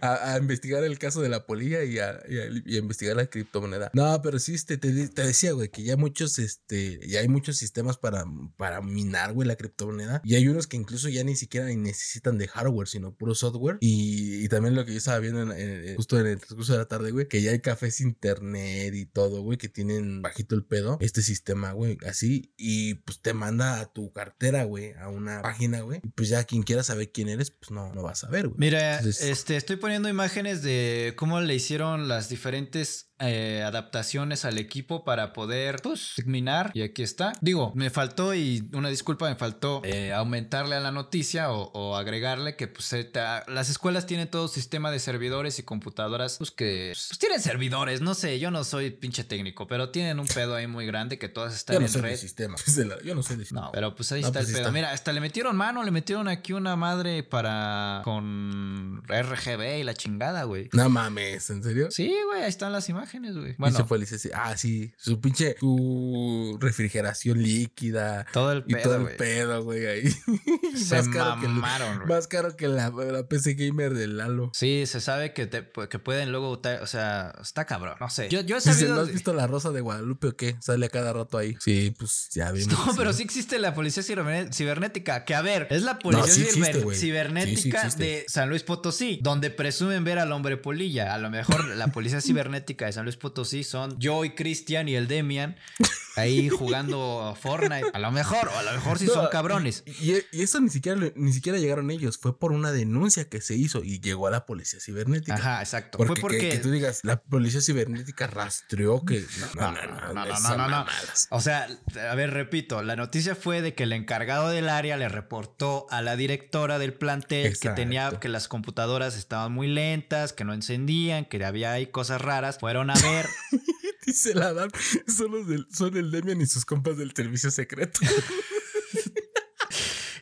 a, a investigar el caso de la polilla y a, y a- y a investigar la criptomoneda. No, pero sí, este, te, decía, güey, que ya muchos, este, ya hay muchos sistemas para, para minar, güey, la criptomoneda. Y hay unos que incluso ya ni siquiera necesitan de hardware, sino puro software. Y, y también lo que yo estaba viendo en- en- justo en el transcurso de la tarde, güey, que ya hay cafés internet y todo, güey, que tienen bajito el pedo, este sistema, güey, así. Y pues te manda a tu cartera, güey, a una página, güey. Y pues ya quien quiera saber quién eres, pues no, no va a saber, güey. Mira, Entonces- este, estoy poniendo imágenes de cómo le hicieron las diferentes eh, adaptaciones al equipo para poder, pues, minar. Y aquí está. Digo, me faltó, y una disculpa, me faltó eh, aumentarle a la noticia o, o agregarle que, pues, eh, ta- las escuelas tienen todo sistema de servidores y computadoras, pues, que, pues, tienen servidores, no sé, yo no soy pinche técnico, pero tienen un pedo ahí muy grande que todas están Yo no en soy red. de sistema. Yo no soy de sistema. No, pero pues ahí No, está pues el pedo. está. Mira, hasta le metieron mano, le metieron aquí una madre para con RGB y la chingada, güey. No mames, ¿en serio? Sí, güey, ahí están las imágenes, güey. Bueno, Felice, sí. Ah, sí. Su pinche. Su refrigeración líquida. todo el Y todo pedo, el güey. pedo, güey, ahí. Se más caro que el- mamaron, güey. Más caro que la, la PC Gamer del Lalo. Sí, se sabe que, te, que pueden luego, o sea, está cabrón, no sé. Yo, yo he Dice, sabido... ¿no has de- visto la Rosa de Guadalupe o qué? Sale a cada rato ahí. Sí, pues ya vimos. No, pero sí existe la policía ciberné- cibernética. Que a ver, es la policía sí existe, ciber- güey. cibernética Sí, sí existe. de San Luis Potosí, donde presumen ver al hombre polilla. A lo mejor la policía cibernética de San Luis Potosí son yo y Cristian y el Demian. ahí jugando Fortnite. A lo mejor, o a lo mejor sí son No, cabrones. Y, y eso ni siquiera, ni siquiera llegaron ellos, fue por una denuncia que se hizo y llegó a la policía cibernética. Ajá, exacto. Porque, Fue que- porque. que, tú digas, la policía cibernética rastreó que. No, no, no, No, no, no, no, no. O sea, a ver, repito, la noticia fue de que el encargado del área le reportó a la directora del plantel Exacto. que tenía que las computadoras estaban muy lentas, que no encendían, que había ahí cosas raras. Fueron a ver. Dice la Dan, son, los del, son el Demian y sus compas del servicio secreto.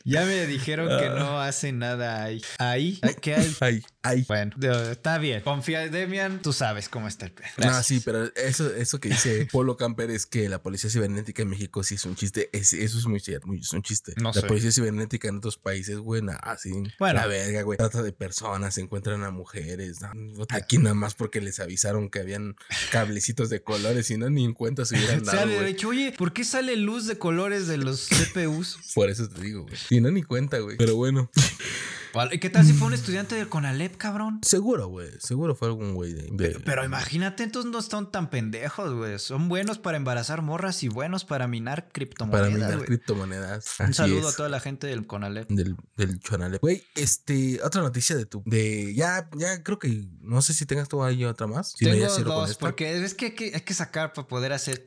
ya me dijeron que Ah. no hacen nada ahí. Ahí, ¿qué hay? Ay, ay. Bueno, está bien. Confía, Demian, tú sabes cómo está el pedo. No, sí, pero eso, eso que dice Polo Camper es que la policía cibernética en México sí es un chiste. Es- eso es muy cierto, muy- es un chiste. No la sé. policía cibernética en otros países, güey, nada, así. Bueno. La verga, güey. Trata de personas, se encuentran a mujeres. no, Aquí nada más porque les avisaron que habían cablecitos de colores y no ni en cuenta se hubieran Se ha dado, de hecho, oye, ¿por qué sale luz de colores de los CPUs? Por eso te digo, güey. Y no ni cuenta, güey. Pero bueno, ¿Y qué tal si fue un estudiante del Conalep, cabrón? seguro, güey. Seguro fue algún güey de, de- Pero imagínate, entonces no están tan pendejos, güey. Son buenos para embarazar morras y buenos para minar para criptomonedas, minar güey. criptomonedas. Un saludo es. a toda la gente del Conalep. del, del Chonale. Güey, este, otra noticia de tu, de, ya, ya creo que, no sé si tengas tú ahí otra más. Si Tengo dos, porque es que hay, que hay que sacar para poder hacer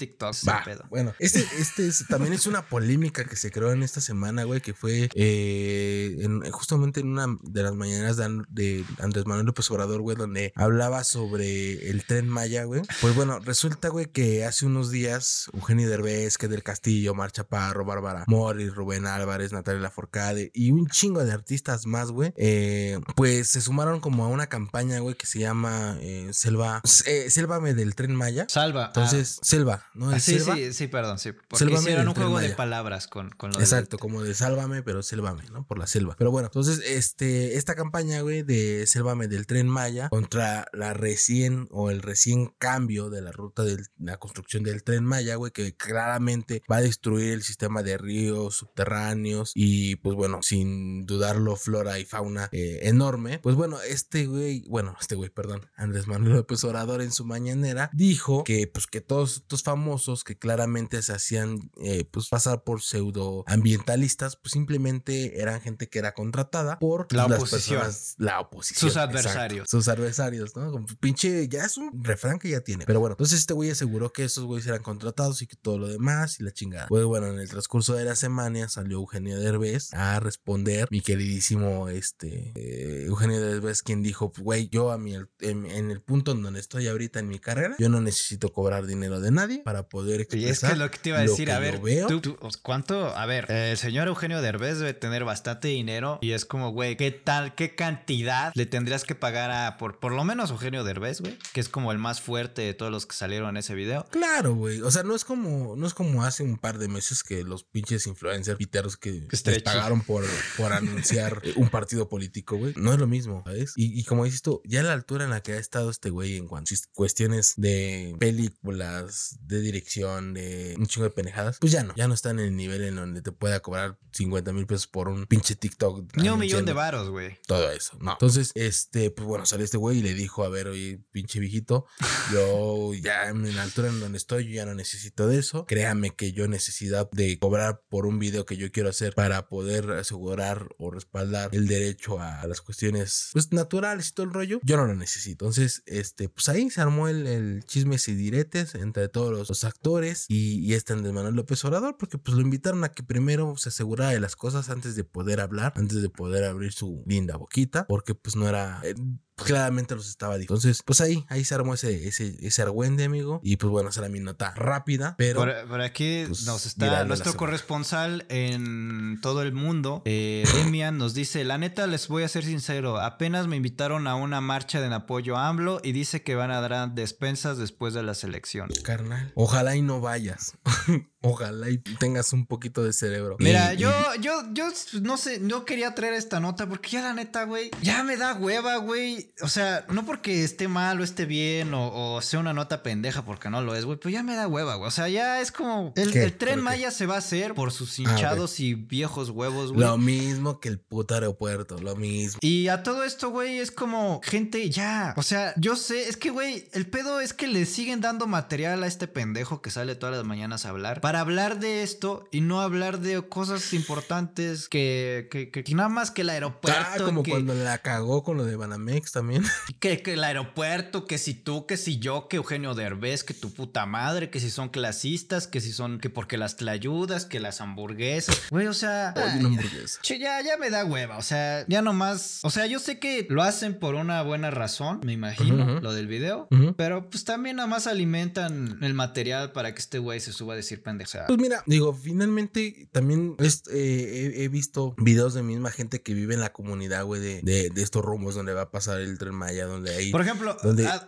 pedo. bueno, este, este es, también es una polémica que se creó en esta semana, güey, que fue eh, en- justamente en una de las mañanas de, An- de Andrés Manuel López Obrador, güey, donde hablaba sobre el tren Maya, güey. Pues bueno, resulta, güey, que hace unos días Eugenio Derbez, que del Castillo, Mar Chaparro, Bárbara Mori, Rubén Álvarez, Natalia Laforcade y un chingo de artistas más, güey, eh, pues se sumaron como a una campaña, güey, que se llama eh, Selva, eh, Sélvame del tren Maya. Salva. Entonces, Selva, ¿no? ah, ¿Es sí, Selva? sí, sí, perdón, sí. Porque hicieron un juego de palabras con, con lo del- Exacto, como de sálvame, pero sélvame, ¿no? Por la selva. Pero bueno, entonces, este, esta campaña, güey, de sélvame del tren Maya contra la recién o el recién cambio de la ruta de la construcción del tren Maya, güey, que claramente va a destruir el sistema de ríos subterráneos y, pues bueno, sin dudarlo, flora y fauna eh, enorme. Pues bueno, este güey, bueno, este güey, perdón, Andrés Manuel López Obrador en su mañanera dijo que, pues, que todos estos famosos que claramente se hacían, eh, pues, pasar por pseudo ambientalistas, pues simplemente eran gente que era contratada por La las oposición. personas- la oposición. Sus exacto, adversarios. sus adversarios, ¿no? Como pinche, ya es un refrán que ya tiene. Pero bueno, entonces este güey aseguró que esos güeyes eran contratados y que todo lo demás y la chingada. Pues bueno, en el transcurso de la semana salió Eugenio Derbez a responder, mi queridísimo, este, eh, Eugenio Derbez, quien dijo, güey, yo a mi, en, en el punto en donde estoy ahorita en mi carrera, yo no necesito cobrar dinero de nadie para poder Y expresar es que es lo que te iba a decir, a ver, veo. tú- tú- ¿cuánto? A ver, el señor Eugenio Derbez debe tener bastante dinero y es como, güey, ¿qué tal, qué cantidad le tendrías que pagar a, por, por lo menos Eugenio Derbez, güey? Que es como el más fuerte de todos los que salieron en ese video. Claro, güey. O sea, no es como, no es como hace un par de meses que los pinches influencers piteros que les pagaron por, por anunciar un partido político, güey. No es lo mismo, ¿sabes? Y, y como dices tú, ya la altura en la que ha estado este güey en cuanto a cuestiones de películas, de dirección, de un chingo de pendejadas, pues ya no, ya no está en el nivel en donde te pueda cobrar 50 mil pesos por un pinche TikTok. Ni un millón de varos, güey. todo eso, no. Entonces, este, pues bueno, salió este güey y le dijo, a ver, oye, pinche viejito, yo ya en la altura en donde estoy, yo ya no necesito de eso. Créame que yo necesidad de cobrar por un video que yo quiero hacer para poder asegurar o respaldar el derecho a las cuestiones, pues naturales y todo el rollo, yo no lo necesito. Entonces, este, pues ahí se armó el, el chismes y diretes entre todos los, los actores y, y este Andrés Manuel López Obrador, porque pues lo invitaron a que primero se asegurara de las cosas antes de poder hablar, antes de poder abrir su linda boquita, porque pues no era... eh, claramente los estaba diciendo. Entonces, pues ahí, ahí se armó ese, ese, ese argüende, amigo. Y pues bueno, esa era mi nota rápida, pero... Por, por aquí pues, nos está la nuestro corresponsal en todo el mundo, eh, Demian, nos dice, la neta les voy a ser sincero, apenas me invitaron a una marcha en apoyo a AMLO y dice que van a dar despensas después de las elecciones. Carnal, ojalá y no vayas. ojalá y tengas un poquito de cerebro. Mira, yo, yo, yo no sé, no quería traer esta nota porque ya la neta, güey, ya me da hueva, güey, güey, o sea, no porque esté mal o esté bien o, sea una nota pendeja porque no lo es, güey, pues ya me da hueva, güey. O sea, ya es como el, tren Maya se va a hacer por sus ah, hinchados y viejos huevos, güey. Lo mismo que el puto aeropuerto, lo mismo. Y a todo esto, güey, es como gente ya, o sea, yo sé, es que, güey, el pedo es que le siguen dando material a este pendejo que sale todas las mañanas a hablar para hablar de esto y no hablar de cosas importantes que, que, que, nada más que el aeropuerto. Ah, como cuando la cagó con lo de Banamex también. Que, que el aeropuerto, que si tú, que si yo, que Eugenio Derbez, que tu puta madre, que si son clasistas, que si son, que porque las tlayudas, que las hamburguesas. Güey, o sea. una hamburguesa. ya, ya me da hueva. O sea, ya nomás. O sea, yo sé que lo hacen por una buena razón, me imagino, lo del video. Pero pues también nada más alimentan el material para que este güey se suba a decir pendeja. Pues mira, digo, finalmente también eh, he, visto videos de misma gente que vive en la comunidad, güey, de, de, estos rumbos donde va a pasar el tren Maya, donde hay. Por ejemplo,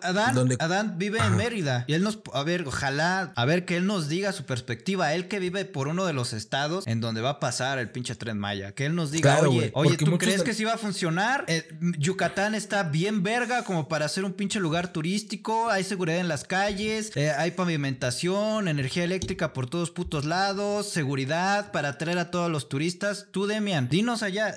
Adán, Adán vive en Mérida y él nos. A ver, ojalá, a ver que él nos diga su perspectiva. Él que vive por uno de los estados en donde va a pasar el pinche tren Maya. Que él nos diga, oye, oye, ¿tú crees que sí va a funcionar? Eh, Yucatán está bien verga como para ser un pinche lugar turístico. Hay seguridad en las calles, eh, hay pavimentación, energía eléctrica por todos putos lados, seguridad para atraer a todos los turistas. Tú, Demian, dinos allá.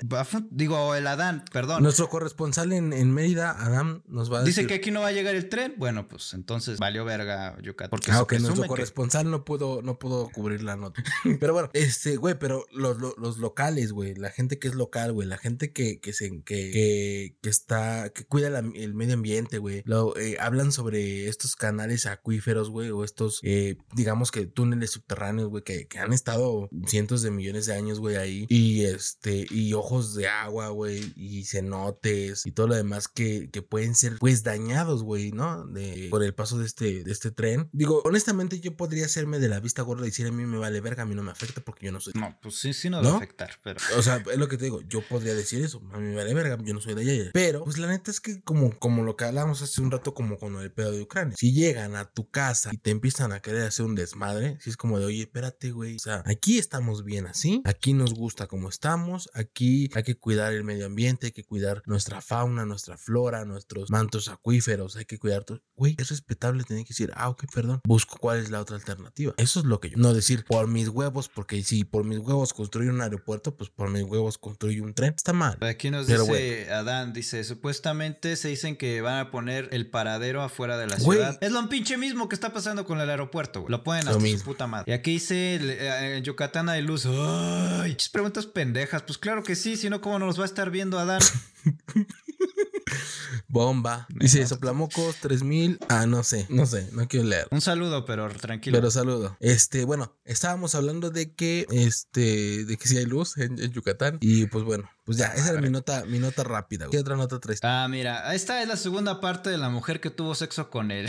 Digo, el Adán, perdón. Nuestro corresponsal en, Mérida, Adán, nos va a Dice que aquí no va a llegar el tren. Bueno, pues entonces valió verga Yucatán. Porque ah, nuestro corresponsal no pudo, no pudo cubrir la nota. pero bueno, este, güey, pero los, los, locales, güey, la gente que es local, güey, la gente que, que se, que, que, está, que cuida el medio ambiente, güey, lo, eh, hablan sobre estos canales acuíferos, güey, o estos, eh, digamos que túneles subterráneos, güey, que, que, han estado cientos de millones de años, güey, ahí, y este, y ojos de agua, güey, y cenotes, y todo lo demás que, que pueden ser, pues, dañados, güey, ¿no? De, por el paso de este, de este tren. Digo, honestamente, yo podría hacerme de la vista gorda y decir a mí me vale verga, a mí no me afecta porque yo no soy. No, pues sí, sí nos va a afectar, pero. O sea, es lo que te digo, yo podría decir eso, a mí me vale verga, yo no soy de allá. Pero, pues la neta es que, como, como lo que hablamos hace un rato, como con el pedo de Ucrania, si llegan a tu casa y te empiezan a querer hacer un desmadre, si es como de, oye, espérate, güey, o sea, aquí estamos bien así, aquí nos gusta como estamos, aquí hay que cuidar el medio ambiente, hay que cuidar nuestra fauna, nuestra flora, nuestros mantos acuíferos, hay que cuidar todo. Güey, es respetable tener que decir, ah, ok, perdón, busco cuál es la otra alternativa. Eso es lo que yo, no decir por mis huevos, porque si por mis huevos construyo un aeropuerto, pues por mis huevos construyo un tren. Está mal. Aquí nos dice Adán, dice, supuestamente se dicen que van a poner el paradero afuera de la ciudad. Es lo pinche mismo que está pasando con el aeropuerto, güey. Lo pueden hasta su puta madre. Y aquí dice, eh, en Yucatán hay luz. Ay, preguntas pendejas. Pues claro que sí, si no, ¿cómo nos va a estar viendo Adán? Bomba. Dice Soplamocos 3000. Ah, no sé, no sé, no quiero leer. Un saludo, pero tranquilo. Pero saludo. Este, bueno, estábamos hablando de que, este, de que si hay luz en, Yucatán. Y pues bueno, pues ya, esa era mi nota, mi nota rápida. ¿Qué otra nota traes? Ah, mira, esta es la segunda parte de la mujer que tuvo sexo con él.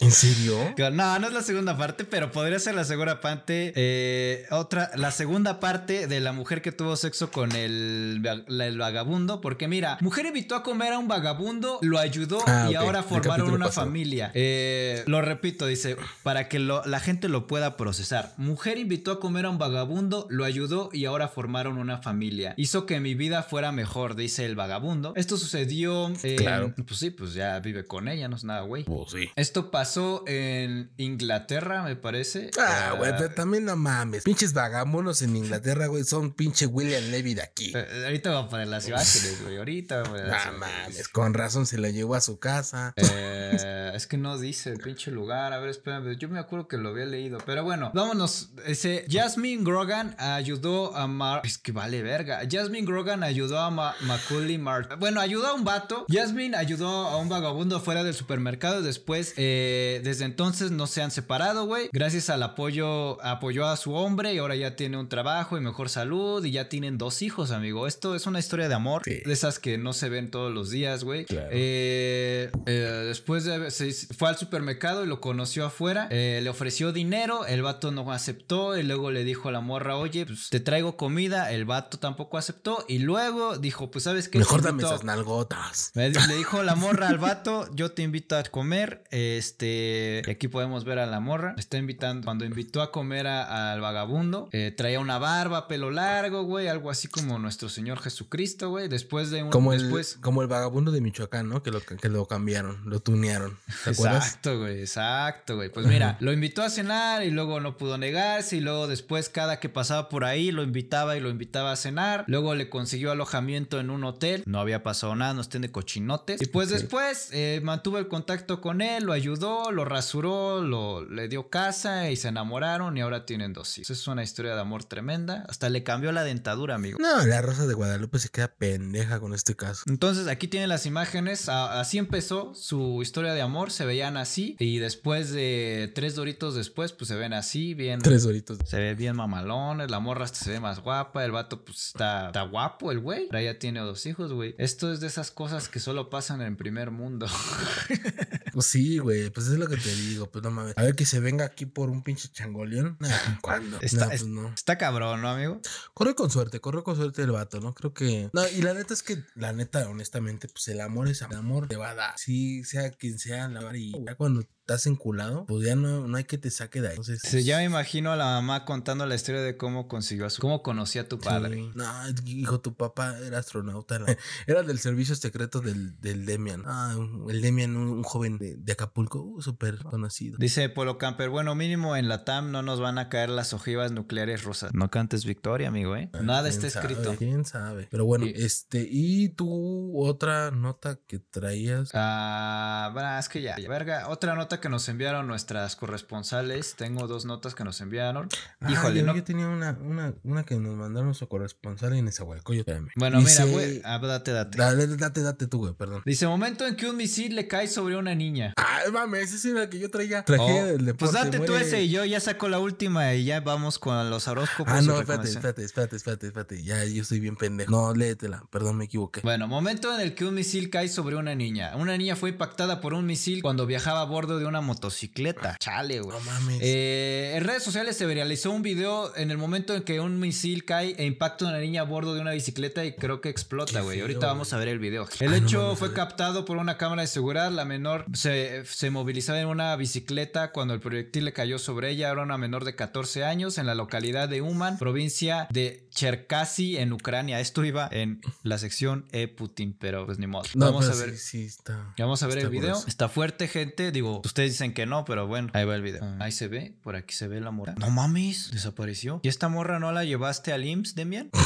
¿En serio? No, no es la segunda parte, pero podría ser la segunda parte. Eh, otra, la segunda parte de la mujer que tuvo sexo con el, el vagabundo. Porque mira, mujer invitó a comer a un vagabundo, lo ayudó ah, y ahora formaron una familia. Eh, lo repito, dice, para que la gente lo pueda procesar. Mujer invitó a comer a un vagabundo, lo ayudó y ahora formaron una familia. Hizo que mi vida fuera mejor, dice el vagabundo. Esto sucedió. claro. Pues sí, pues ya vive con ella, no es nada, güey. Pues sí. Esto pasó en Inglaterra, me parece. Ah, güey, también no mames. Pinches vagabundos en Inglaterra, güey, son pinche William Levy de aquí. Eh, ahorita va a poner las imágenes, güey. Ahorita voy a No mames, con razón se la llevó a su casa. Eh, es que no dice el pinche lugar. A ver, espérame. Yo me acuerdo que lo había leído. Pero bueno, vámonos. Ese Jasmine Grogan ayudó a Mar. Es que vale verga. Jasmine Grogan ayudó a Macaulay Mart. Bueno, ayudó a un vato. Jasmine ayudó a un vagabundo fuera del supermercado. Después, eh, desde entonces no se han separado, güey. Gracias al apoyo, apoyó a su hombre y ahora ya tiene un trabajo y mejor salud y ya tienen dos hijos, amigo. Esto es una historia de amor. De esas que no se ven todos los días, güey. Eh, eh, después de, se fue al supermercado y lo conoció afuera. le ofreció dinero. El vato no aceptó y luego le dijo a la morra, oye, pues te traigo comida. El vato tampoco aceptó aceptó y luego dijo, pues sabes qué, Mejor dame esas nalgotas. Le dijo la morra al vato, yo te invito a comer. Este, y aquí podemos ver a la morra. Está invitando, cuando invitó a comer a- al vagabundo, eh, traía una barba, pelo largo, güey, algo así como nuestro Señor Jesucristo, güey. Después de un, Como el, después, como el vagabundo de Michoacán, ¿no? Que lo, que lo cambiaron, lo tunearon. Exacto, güey, exacto, güey. Pues mira, lo invitó a cenar y luego no pudo negarse y luego después cada que pasaba por ahí lo invitaba y lo invitaba a cenar. Luego le consiguió alojamiento en un hotel. No había pasado nada, no estén de cochinotes. Y pues después eh, mantuvo el contacto con él, lo ayudó, lo rasuró, lo, le dio casa y se enamoraron y ahora tienen dos hijos. Es una historia de amor tremenda. Hasta le cambió la dentadura, amigo. No, la Rosa de Guadalupe se queda pendeja con este caso. Entonces aquí tienen las imágenes, así empezó su historia de amor, se veían así y después de tres doritos después pues se ven así, bien... Tres horitos. Se ve bien mamalones, la morra hasta se ve más guapa, el vato pues está, está guapo el güey, ahora ya tiene dos hijos, güey. Esto es de esas cosas que solo pasan en el primer mundo. Pues sí, güey, pues es lo que te digo, pues no mames. A ver que se venga aquí por un pinche changoleón. Nah, ¿Cuándo? Está, pues no. está cabrón, ¿no, amigo? Corre con suerte, corre con suerte el vato, ¿no? Creo que. No, y la neta es que, la neta, honestamente, pues el amor es amor. El amor te va a dar. Sí, sea quien sea, la y ya cuando estás enculado, pues ya no, no hay que te saque de ahí. Entonces. Sí, ya me imagino a la mamá contando la historia de cómo consiguió a su... cómo conocía a tu padre. Sí. No, hijo, tu papá era astronauta. Era del servicio secreto del, del Demian. Ah, el Demian, un, un joven de, de Acapulco, uh, súper conocido. Dice Polo Camper, bueno, mínimo en la TAM no nos van a caer las ojivas nucleares rusas. No cantes victoria, amigo, ¿eh? Nada está ¿Quién sabe? escrito. ¿Quién sabe? Pero bueno, Y- este, y tú, otra nota que traías. Ah, bueno, es que ya, ya, verga. Otra nota que nos enviaron nuestras corresponsales. Tengo dos notas que nos enviaron. Ah, Híjole, yo, no. yo tenía una, una, una que nos mandaron nuestro corresponsal en Nezahualcóyotl. Espérame. Bueno, Dice- mira, güey. Ah, date, date. Dale, date, date tú, güey, perdón. Dice, momento en que un misil le cae sobre una niña. Ay, mames, esa era la que yo traía. Tragedia Oh, deporte. pues date tú ese y yo ya saco la última y ya vamos con los horóscopos. Ah, no, espérate, espérate, espérate, espérate, espérate. Ya, yo estoy bien pendejo. No, léetela, perdón, me equivoqué. Bueno, momento en el que un misil cae sobre una niña. Una niña fue impactada por un misil cuando viajaba a bordo de una motocicleta. Chale, güey. No mames. Eh, en redes sociales se viralizó un video en el momento en que un misil cae e impacta a una niña a bordo de una bicicleta y creo que explota, güey. Ahorita vamos a ver el video. El Ay, no hecho a fue ver. captado por una cámara de seguridad. La menor se, se movilizaba en una bicicleta cuando el proyectil le cayó sobre ella. Era una menor de 14 años en la localidad de Uman, provincia de Cherkasy, en Ucrania. Esto iba en la sección E Putin, pero pues ni modo. no, vamos a ver. Sí, sí, está. Ya Vamos a ver el video. Está fuerte, gente. Digo, ustedes dicen que no, pero bueno, ahí va el video. Ahí se ve, por aquí se ve la morra. No mames, desapareció. ¿Y esta morra no la llevaste al IMSS, Demian?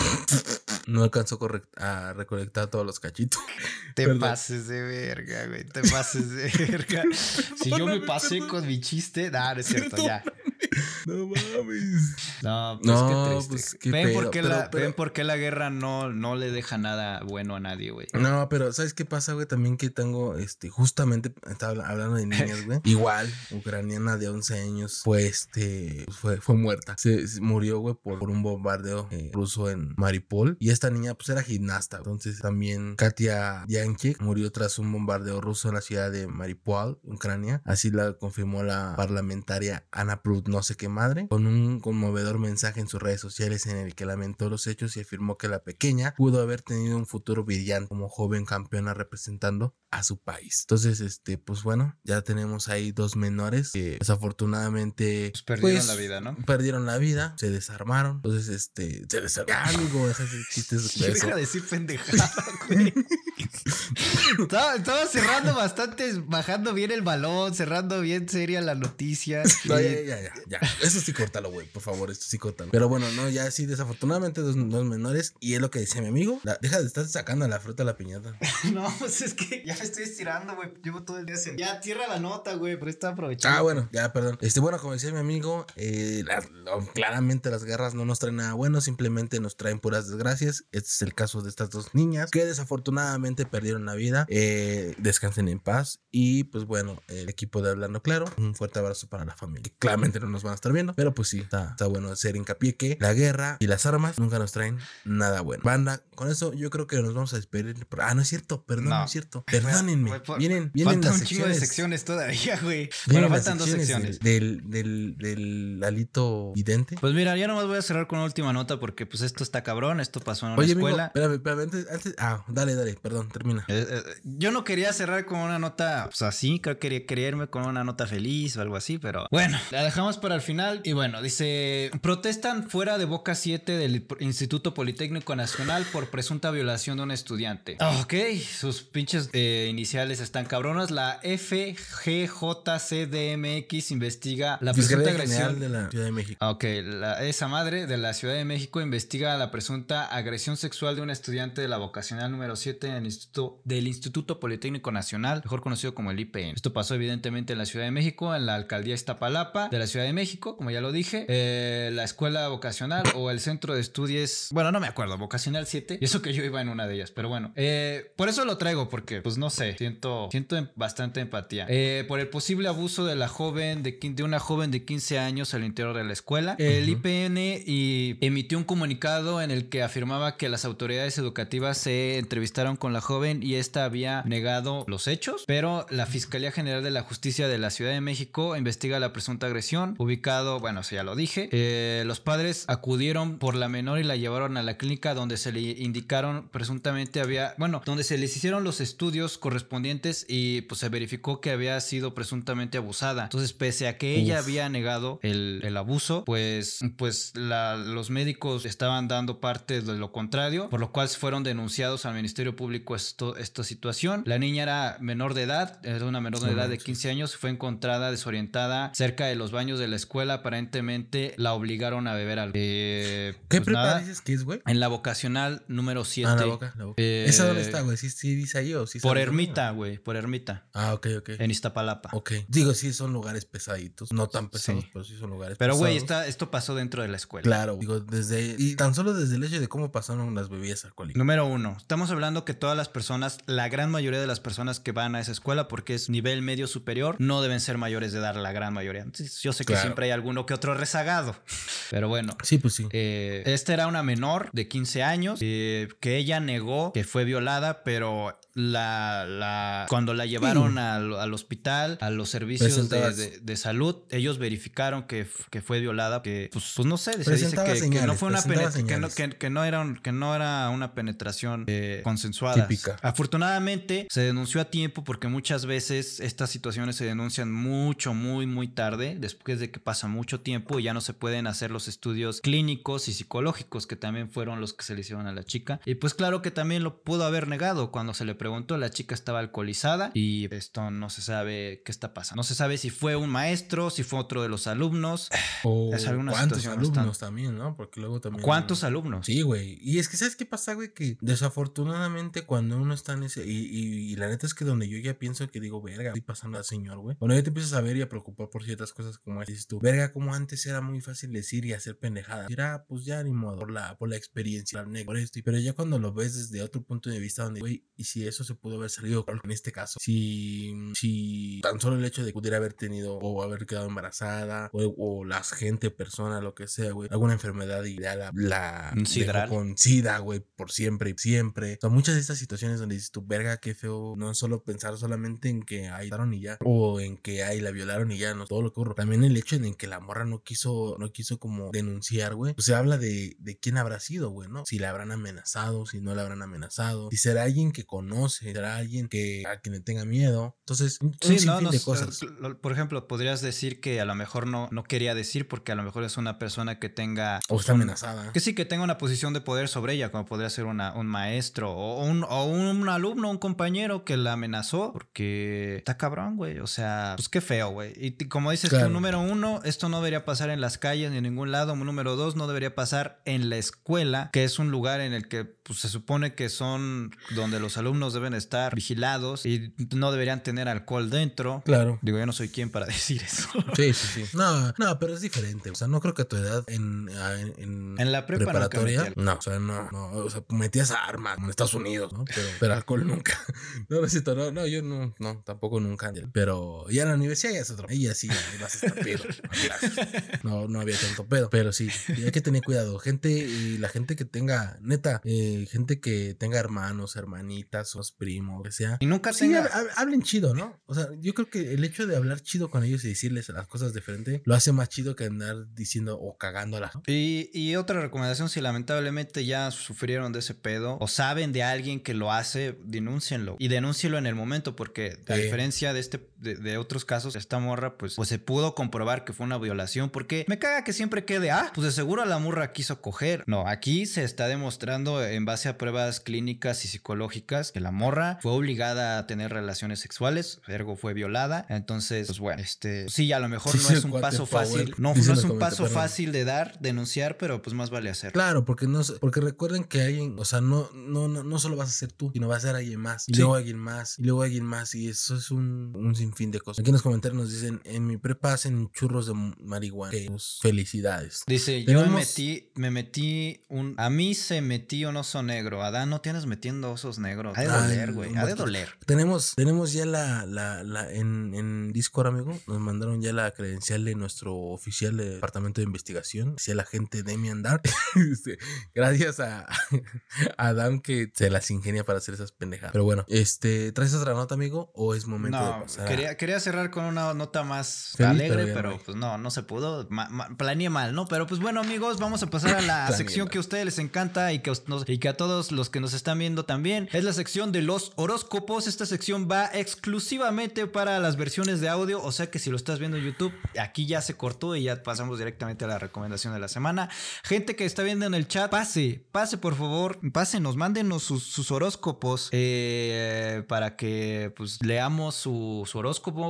No alcanzó a recolectar todos los cachitos. Te Perdón. pases de verga, güey. Te pases de verga. si yo me pasé con mi chiste, nah, no es cierto, ya. No mames. No, pues No, qué triste. pues, qué ven, por qué pero- la, pero- ven por qué la guerra no, no le deja nada bueno a nadie, güey. No, pero ¿sabes qué pasa, güey? También que tengo, este, justamente, estaba habla- hablando de niñas, güey. Igual, ucraniana de 11 años, fue, este, fue, fue muerta. Se, se murió, güey, por, por un bombardeo eh, ruso en Maripol. Y esta niña, pues, era gimnasta. Entonces, también Katia Yanchik murió tras un bombardeo ruso en la ciudad de Maripol, Ucrania. Así la confirmó la parlamentaria Ana Prut, no sé qué madre, con un conmovedor mensaje en sus redes sociales en el que lamentó los hechos y afirmó que la pequeña pudo haber tenido un futuro brillante como joven campeona representando a su país. Entonces, este, pues bueno, ya tenemos ahí dos menores que desafortunadamente Pues perdieron pues, la vida, ¿no? Perdieron la vida, se desarmaron. Entonces, este, se desarmaron. De hacer chistes de. Deja de decir pendejada, güey. estaba, estaba cerrando bastante, bajando bien el balón, cerrando bien seria la noticia. No, Y- ya, ya, ya. Eso sí córtalo, güey, por favor, esto sí córtalo. Pero bueno, no, ya sí, desafortunadamente dos, dos menores. Y es lo que decía mi amigo. la- deja de estar sacando la fruta a la piñata. No, pues es que ya me estoy estirando, güey. Llevo todo el día haciendo. Ya, tierra la nota, güey, pero está aprovechando. Ah, bueno, ya, perdón. Este, bueno, como decía mi amigo, eh, la- lo- claramente las guerras no nos traen nada bueno, simplemente nos traen puras desgracias. Este es el caso de estas dos niñas que desafortunadamente perdieron la vida. Eh, descansen en paz. Y pues bueno, el equipo de Hablando Claro, un fuerte abrazo para la familia. Claramente no nos nos van a estar viendo. Pero pues sí, está, está bueno hacer hincapié que la guerra y las armas nunca nos traen nada bueno. Banda, con eso yo creo que nos vamos a despedir. Ah, no es cierto, perdón, no, No. es cierto. Perdónenme. Vienen, vienen las un chingo de secciones. secciones todavía, güey. Bueno, faltan dos secciones. Del, del, del, alito vidente. Pues mira, ya nomás voy a cerrar con una última nota porque pues esto está cabrón, esto pasó en una Oye, amigo, escuela. espérame, espérame, antes, antes- ah, dale, dale, perdón, termina. Eh, eh, yo no quería cerrar con una nota, pues así, creo que quería, quería irme con una nota feliz o algo así, pero bueno, la dejamos para el final. Y bueno, dice: protestan fuera de Boca 7 del Instituto Politécnico Nacional por presunta violación de un estudiante. Ok, sus pinches eh, iniciales están cabronas. La FGJCDMX investiga la presunta agresión. de la Ciudad de México. Ok, la- esa madre de la Ciudad de México investiga la presunta agresión sexual de un estudiante de la vocacional número 7 en el instituto, del Instituto Politécnico Nacional, mejor conocido como el IPN. Esto pasó evidentemente en la Ciudad de México, en la alcaldía Iztapalapa de la Ciudad de México, como ya lo dije, eh, la escuela vocacional o el centro de estudios, bueno, no me acuerdo, vocacional 7, y eso que yo iba en una de ellas, pero bueno, eh, por eso lo traigo, porque pues no sé, siento, siento em- bastante empatía. Eh, por el posible abuso de la joven, de, de una joven de 15 años al interior de la escuela, el. IPN y emitió un comunicado en el que afirmaba que las autoridades educativas se entrevistaron con la joven y esta había negado los hechos, pero la Fiscalía General de la Justicia de la Ciudad de México investiga la presunta agresión, ubicado, bueno, eso ya lo dije. Eh, los padres acudieron por la menor y la llevaron a la clínica donde se le indicaron presuntamente había, bueno, donde se les hicieron los estudios correspondientes y pues se verificó que había sido presuntamente abusada. Entonces, pese a que ella Uf. había negado el, el abuso, pues, pues la- los médicos estaban dando parte de lo contrario, por lo cual fueron denunciados al Ministerio Público esto, esta situación. La niña era menor de edad, era una menor de edad de sí. 15 años, fue encontrada desorientada cerca de los baños de la escuela. Aparentemente la obligaron a beber algo. Eh, ¿Qué pues prepa dices que es, güey? En la vocacional número 7. Ah, la boca, la boca. Eh, ¿Esa dónde está, güey? ¿Sí, sí dice ahí o sí Por Ermita, güey, por Ermita? Ah, ok, ok. en Iztapalapa. Ok. Digo, sí, son lugares pesaditos. No tan pesados, Sí. pero sí son lugares Pero, güey, está- esto pasó dentro de la escuela. Claro, digo, desde. Y tan solo desde el hecho de cómo pasaron las bebidas alcohólicas. Número uno, estamos hablando que todas las personas, la gran mayoría de las personas que van a esa escuela, porque es nivel medio superior, no deben ser mayores de edad, la gran mayoría. Entonces, yo sé que Claro. siempre hay alguno que otro rezagado, pero bueno. Sí, pues sí. Eh, esta era una menor de 15 años eh, que ella negó que fue violada, pero la, la cuando la llevaron al, al hospital, a los servicios de, de- de salud, ellos verificaron que, que fue violada, que pues, pues no sé, se dice que, que no fue una que no, que, que no era un- que no era una penetración eh, consensuada. Típica. Afortunadamente se denunció a tiempo porque muchas veces estas situaciones se denuncian mucho, muy, muy tarde, después de que pasa mucho tiempo y ya no se pueden hacer los estudios clínicos y psicológicos que también fueron los que se le hicieron a la chica. Y pues claro que también lo pudo haber negado cuando se le preguntó, la chica estaba alcoholizada y esto no se sabe qué está pasando. No se sabe si fue un maestro, si fue otro de los alumnos. O es alguna cuántos alumnos también, ¿no? Porque luego también. ¿Cuántos alumnos? Sí, güey. Y es que, ¿sabes qué pasa, güey? Que desafortunadamente cuando uno está en ese. Y, y- y la neta es que donde yo ya pienso que digo, verga, estoy pasando al señor, güey. Cuando ya te empiezas a ver y a preocupar por ciertas cosas como dices tú, verga, como antes era muy fácil decir y hacer pendejadas. Era, pues ya ni modo, por la, por la experiencia, por esto. Pero ya cuando lo ves desde otro punto de vista, donde, güey, y si eso se pudo haber salido en este caso, si, si tan solo el hecho de pudiera haber tenido o haber quedado embarazada o, o la gente, persona, lo que sea, güey, alguna enfermedad y ya la, la dejó con sida, güey, por siempre y siempre. O sea, muchas de estas situaciones donde dices tú, verga, qué feo, no solo pensar solamente en que ahí y ya, o en que ahí la violaron y ya, no todo lo que ocurre. También el hecho en que la morra no quiso, no quiso como denunciar, güey. Pues se habla de, de quién habrá sido, güey, ¿no? Si la habrán amenazado, si no la habrán amenazado, si será alguien que conoce, será alguien que a quien le tenga miedo. Entonces, un, un Sí, sinfín no, de cosas. Por ejemplo, podrías decir que a lo mejor no, no quería decir porque a lo mejor es una persona que tenga... O está un- amenazada. Que sí, que tenga una posición de poder sobre ella, como podría ser una, un maestro o un, o un alumno, un compañero que la amenazó, porque está cabrón, güey. O sea, pues qué feo, güey. Y como dices Claro. tú, número uno, esto no debería pasar en las calles ni en ningún lado. Número dos, no debería pasar en la escuela, que es un lugar en el que pues, se supone que son donde los alumnos deben estar vigilados y no deberían tener alcohol dentro. Claro. Digo, yo no soy quien para decir eso. Sí, sí, sí. No, no, pero es diferente. O sea, no creo que a tu edad en, en, en En la prepa preparatoria. No, o sea, no, no. O sea, metías armas en Estados Unidos, ¿no? Pero, pero alcohol nunca. No, necesito, no, no, yo no, no, tampoco nunca. Pero ya en la universidad ya es otro. Ella sí, ya estar pedo. No, no había tanto pedo, pero sí, hay que tener cuidado. Gente, y la gente que tenga, neta, eh, gente que tenga hermanos, hermanitas, o primos, que sea. Y nunca Sí, tenga... hablen chido, ¿no? O sea, yo creo que el hecho de hablar chido con ellos y decirles las cosas de frente lo hace más chido que andar diciendo o cagándola. ¿no? Y, y otra recomendación, si lamentablemente ya sufrieron de ese pedo o saben de alguien que lo hace, denúncienlo. Y denúncienlo en el momento, porque a diferencia de este de, de otros casos, esta morra, pues, pues se pudo comprobar que fue una violación. Porque me caga que siempre quede, ah, pues de seguro la morra quiso coger. No, aquí se está demostrando en base a pruebas clínicas y psicológicas que la morra fue obligada a tener relaciones sexuales, ergo fue violada. Entonces, pues bueno, este, sí, a lo mejor Sí, no es un paso fácil. No, no es un paso fácil de dar, denunciar, pero pues más vale hacerlo. Claro, porque no, porque recuerden que alguien, o sea, no, no, no, no solo vas a ser tú, sino va a ser alguien más, y Sí. luego alguien más, y luego alguien más, y eso es un, un sinfín de cosas. Aquí en los comentarios nos dicen, en mi prepa hacen churros de marihuana. Pues, felicidades. Dice, yo me metí, me metí un... A mí se metí un oso negro. Adán, no tienes metiendo osos negros. Ha de doler, güey. Ha de doler. Tenemos, tenemos ya la, la, la en, en Discord, amigo, nos mandaron ya la credencial de nuestro oficial de departamento de investigación, hacia el agente Demian Dark. Gracias a, a Adam que se las ingenia para hacer esas pendejadas. Pero bueno, este, ¿traes otra nota, amigo? ¿O es momento de No, pasar? a- quería, quería cerrar con una nota más Feliz, alegre, pero pues no, no se pudo. Ma- ma- planeé mal, ¿no? Pero pues bueno, amigos, vamos a pasar a la sección que a ustedes les encanta y que, os- nos- y que a todos los que nos están viendo también. Es la sección de los horóscopos. Esta sección va exclusivamente para las versiones de audio. O sea que si lo estás viendo en YouTube, aquí ya se cortó y ya pasamos directamente a la recomendación de la semana. Gente que está viendo en el chat, pase, pase por favor, pásenos, mándenos sus, sus horóscopos eh, para que pues leamos su, su horóscopo,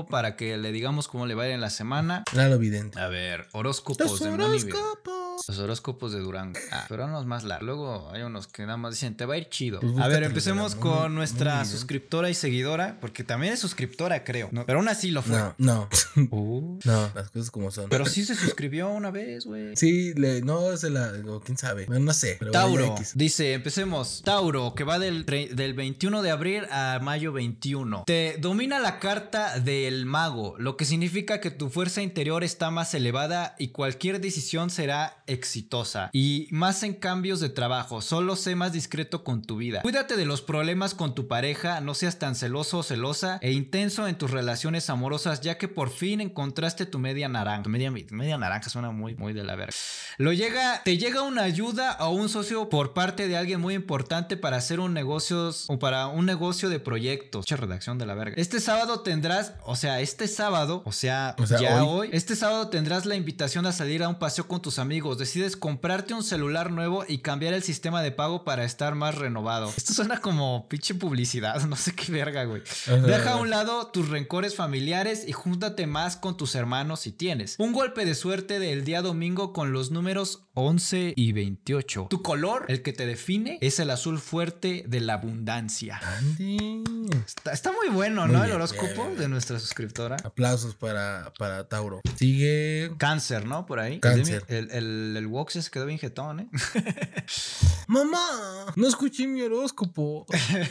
para que le digamos cómo le va a ir en la semana. Claro, evidente. A ver, horóscopos Los de horóscopos. Los horóscopos de Durango. Ah, pero unos más largos. Luego hay unos que nada más dicen, te va a ir chido. Pues a ver, empecemos con nuestra suscriptora y seguidora, porque también es suscriptora, creo. ¿no? Pero aún así lo fue. No, no, Uh. no, las cosas como son. Pero sí se suscribió una vez, güey. Sí, le, no, se la, o quién sabe, no, no sé. Tauro, dice, empecemos. Tauro, que va del, del 21 de abril a mayo 21. Te domina la carta del mago, lo que significa que tu fuerza interior está más elevada y cualquier decisión será exitosa. Y más en cambios de trabajo, solo sé más discreto con tu vida. Cuídate de los problemas con tu pareja, no seas tan celoso o celosa e intenso en tus relaciones amorosas, ya que por fin encontraste tu media naranja. Tu media, media naranja suena muy, muy de la verga. Lo llega, te llega una ayuda o un socio por parte de alguien muy importante para hacer un negocio o para un negocio de proyectos. Mucha redacción de la verga. Este sábado tendrás, o sea, este sábado, o sea, O sea, ya hoy. hoy, este sábado tendrás la invitación a salir a un paseo con tus amigos. Decides comprarte un celular nuevo y cambiar el sistema de pago para estar más renovado. Esto suena como pinche publicidad, no sé qué verga, güey. Deja a un lado tus rencores familiares y júntate más con tus hermanos si tienes. Un golpe de suerte del día domingo con los números 11 y 28. Tu color, el que te define, es el azul fuerte de la abundancia. Está, está muy bueno, Muy ¿no? bien, el horóscopo bien, bien. de nuestra suscriptora. Aplausos para, para Tauro. Sigue. Cáncer, ¿no? Por ahí. Cáncer. El, el, el Wox se quedó bien jetón, ¿eh? Mamá, no escuché mi horóscopo.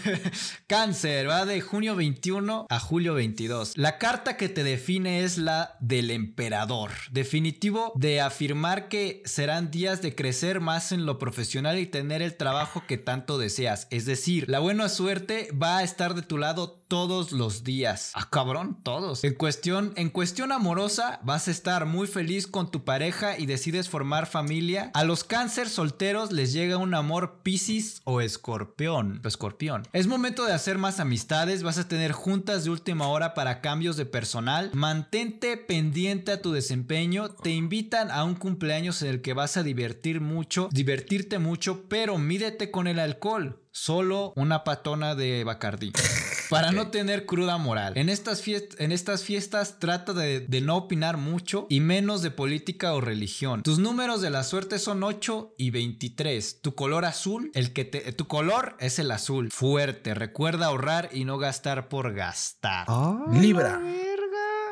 Cáncer, va de junio 21 a julio 22. La carta que te define es la del emperador. Definitivo de afirmar que serán de crecer más en lo profesional y tener el trabajo que tanto deseas. Es decir, la buena suerte va a estar de tu lado todos los días. Ah, cabrón, todos. En cuestión, en cuestión amorosa, vas a estar muy feliz con tu pareja y decides formar familia. A los cáncer solteros les llega un amor piscis o escorpión. Escorpión. Es momento de hacer más amistades, vas a tener juntas de última hora para cambios de personal. Mantente pendiente a tu desempeño. Te invitan a un cumpleaños en el que vas a divertir mucho, divertirte mucho, pero mídete con el alcohol. Solo una patona de Bacardí. Para no tener cruda moral. En estas, fiest- en estas fiestas trata de, de no opinar mucho y menos de política o religión. Tus números de la suerte son 8 y 23. Tu color azul, el que te, tu color es el azul. Fuerte. Recuerda ahorrar y no gastar por gastar. Libra.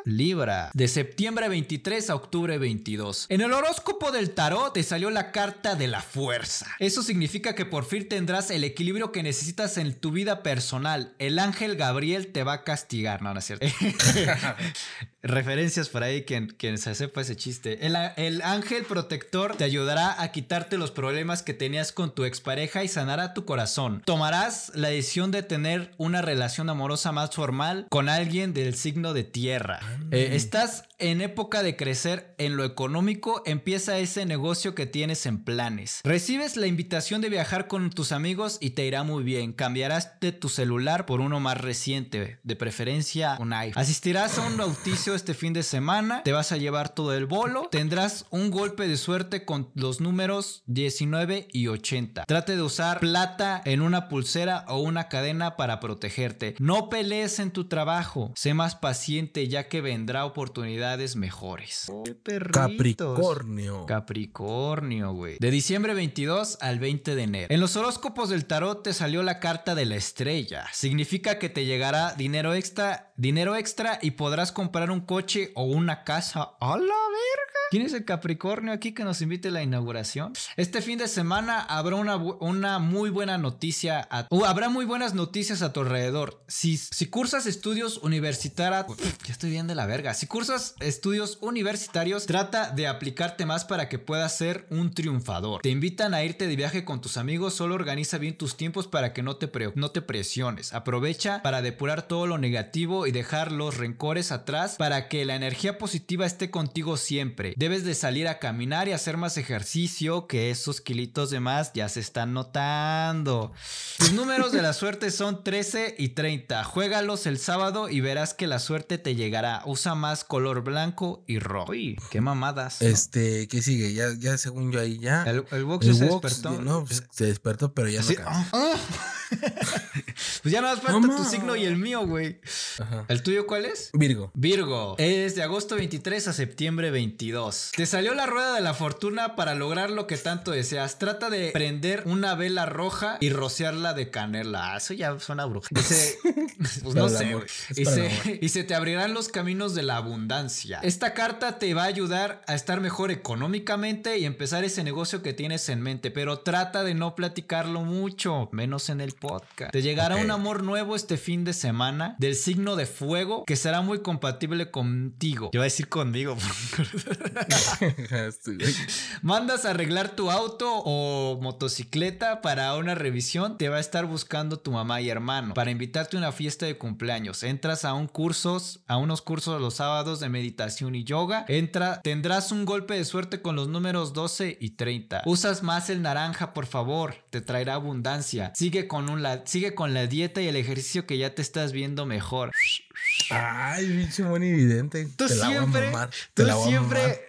Libra, de septiembre 23 a octubre 22. En el horóscopo del tarot te salió la carta de la fuerza. Eso significa que por fin tendrás el equilibrio que necesitas en tu vida personal. El ángel Gabriel te va a castigar, no, no es cierto. referencias por ahí quien, quien se sepa ese chiste. El, el ángel protector te ayudará a quitarte los problemas que tenías con tu expareja y sanará tu corazón. Tomarás la decisión de tener una relación amorosa más formal con alguien del signo de tierra. Eh, estás en época de crecer en lo económico, empieza ese negocio que tienes en planes. Recibes la invitación de viajar con tus amigos y te irá muy bien. Cambiarás de tu celular por uno más reciente, de preferencia un iPhone. Asistirás a un bautizo este fin de semana, te vas a llevar todo el bolo, tendrás un golpe de suerte con los números 19 y 80. Trate de usar plata en una pulsera o una cadena para protegerte. No pelees en tu trabajo, sé más paciente ya que vendrá oportunidades mejores. Capricornio. Capricornio, güey. De diciembre 22 al 20 de enero. En los horóscopos del tarot te salió la carta de la estrella. Significa que te llegará dinero extra, dinero extra y podrás comprar un coche o una casa. ¡A la verga! ¿Quién es el Capricornio aquí que nos invite a la inauguración? Este fin de semana habrá una, una muy buena noticia. a- uh, habrá muy buenas noticias a tu alrededor. Si, si cursas estudios universitarios. Ya estoy bien de la verga. Si cursas estudios universitarios, trata de aplicarte más para que puedas ser un triunfador. Te invitan a irte de viaje con tus amigos. Solo organiza bien tus tiempos para que no te, pre- no te presiones. Aprovecha para depurar todo lo negativo y dejar los rencores atrás para que la energía positiva esté contigo siempre. Debes de salir a caminar y hacer más ejercicio que esos kilitos de más ya se están notando. Tus números de la suerte son 13 y 30. Juégalos el sábado y verás que la suerte te llegará. Usa más color blanco y rojo. Uy, qué mamadas. ¿no? Este, ¿qué sigue? Ya, ya según yo ahí ya. El, el box El se despertó. No, pues, se despertó, pero ya Así- no. pues ya nada más falta Mamá. tu signo y el mío, güey. Ajá. ¿El tuyo cuál es? Virgo. Virgo, es de agosto 23 a septiembre 22. Te salió la rueda de la fortuna para lograr lo que tanto deseas. Trata de prender una vela roja y rociarla de canela. Ah, Eso ya suena bruja. Dice, pues no sé, güey. Y se, y se te abrirán los caminos de la abundancia. Esta carta te va a ayudar a estar mejor económicamente y empezar ese negocio que tienes en mente, pero trata de no platicarlo mucho, menos en el podcast. Te llegará un amor nuevo este fin de semana del signo de fuego que será muy compatible contigo. Yo voy a decir conmigo. Mandas a arreglar tu auto o motocicleta para una revisión, te va a estar buscando tu mamá y hermano para invitarte a una fiesta de cumpleaños. Entras a un cursos, a unos cursos los sábados de meditación y yoga. Entra, tendrás un golpe de suerte con los números 12 y 30. Usas más el naranja, por favor, te traerá abundancia. Sigue con un la, sigue con la dieta y el ejercicio que ya te estás viendo mejor. Ay, pinche muy evidente. Tú Te la siempre,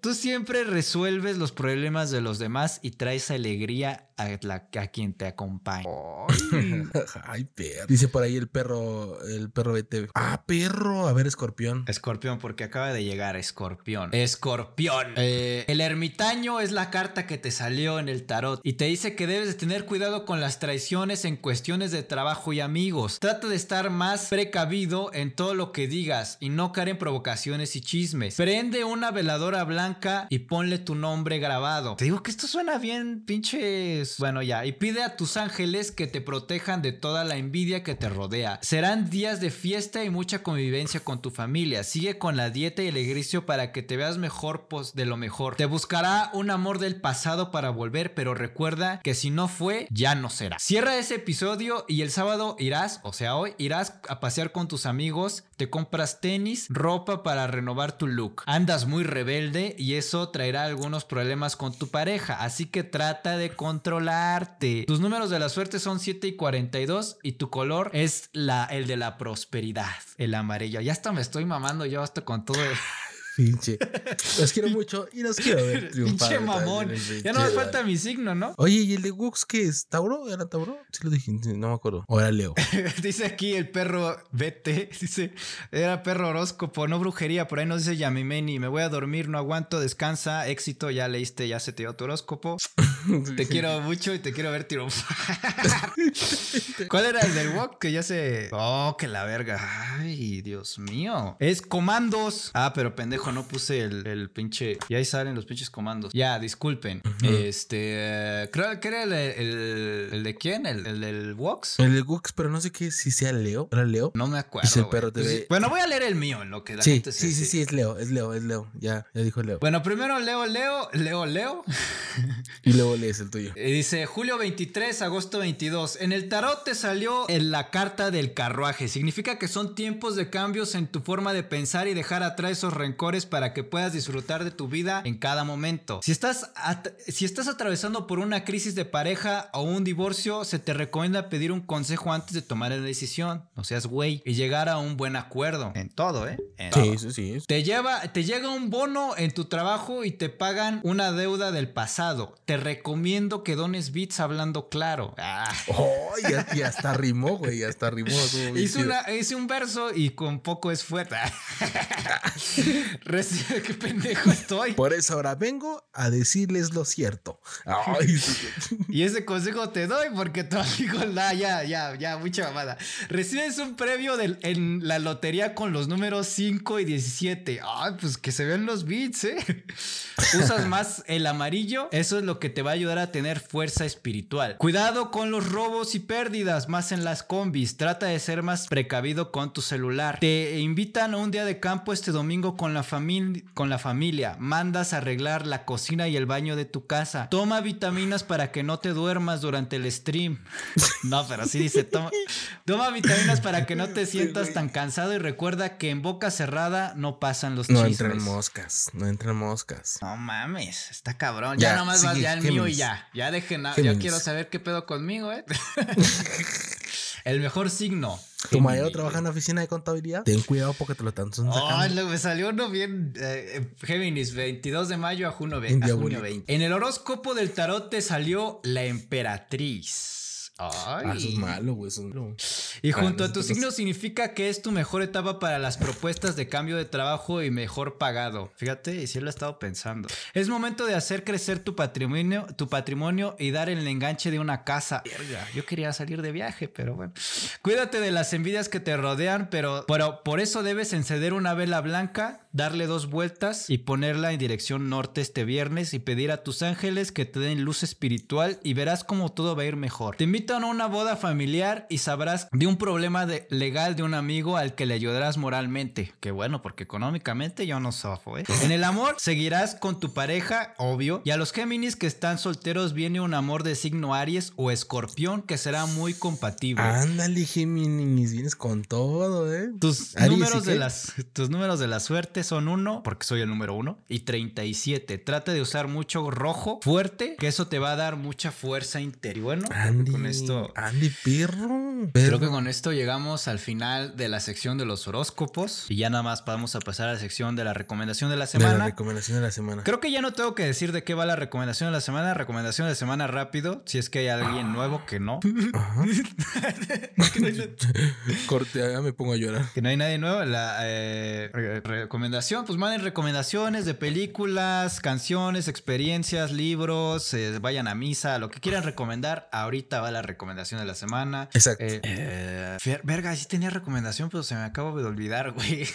tú siempre resuelves los problemas de los demás y traes alegría a, la, a quien te acompaña. Ay, perro. Dice por ahí el perro, el perro BT. Ah, perro. A ver, escorpión. Escorpión, porque acaba de llegar Escorpión. Escorpión. Eh, el ermitaño es la carta que te salió en el tarot y te dice que debes de tener cuidado con las traiciones en cuestiones de trabajo y amigos. Trata de estar más precavido en todo lo que digas y no caer en provocaciones y chismes. Prende una veladora blanca y ponle tu nombre grabado. Te digo que esto suena bien, Bueno, ya. Y pide a tus ángeles que te protejan de toda la envidia que te rodea. Serán días de fiesta y mucha convivencia con tu familia. Sigue con la dieta y el ejercicio para que te veas mejor pues, de lo mejor. Te buscará un amor del pasado para volver, pero recuerda que si no fue, ya no será. Cierra ese episodio y el sábado irás, o sea, hoy irás a pasear con tus amigos, te compras tenis, ropa para renovar tu look. Andas muy rebelde y eso traerá algunos problemas con tu pareja, así que trata de Tus números de la suerte son 7 y 42 y tu color es la, el de la prosperidad, el amarillo. Ya hasta me estoy mamando yo hasta con todo el... Pinche. Los quiero mucho y los quiero ver triunfar. Pinche mamón. también, Ya no me falta mi signo, ¿no? Oye, ¿y el de Wux qué es? ¿Tauro? ¿Era Tauro? Sí lo dije, no me acuerdo. O era Leo. dice aquí el perro BT, dice, era perro horóscopo, no brujería, por ahí nos dice Yamimeni, me voy a dormir, no aguanto, descansa, éxito, ya leíste, ya se te dio tu horóscopo. Te quiero mucho y te quiero ver triunfar. ¿Cuál era el del walk? Que ya se... Oh, que la verga. Ay, Dios mío. Es comandos. Ah, pero pendejo, no puse el, el pinche. Y ahí salen los pinches comandos. Ya, disculpen. Este. creo que era el, el- el de quién? ¿El, el del Vox? El de Gux, pero no sé qué si sea Leo. ¿Era Leo? No me acuerdo. Dice el perro sí. Bueno, voy a leer el mío en lo que la Sí, gente se. sí, sí, sí, es Leo, es Leo, es Leo. Ya, ya dijo Leo. Bueno, primero leo, leo, leo, leo. Y luego lees el tuyo. Y dice julio 23, agosto 22. En el tarot te salió en la carta del carruaje. Significa que son tiempos de cambios en tu forma de pensar y dejar atrás esos rencores para que puedas disfrutar de tu vida en cada momento. Si estás, si estás atravesando por una crisis de pareja o un divorcio, se te recomienda pedir un consejo antes de tomar la decisión. No seas güey. Y llegar a un buen acuerdo. En todo, ¿eh? En todo. Sí, sí, sí. Te, lleva, te llega un bono en tu trabajo y te pagan una deuda del pasado. Te recomiendo que dones bits hablando claro. Ah. Oh, ya, ya hasta rimó, güey, ya hasta rimó. una- hice un verso y con poco es fuerte. Recibe, qué pendejo estoy. Por eso ahora vengo a decirles lo cierto. Ay, sí. Y ese consejo te doy porque tu amigo la ya, ya, ya, mucha mamada. Recibes un premio del- en la lotería con los números 5 y 17. Ay, pues que se ven los bits, ¿eh? Usas más el amarillo. Eso es lo que te va a ayudar a tener fuerza espiritual. Cuidado con los robos y pérdidas, más en las combis. Trata de ser más precavido con tu celular. Te invitan a un día de campo este domingo con la, con la familia. Mandas a arreglar la cocina y el baño de tu casa. Toma vitaminas para que no te duermas durante el stream. No, pero sí dice, toma, toma vitaminas para que no te sientas tan cansado y recuerda que en boca cerrada no pasan los No chismes. entran moscas, no entran moscas. No mames, está cabrón. Ya, Ya, nomás vas ya el mío y ya. Ya dejen, ya quiero saber qué pedo conmigo, eh. el mejor signo. Tu Géminis. trabaja en la oficina de contabilidad. Ten cuidado porque te lo están sacando. Ay, lo- me salió uno bien. eh, Géminis, 22 de mayo a junio, ve- Un a día junio bonito. 20. En el horóscopo del tarot te salió la emperatriz. Ay. Ah, eso es malo, güey. Eso es malo. Y junto a tu signo significa que es tu mejor etapa para las propuestas de cambio de trabajo y mejor pagado. Fíjate, y sí lo he estado pensando. Es momento de hacer crecer tu patrimonio, tu patrimonio y dar el enganche de una casa. Verga, yo quería salir de viaje, pero bueno. Cuídate de las envidias que te rodean, pero, pero por eso debes encender una vela blanca, darle dos vueltas y ponerla en dirección norte este viernes y pedir a tus ángeles que te den luz espiritual y verás cómo todo va a ir mejor. Te invitan a una boda familiar y sabrás de un problema de- legal de un amigo al que le ayudarás moralmente. Qué bueno, porque económicamente yo no sofo, ¿eh? En el amor seguirás con tu pareja, obvio, y a los Géminis que están solteros viene un amor de signo Aries o Escorpión que será muy compatible. Ándale, Géminis, vienes con todo, ¿eh? Tus Aries, números, ¿y de las, tus números de la suerte son 1, porque soy el número 1, y 37. Trata de usar mucho rojo fuerte, que eso te va a dar mucha fuerza interior. Bueno, que Andy, con esto, Andy, perro. creo que con esto llegamos al final de la sección de los horóscopos. Y ya nada más vamos a pasar a la sección de la recomendación de la De la semana. recomendación de la semana. Creo que ya no tengo que decir de qué va la recomendación de la semana. Recomendación de la semana rápido, si es que hay alguien nuevo que no. Ajá. Corte, ya me pongo a llorar. Que no hay nadie nuevo. La eh, re- recomendación, pues manden recomendaciones de películas, canciones, experiencias, libros, eh, vayan a misa, lo que quieran recomendar. Ahorita va la recomendación de la semana. Exacto. Eh, eh, verga, sí tenía recomendación, pero se me acabo de olvidar, güey.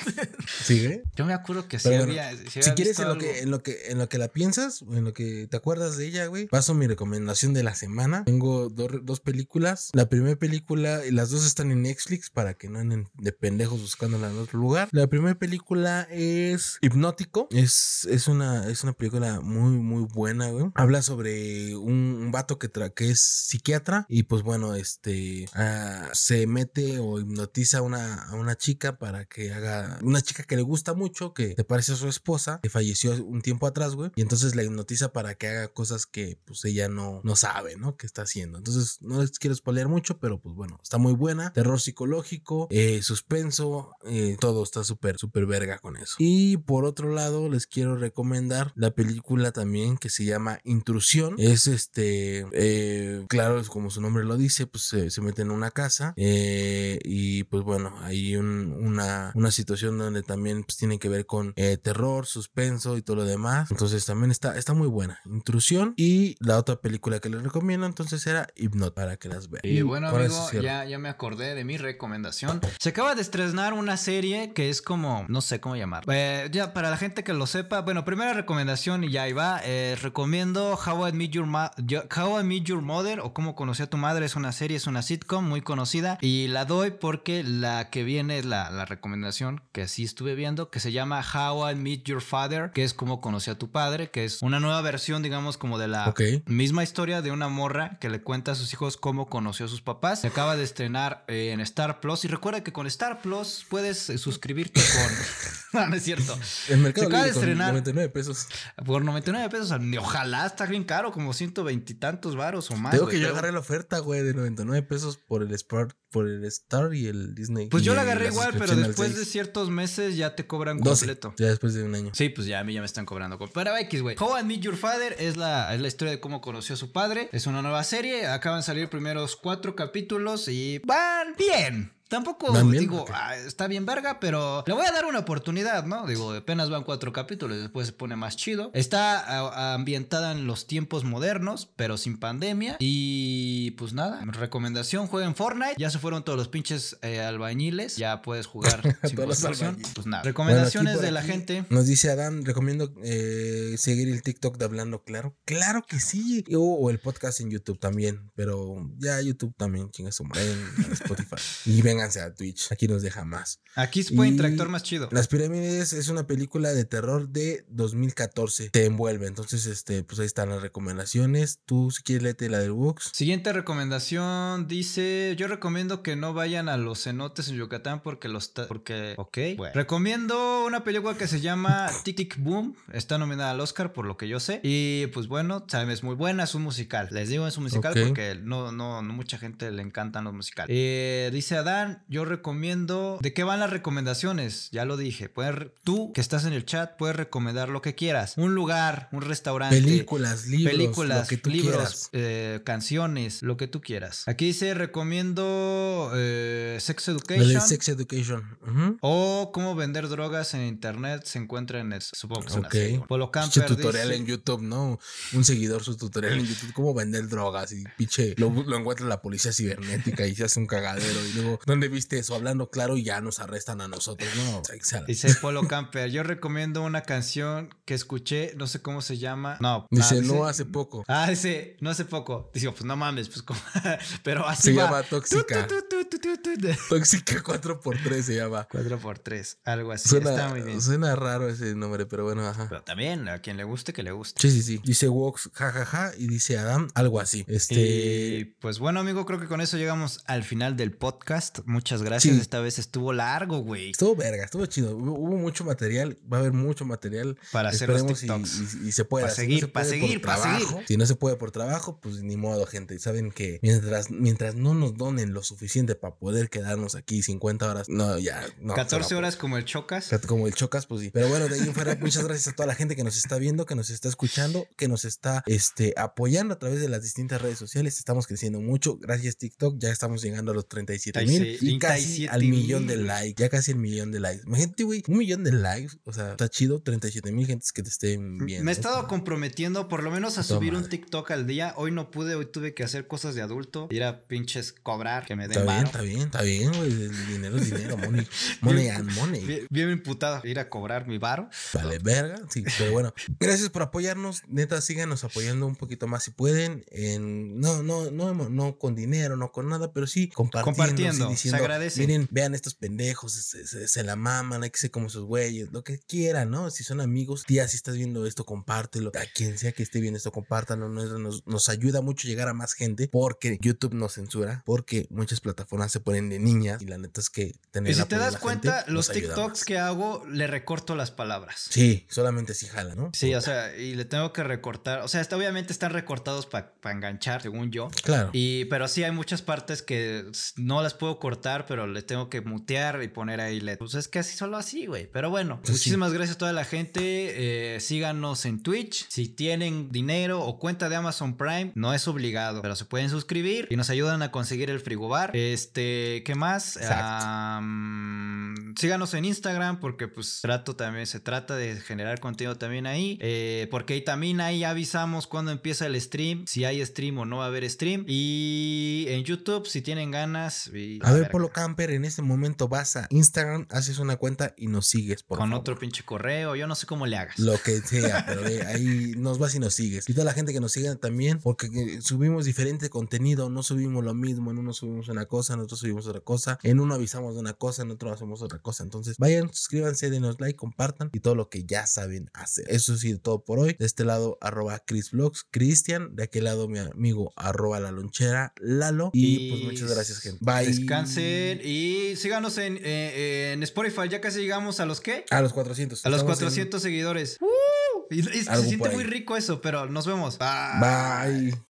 ¿Sigue? Yo me acuerdo que sí bueno, había. sí Si quieres, en lo, que, en, lo que, en lo que la piensas, en lo que te acuerdas de ella, güey, paso mi recomendación de la semana. Tengo dos, dos películas. La primera película, y las dos están en Netflix para que no anden de pendejos buscándola en otro lugar. La primera película es Hipnótico. Es, es, una, es una película muy, muy buena, güey. Habla sobre un, un vato que, tra- que es psiquiatra y pues bueno, este ah, se mete o hipnotiza a una, a una chica para que haga una chica que le gusta mucho, que te parece a su esposa, que falleció un tiempo atrás, güey, y entonces la hipnotiza para que haga cosas que pues ella no, no sabe, ¿no? Que está haciendo. Entonces no les quiero spoilear mucho, pero pues bueno, está muy buena. Terror psicológico, eh, suspenso, eh, todo está súper, súper verga con eso. Y por otro lado, les quiero recomendar la película también que se llama Intrusión. Es este, eh, claro, es como su nombre lo dice, pues se, se mete en una casa eh, y pues bueno, hay un- una, una situación donde también pues, tiene que ver con eh, terror, suspenso y todo lo demás. Entonces también está, está muy buena. Intrusión y la otra película que les recomiendo entonces era Hypnot para que las vean. Y bueno, con eso amigo, ya, ya me acordé de mi recomendación. Se acaba de estrenar una serie que es como, no sé cómo llamar. Eh, ya, para la gente que lo sepa, bueno, primera recomendación y ya ahí va. eh, recomiendo How I, Met Your Ma- How I Met Your Mother o Cómo Conocí a Tu Madre. Es una serie, es una sitcom muy conocida. Y la doy porque la que viene es la, la recomendación que sí estuve viendo, que se llama How I Met Your Father, que es Cómo Conocí a Tu Padre, que es una nueva versión, digamos, como de la. Misma historia de una morra que le cuenta a sus hijos cómo conoció a sus papás. Se acaba de estrenar eh, en Star Plus. Y recuerda que con Star Plus puedes eh, suscribirte con. no, no es cierto. El mercado Se acaba de estrenar 99 pesos. por 99 pesos. Ojalá está bien caro, como 120 y tantos varos o más. Tengo que yo pero- agarré la oferta, güey, de 99 pesos por el Star, por el Star y el Disney. Pues yo la agarré igual, pero después de 6. ciertos meses ya te cobran 12, completo. ya después de un año. Sí, pues ya a mí ya me están cobrando. Pero X, güey. How I Meet Your Father es la, es la historia de cómo conoció a su padre. Es una nueva serie. Acaban de salir primeros cuatro capítulos y van bien. Tampoco digo. "Ah, está bien verga, pero le voy a dar una oportunidad, ¿no? Digo, apenas van cuatro capítulos, después se pone más chido. Está a- ambientada en los tiempos modernos, pero sin pandemia. Y pues nada, recomendación, jueguen Fortnite. Ya se fueron todos los pinches eh, albañiles. Ya puedes jugar sin. Pues nada, recomendaciones de la gente. Nos dice Adán, recomiendo eh, seguir el TikTok de Hablando Claro. Claro que sí. O, o el podcast en YouTube también. Pero ya YouTube también, chinga su madre, en Spotify. y vénganse a Twitch. Aquí nos deja más. Aquí se puede Y interactuar más chido. Las pirámides es una película de terror de 2014. Te envuelve. Entonces, este, pues ahí están las recomendaciones. Tú, si quieres, léete la del Books. Siguiente recomendación dice, yo recomiendo que no vayan a los cenotes en Yucatán porque los porque ok. Bueno. Recomiendo una película que se llama Tic Tic Boom, está nominada al Oscar por lo que yo sé y pues bueno, saben, es muy buena, es un musical. Les digo es un musical porque no no no mucha gente le encantan los musicales. Eh, dice Adán, yo recomiendo ¿De qué van las recomendaciones? Ya lo dije, puedes tú que estás en el chat puedes recomendar lo que quieras, un lugar, un restaurante, Películas, libros, películas, lo que tú libros, eh, canciones, lo que tú quieras. Aquí dice recomiendo eh, Sex Education. Sex Education. O cómo vender drogas en internet se encuentra en el, supongo que son Ok. así. Polo Camper tutorial dice- en YouTube, ¿no? Un seguidor su tutorial en YouTube, cómo vender drogas y pinche, lo, lo encuentra la policía cibernética y se hace un cagadero y luego, ¿dónde viste eso? Hablando claro y ya nos arrestan a nosotros, ¿no? Dice Polo Camper, yo recomiendo una canción que escuché, no sé cómo se llama. No, Dice, ah, no hace poco. Ah, dice, no hace poco. Dice, pues no mames, pues como. Pero así Se va. llama Tóxica. Tu, tu, tu. Tóxica 4x3 se llama. 4 por 3 algo así. Está Suena, muy bien. suena raro ese nombre, pero bueno, ajá. Pero también, a quien le guste, que le guste. Sí, sí, sí. Dice Wox, jajaja, y dice Adam, algo así. Este. Y pues bueno, amigo, creo que con eso llegamos al final del podcast. Muchas gracias. Sí. Esta vez estuvo largo, güey. Estuvo verga, estuvo chido. Hubo, hubo mucho material, va a haber mucho material. Para hacer los y- TikToks. Y, y se puede. Pa' seguir, pa' seguir, pa' seguir. Si no se puede por trabajo, pues ni modo, gente. Saben que mientras, mientras no nos donen lo suficiente para poder quedarnos aquí 50 horas, no, ya. No, 14 se va a horas como el Chocas. Como el chocas, pues sí. Pero bueno, de ahí en fuera, muchas gracias a toda la gente que nos está viendo, que nos está escuchando, que nos está este, apoyando a través de las distintas redes sociales. Estamos creciendo mucho. Gracias, TikTok. Ya estamos llegando a los 37 mil Y casi 37 al millón de likes. Ya casi el millón de likes. Imagínate, güey, un millón de likes. O sea, está chido. 37 mil gentes que te estén viendo. Me he estado comprometiendo por lo menos a Toda subir un. TikTok al día. Hoy no pude, hoy tuve que hacer cosas de adulto. Ir a pinches cobrar, que me den Está bien, está bien, está bien, güey. El dinero es dinero, money. Money and money. Bien, bien imputado, ir a cobrar mi varo. Vale, verga. Sí, pero bueno, gracias por apoyarnos. Neta, síganos apoyando un poquito más si pueden. En, no, no, no, no con dinero, no con nada, pero sí compartiendo. Compartiendo, sí, se diciendo, agradece. Miren, vean estos pendejos, se, se- se la maman, hay que ser como esos güeyes, lo que quieran, ¿no? Si son amigos, tía, si estás viendo esto, compártelo. A quien sea que esté viendo esto, compártanlo. Nos, nos, ayuda mucho llegar a más gente porque YouTube nos censura, porque muchas plataformas se ponen de niñas y la neta es que tener Y si te das cuenta, los TikToks que hago, le recorto las palabras. Sí, solamente si jala, ¿no? Sí, o sea, y le tengo que recortar. O sea, está, obviamente están recortados para enganchar, según yo. Claro. Y, pero sí hay muchas partes que no las puedo cortar, pero le tengo que mutear y poner ahí LED. Pues es que así solo así, güey. Pero bueno, Pues sí. muchísimas gracias a toda la gente. Eh, síganos en Twitch. Si tienen dinero o cuenta de Amazon Prime, no es obligado, pero se pueden suscribir y nos ayudan a conseguir el frigobar. Este, ¿qué más? Síganos en Instagram porque pues trato también, se trata de generar contenido también ahí. eh, porque ahí también ahí avisamos cuando empieza el stream, si hay stream o no va a haber stream. Y en YouTube, si tienen ganas. y- A ver, Polo Camper, en este momento vas a Instagram, haces una cuenta y nos sigues, por Con favor. otro pinche correo, yo no sé cómo le hagas. Lo que sea, pero eh, ahí nos vas y nos sigues. Y toda la gente que nos siga también, porque eh, subimos diferente contenido, no subimos lo mismo, en uno subimos una cosa, en otro subimos otra cosa, en uno avisamos de una cosa, en otro hacemos otra cosa. Entonces, vayan, suscríbanse, denos like, compartan y todo lo que ya saben hacer. Eso sí, todo por hoy. De este lado, arroba Chris Vlogs, Cristian, de aquel lado mi amigo, arroba la lonchera, Lalo. Y, pues muchas gracias, gente. Bye. Y síganos en, eh, en Spotify. Ya casi llegamos a los qué? A los 400. A los Estamos en- 400 seguidores. Y, y se siente muy rico eso, pero nos vemos. Bye. Bye.